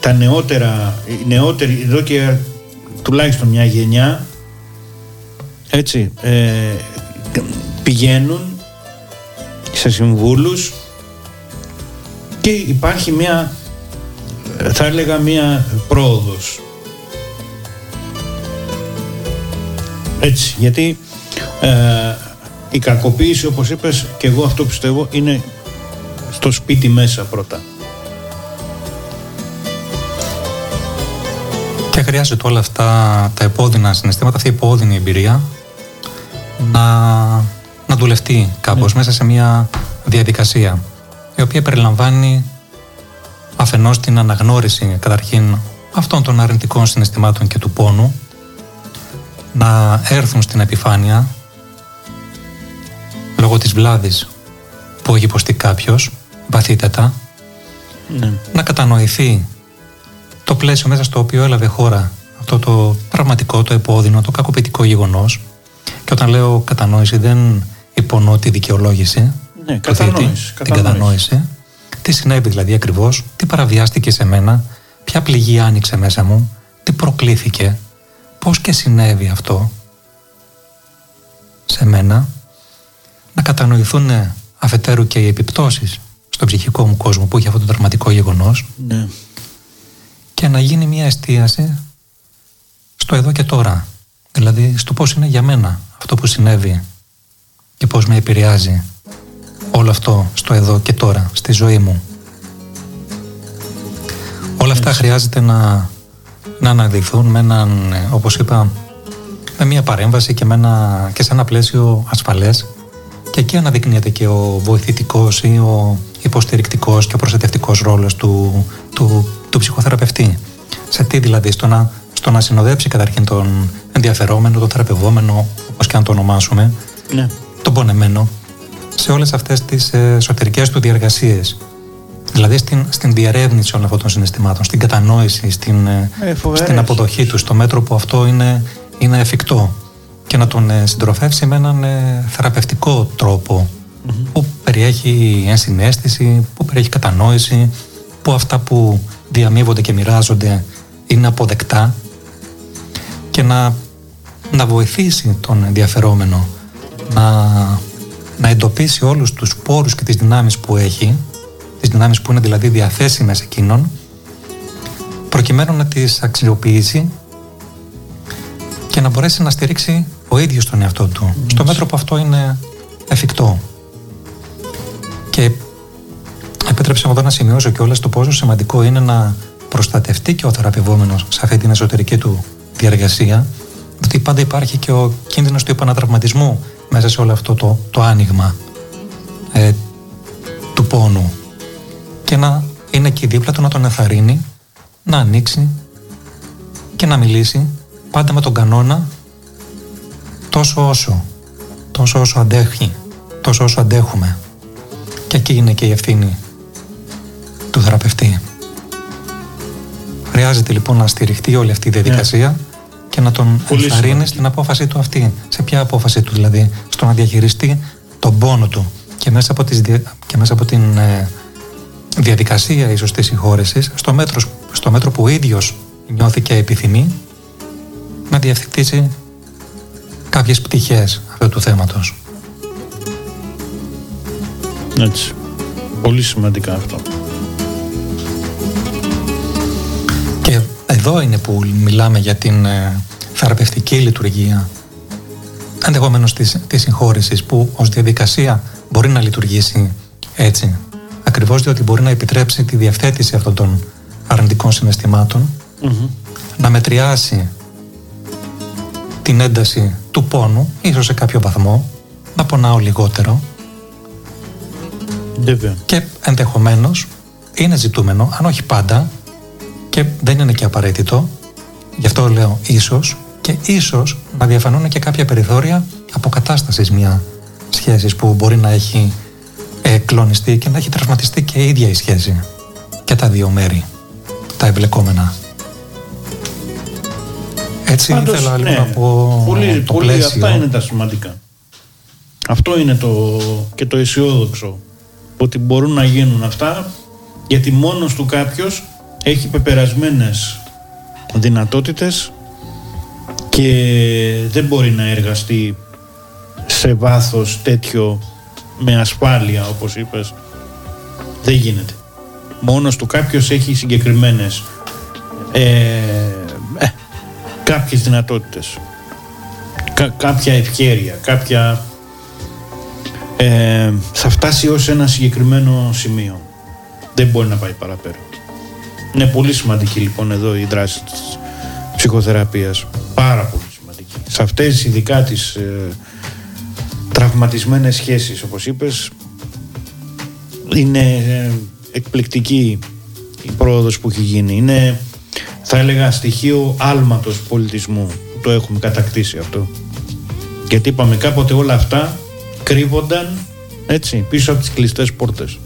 τα νεότερα, οι νεότεροι εδώ και τουλάχιστον μια γενιά έτσι ε, πηγαίνουν σε συμβούλους και υπάρχει μια θα έλεγα μια πρόοδος έτσι γιατί ε, η κακοποίηση όπως είπες και εγώ αυτό πιστεύω είναι στο σπίτι μέσα πρώτα. Και χρειάζεται όλα αυτά τα επώδυνα συναισθήματα, αυτή η επώδυνη εμπειρία να, να δουλευτεί κάπως μέσα σε μια διαδικασία η οποία περιλαμβάνει αφενός την αναγνώριση καταρχήν αυτών των αρνητικών συναισθημάτων και του πόνου να έρθουν στην επιφάνεια λόγω της βλάβης που έχει υποστεί κάποιος βαθύτατα Ναι. να κατανοηθεί το πλαίσιο μέσα στο οποίο έλαβε χώρα αυτό το πραγματικό, το επώδυνο, το κακοποιητικό γεγονός και όταν λέω κατανόηση δεν υπονοώ τη δικαιολόγηση Ναι, του θήτη, κατανόηση, την κατανόηση. κατανόηση τι συνέβη δηλαδή ακριβώς, τι παραβιάστηκε σε μένα ποια πληγή άνοιξε μέσα μου τι προκλήθηκε πώς και συνέβη αυτό σε μένα να κατανοηθούν αφετέρου και οι επιπτώσεις στον ψυχικό μου κόσμο που έχει αυτό το δραματικό γεγονός Ναι. και να γίνει μια εστίαση στο εδώ και τώρα. Δηλαδή στο πώς είναι για μένα αυτό που συνέβη και πώς με επηρεάζει όλο αυτό στο εδώ και τώρα, στη ζωή μου. Όλα αυτά χρειάζεται να, να αναδειχθούν με έναν, ε, όπως είπα, με μια παρέμβαση και, με ένα, και σε ένα πλαίσιο ασφαλές και εκεί αναδεικνύεται και ο βοηθητικός ή ο υποστηρικτικός και ο προστατευτικός ρόλος του, του, του ψυχοθεραπευτή. Σε τι δηλαδή, στο να, στο να συνοδέψει καταρχήν τον ενδιαφερόμενο, τον θεραπευόμενο, όπως και αν το ονομάσουμε, Ναι. τον πονεμένο, σε όλες αυτές τις ε, εσωτερικές του διαργασίες. Δηλαδή στην, στην διερεύνηση όλων αυτών των συναισθημάτων, στην κατανόηση, στην, ε, Ε, φοβερές. στην αποδοχή τους, στο μέτρο που αυτό είναι, είναι εφικτό. Και να τον ε, συντροφεύσει με έναν ε, θεραπευτικό τρόπο που περιέχει ενσυναίσθηση, που περιέχει κατανόηση, που αυτά που διαμείβονται και μοιράζονται είναι αποδεκτά. Και να να βοηθήσει τον ενδιαφερόμενο να, να εντοπίσει όλους τους πόρους και τις δυνάμεις που έχει, τις δυνάμεις που είναι δηλαδή διαθέσιμες εκείνων, προκειμένου να τις αξιοποιήσει και να μπορέσει να στηρίξει ο ίδιος τον εαυτό του, στο μέτρο που αυτό είναι εφικτό. Και επέτρεψε μου εδώ να σημειώσω και όλα το πόσο σημαντικό είναι να προστατευτεί και ο θεραπευόμενος σε αυτή την εσωτερική του διαργασία, ότι πάντα υπάρχει και ο κίνδυνος του επανατραυματισμού μέσα σε όλο αυτό το, το άνοιγμα ε, του πόνου και να είναι εκεί δίπλα του να τον εθαρρύνει, να ανοίξει και να μιλήσει πάντα με τον κανόνα τόσο όσο, τόσο όσο αντέχει, τόσο όσο αντέχουμε. Και εκεί είναι και η ευθύνη του θεραπευτή. Χρειάζεται λοιπόν να στηριχτεί όλη αυτή η διαδικασία και να τον Πολύ ενθαρρύνει σημαντική. στην απόφαση του αυτή. Σε ποια απόφαση του δηλαδή, στο να διαχειριστεί τον πόνο του και μέσα από, τις, δια- και μέσα από την ε, διαδικασία ίσως της συγχώρεσης, στο μέτρο, στο μέτρο που ο ίδιος νιώθει και επιθυμεί, να διευθετήσει κάποιες πτυχές αυτού του θέματος. Έτσι. Πολύ σημαντικά αυτό. Και εδώ είναι που μιλάμε για την ε, θεραπευτική λειτουργία ενδεχομένως της της συγχώρεσης που ως διαδικασία μπορεί να λειτουργήσει έτσι. Ακριβώς διότι μπορεί να επιτρέψει τη διευθέτηση αυτών των αρνητικών συναισθημάτων, να μετριάσει την ένταση του πόνου, ίσως σε κάποιο βαθμό, να πονάω λιγότερο Βέβαια. και ενδεχομένως είναι ζητούμενο, αν όχι πάντα, και δεν είναι και απαραίτητο, γι' αυτό λέω ίσως, και ίσως να διαφανούν και κάποια περιθώρια αποκατάστασης μια σχέσης που μπορεί να έχει ε, κλονιστεί και να έχει τραυματιστεί και η ίδια η σχέση και τα δύο μέρη, τα εμπλεκόμενα. Έτσι Πάντως, ήθελα λίγο ναι, να πω πολύ, το πολύ πλαίσιο. αυτά είναι τα σημαντικά. Αυτό είναι το, και το αισιόδοξο. Ότι μπορούν να γίνουν αυτά γιατί μόνος του κάποιος έχει πεπερασμένες δυνατότητες και δεν μπορεί να εργαστεί σε βάθος τέτοιο με ασφάλεια όπως είπες δεν γίνεται. Μόνος του κάποιος έχει συγκεκριμένες ε, ε, κάποιες δυνατότητες. Κα- κάποια ευχέρεια κάποια ε, θα φτάσει ως ένα συγκεκριμένο σημείο. Δεν μπορεί να πάει παραπέρα. Είναι πολύ σημαντική λοιπόν εδώ η δράση της ψυχοθεραπείας. Πάρα πολύ σημαντική. Σε αυτές ειδικά τις ε, τραυματισμένες σχέσεις όπως είπες. Είναι ε, εκπληκτική η πρόοδος που έχει γίνει. Είναι θα έλεγα στοιχείο άλματος πολιτισμού που το έχουμε κατακτήσει αυτό. Γιατί είπαμε κάποτε όλα αυτά κρύβονταν έτσι πίσω από τις κλειστές πόρτες.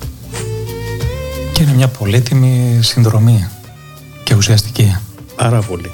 Και είναι μια πολύτιμη συνδρομή και ουσιαστική. πάρα πολύ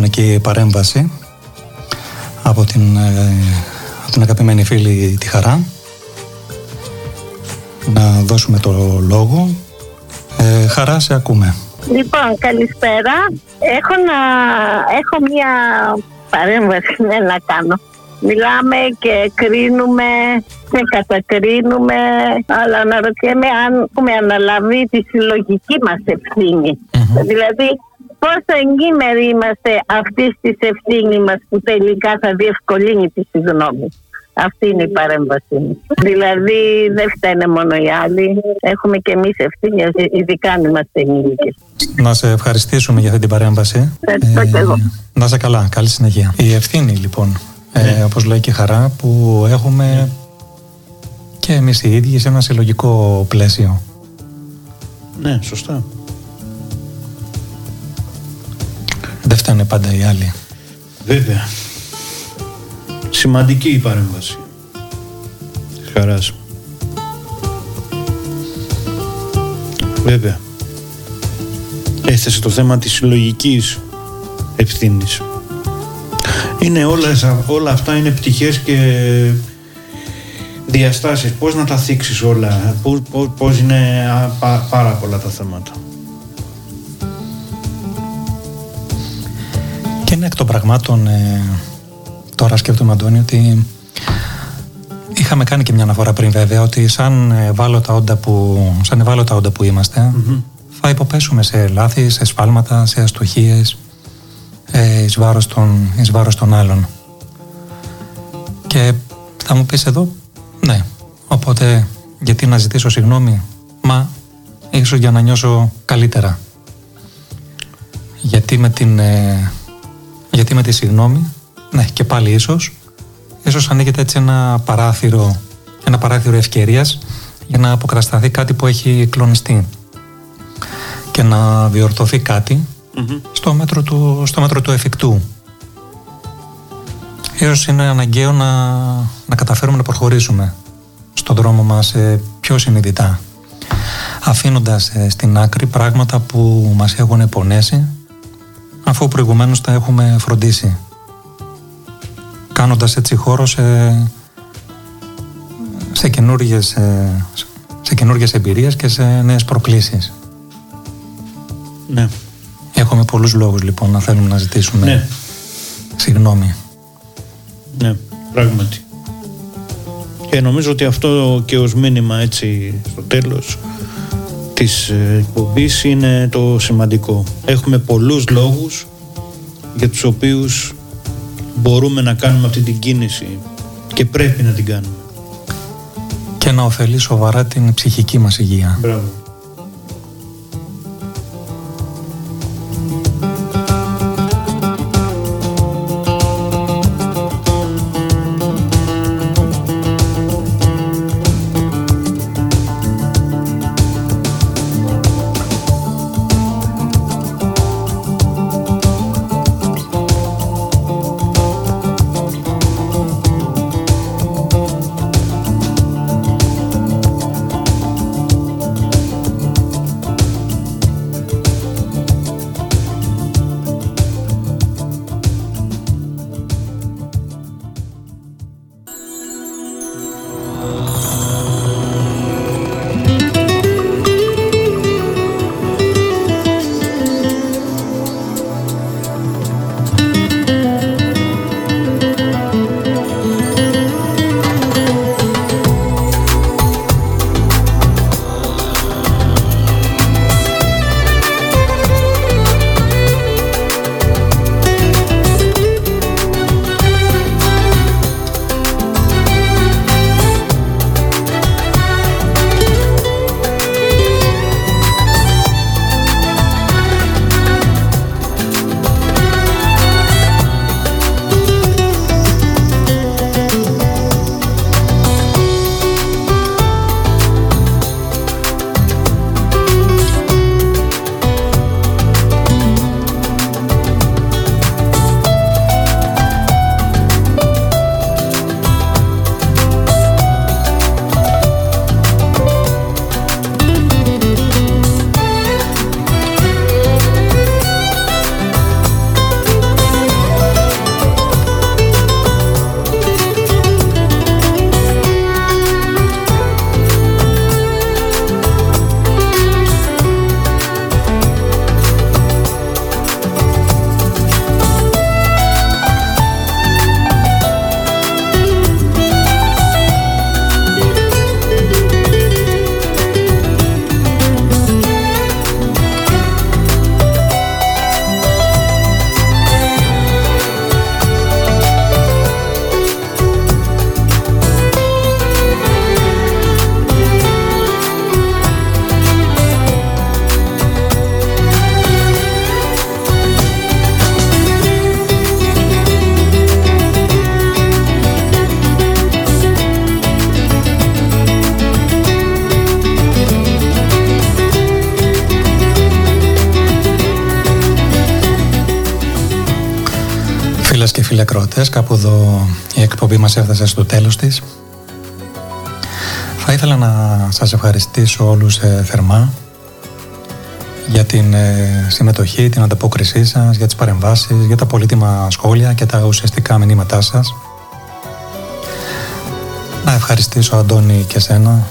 τηλεφωνική παρέμβαση από την, ε, από την αγαπημένη φίλη τη Χαρά να δώσουμε το λόγο. Ε, χαρά, σε ακούμε. Λοιπόν, καλησπέρα. Έχω, να... Έχω μια παρέμβαση ναι, να κάνω. Μιλάμε και κρίνουμε και κατακρίνουμε, αλλά αναρωτιέμαι αν έχουμε αναλαβεί τη συλλογική μας ευθυνη Δηλαδή, πόσο εγκύμεροι είμαστε αυτής της ευθύνης μας που τελικά θα διευκολύνει τη συγγνώμη. Αυτή είναι η παρέμβαση μου. Δηλαδή δεν φταίνε μόνο οι άλλοι. Έχουμε και εμείς ευθύνη, ειδικά αν είμαστε ενήλικες. Να σε ευχαριστήσουμε για αυτή την παρέμβαση. Ευχαριστώ και εγώ. Να σε καλά, καλή συνεχεία. Η ευθύνη λοιπόν, ε, όπως λέει και η χαρά, που έχουμε και εμείς οι ίδιοι σε ένα συλλογικό πλαίσιο. Ναι, σωστά. Δεν φταίνε πάντα οι άλλοι. Βέβαια. Σημαντική η παρέμβαση. Χαράς. Βέβαια. Έθεσε το θέμα της συλλογικής ευθύνης. Είναι όλα, όλα αυτά είναι πτυχές και διαστάσεις. Πώς να τα θίξεις όλα; Πώς, πώς, πώς είναι α, πα- πάρα πολλά τα θέματα; Και είναι εκ των πραγμάτων, ε, τώρα σκέφτομαι Αντώνη, ότι είχαμε κάνει και μια αναφορά πριν βέβαια, ότι σαν ευάλωτα όντα που, σαν ευάλωτα όντα που ειμαστε θα υποπέσουμε σε λάθη, σε σφάλματα, σε αστοχίες, ε, εις, βάρος των, εις βάρος των άλλων. Και θα μου πεις εδώ, ναι, οπότε γιατί να ζητήσω συγγνώμη, μα ίσως για να νιώσω καλύτερα. Γιατί με την, ε, γιατί με τη συγγνώμη, ναι και πάλι ίσως, ίσως ανοίγεται έτσι ένα παράθυρο, ένα παράθυρο ευκαιρίας για να αποκρασταθεί κάτι που έχει κλονιστεί και να διορθωθεί κάτι στο, μέτρο του, στο μέτρο του εφικτού. Ίσως είναι αναγκαίο να, να καταφέρουμε να προχωρήσουμε στον δρόμο μας ε, πιο συνειδητά αφήνοντας ε, στην άκρη πράγματα που μας έχουν πονέσει αφού προηγουμένως τα έχουμε φροντίσει κάνοντας έτσι χώρο σε, σε καινούργιες, ε, σε καινούργιες εμπειρίες και σε νέες προκλήσεις. Ναι. Έχουμε πολλούς λόγους λοιπόν να θέλουμε να ζητήσουμε Ναι. συγγνώμη. Ναι, πράγματι. Και νομίζω ότι αυτό και ως μήνυμα έτσι στο τέλος της ε, εκπομπής είναι το σημαντικό. Έχουμε πολλούς λόγους για τους οποίους μπορούμε να κάνουμε αυτή την κίνηση και πρέπει να την κάνουμε. Και να ωφελεί σοβαρά την ψυχική μας υγεία. Μπράβο. Εκπομπή μας έφτασε στο τέλος της. Θα ήθελα να σας ευχαριστήσω όλους ε, θερμά για την ε, συμμετοχή, την ανταπόκρισή σας, για τις παρεμβάσεις, για τα πολύτιμα σχόλια και τα ουσιαστικά μηνύματά σας. Να ευχαριστήσω Αντώνη και σένα.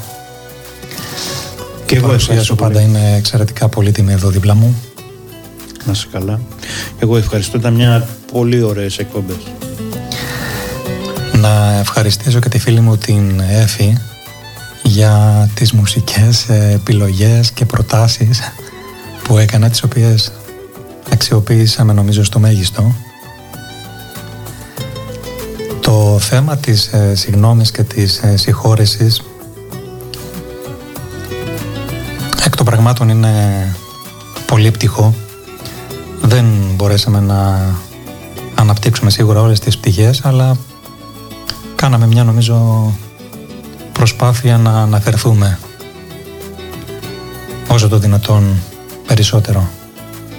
Και εγώ παρουσία σου πάντα είναι εξαιρετικά πολύτιμη εδώ δίπλα μου. Να είσαι καλά. Εγώ ευχαριστώ. Ήταν μια πολύ ωραίες εκπομπές. Να ευχαριστήσω και τη φίλη μου την Έφη για τις μουσικές ε, επιλογές και προτάσεις που έκανα τις οποίες αξιοποίησαμε νομίζω στο μέγιστο. Το θέμα της ε, συγνώμης και της ε, συγχώρεσης εκ των πραγμάτων είναι πολύ πτυχό. Δεν μπορέσαμε να αναπτύξουμε σίγουρα όλες τις πτυχές, αλλά κάναμε μια νομίζω προσπάθεια να αναφερθούμε όσο το δυνατόν περισσότερο.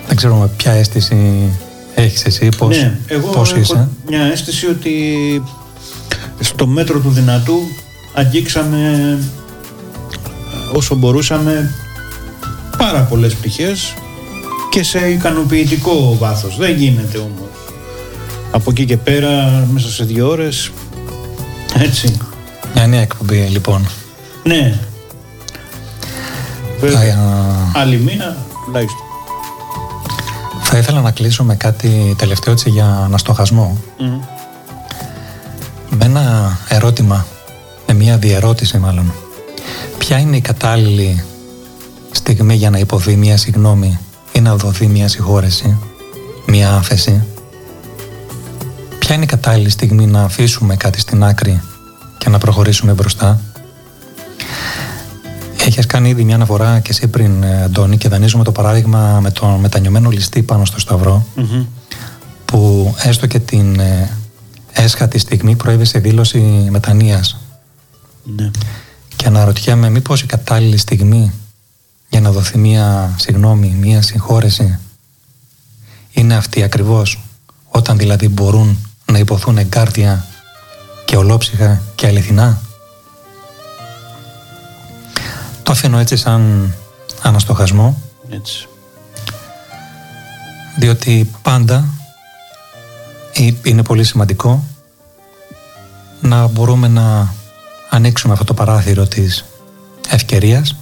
Δεν ξέρω με ποια αίσθηση έχεις εσύ, πώς, ναι, εγώ πώς έχω είσαι. μια αίσθηση ότι στο μέτρο του δυνατού αγγίξαμε όσο μπορούσαμε πάρα πολλές πτυχές και σε ικανοποιητικό βάθος. Δεν γίνεται όμως. Από εκεί και πέρα μέσα σε δύο ώρες έτσι. Μια νέα εκπομπή λοιπόν. Ναι. Θα, Βέβαια. α, Άλλη μία τουλάχιστον. θα ήθελα να κλείσω με κάτι τελευταίο έτσι για αναστοχασμό. Μμμ. Με ένα ερώτημα, με μια διερώτηση μάλλον. Ποια είναι η κατάλληλη στιγμή για να υποθεί μια συγνώμη ή να δοθεί μια συγχώρεση, μια άφεση; Ποια είναι η κατάλληλη στιγμή να αφήσουμε κάτι στην άκρη και να προχωρήσουμε μπροστά. Έχεις κάνει ήδη μια αναφορά και εσύ πριν, ε, Αντώνη, και δανείζουμε το παράδειγμα με τον μετανιωμένο ληστή πάνω στο σταυρό, Μμμ. που έστω και την ε, έσχατη στιγμή προέβησε δήλωση μετανοίας. Ναι. Και αναρωτιέμαι μήπως η κατάλληλη στιγμή για να δοθεί μία συγνώμη, μία συγχώρεση είναι αυτή ακριβώς όταν δηλαδή μπορούν να υποθούν εγκάρδια και ολόψυχα και αληθινά. Το αφήνω έτσι σαν αναστοχασμό Έτσι. διότι πάντα ε, είναι πολύ σημαντικό να μπορούμε να ανοίξουμε αυτό το παράθυρο της ευκαιρίας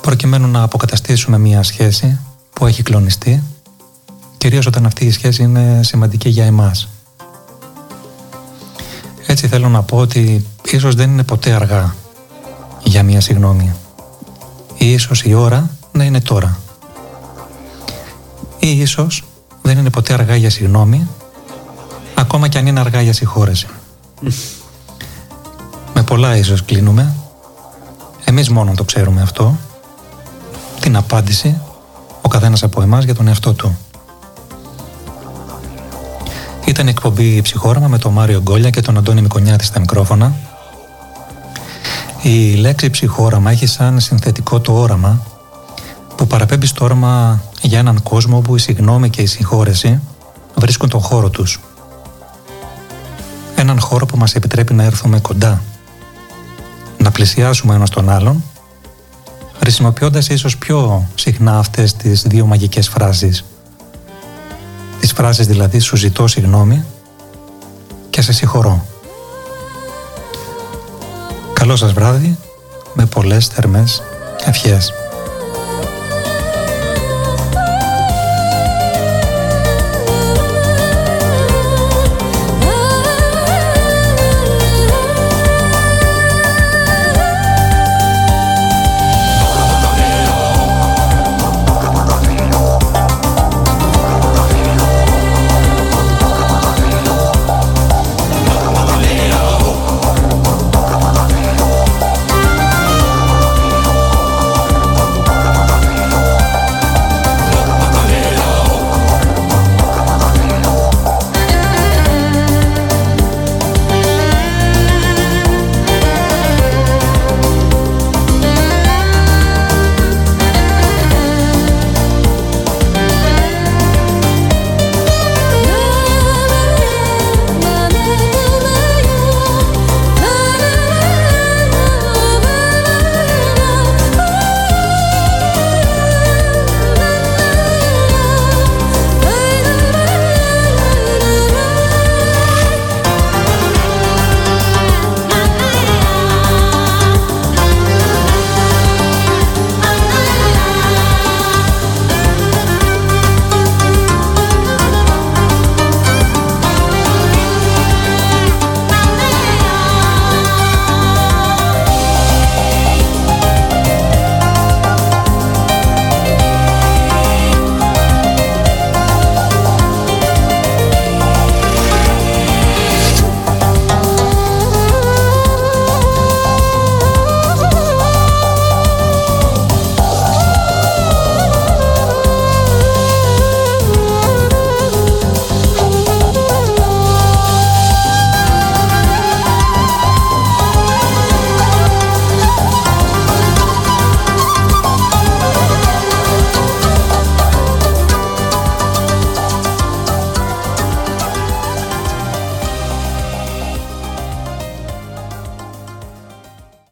προκειμένου να αποκαταστήσουμε μια σχέση που έχει κλονιστεί κυρίως όταν αυτή η σχέση είναι σημαντική για εμάς. Έτσι θέλω να πω ότι ίσως δεν είναι ποτέ αργά για μια συγνώμη. Ή ίσως η ώρα να είναι τώρα. Ή ίσως δεν είναι ποτέ αργά για συγνώμη, ακόμα και αν είναι αργά για συγχώρεση. Με πολλά ίσως κλείνουμε. Εμείς μόνο το ξέρουμε αυτό. Την απάντηση ο καθένας από εμάς για τον εαυτό του. Ήταν η εκπομπή Ψυχόραμα με τον Μάριο Γκόλια και τον Αντώνη Μικονιάτη στα μικρόφωνα. Η λέξη ψυχόραμα έχει σαν συνθετικό το όραμα που παραπέμπει στο όραμα για έναν κόσμο όπου η συγνώμη και η συγχώρεση βρίσκουν τον χώρο τους. Έναν χώρο που μας επιτρέπει να έρθουμε κοντά, να πλησιάσουμε ένας τον άλλον, χρησιμοποιώντας ίσως πιο συχνά αυτές τις δύο μαγικές φράσεις. Τις φράσεις δηλαδή «σου ζητώ συγνώμη» και «σε συγχωρώ». Καλό σας βράδυ με πολλές θερμές ευχές.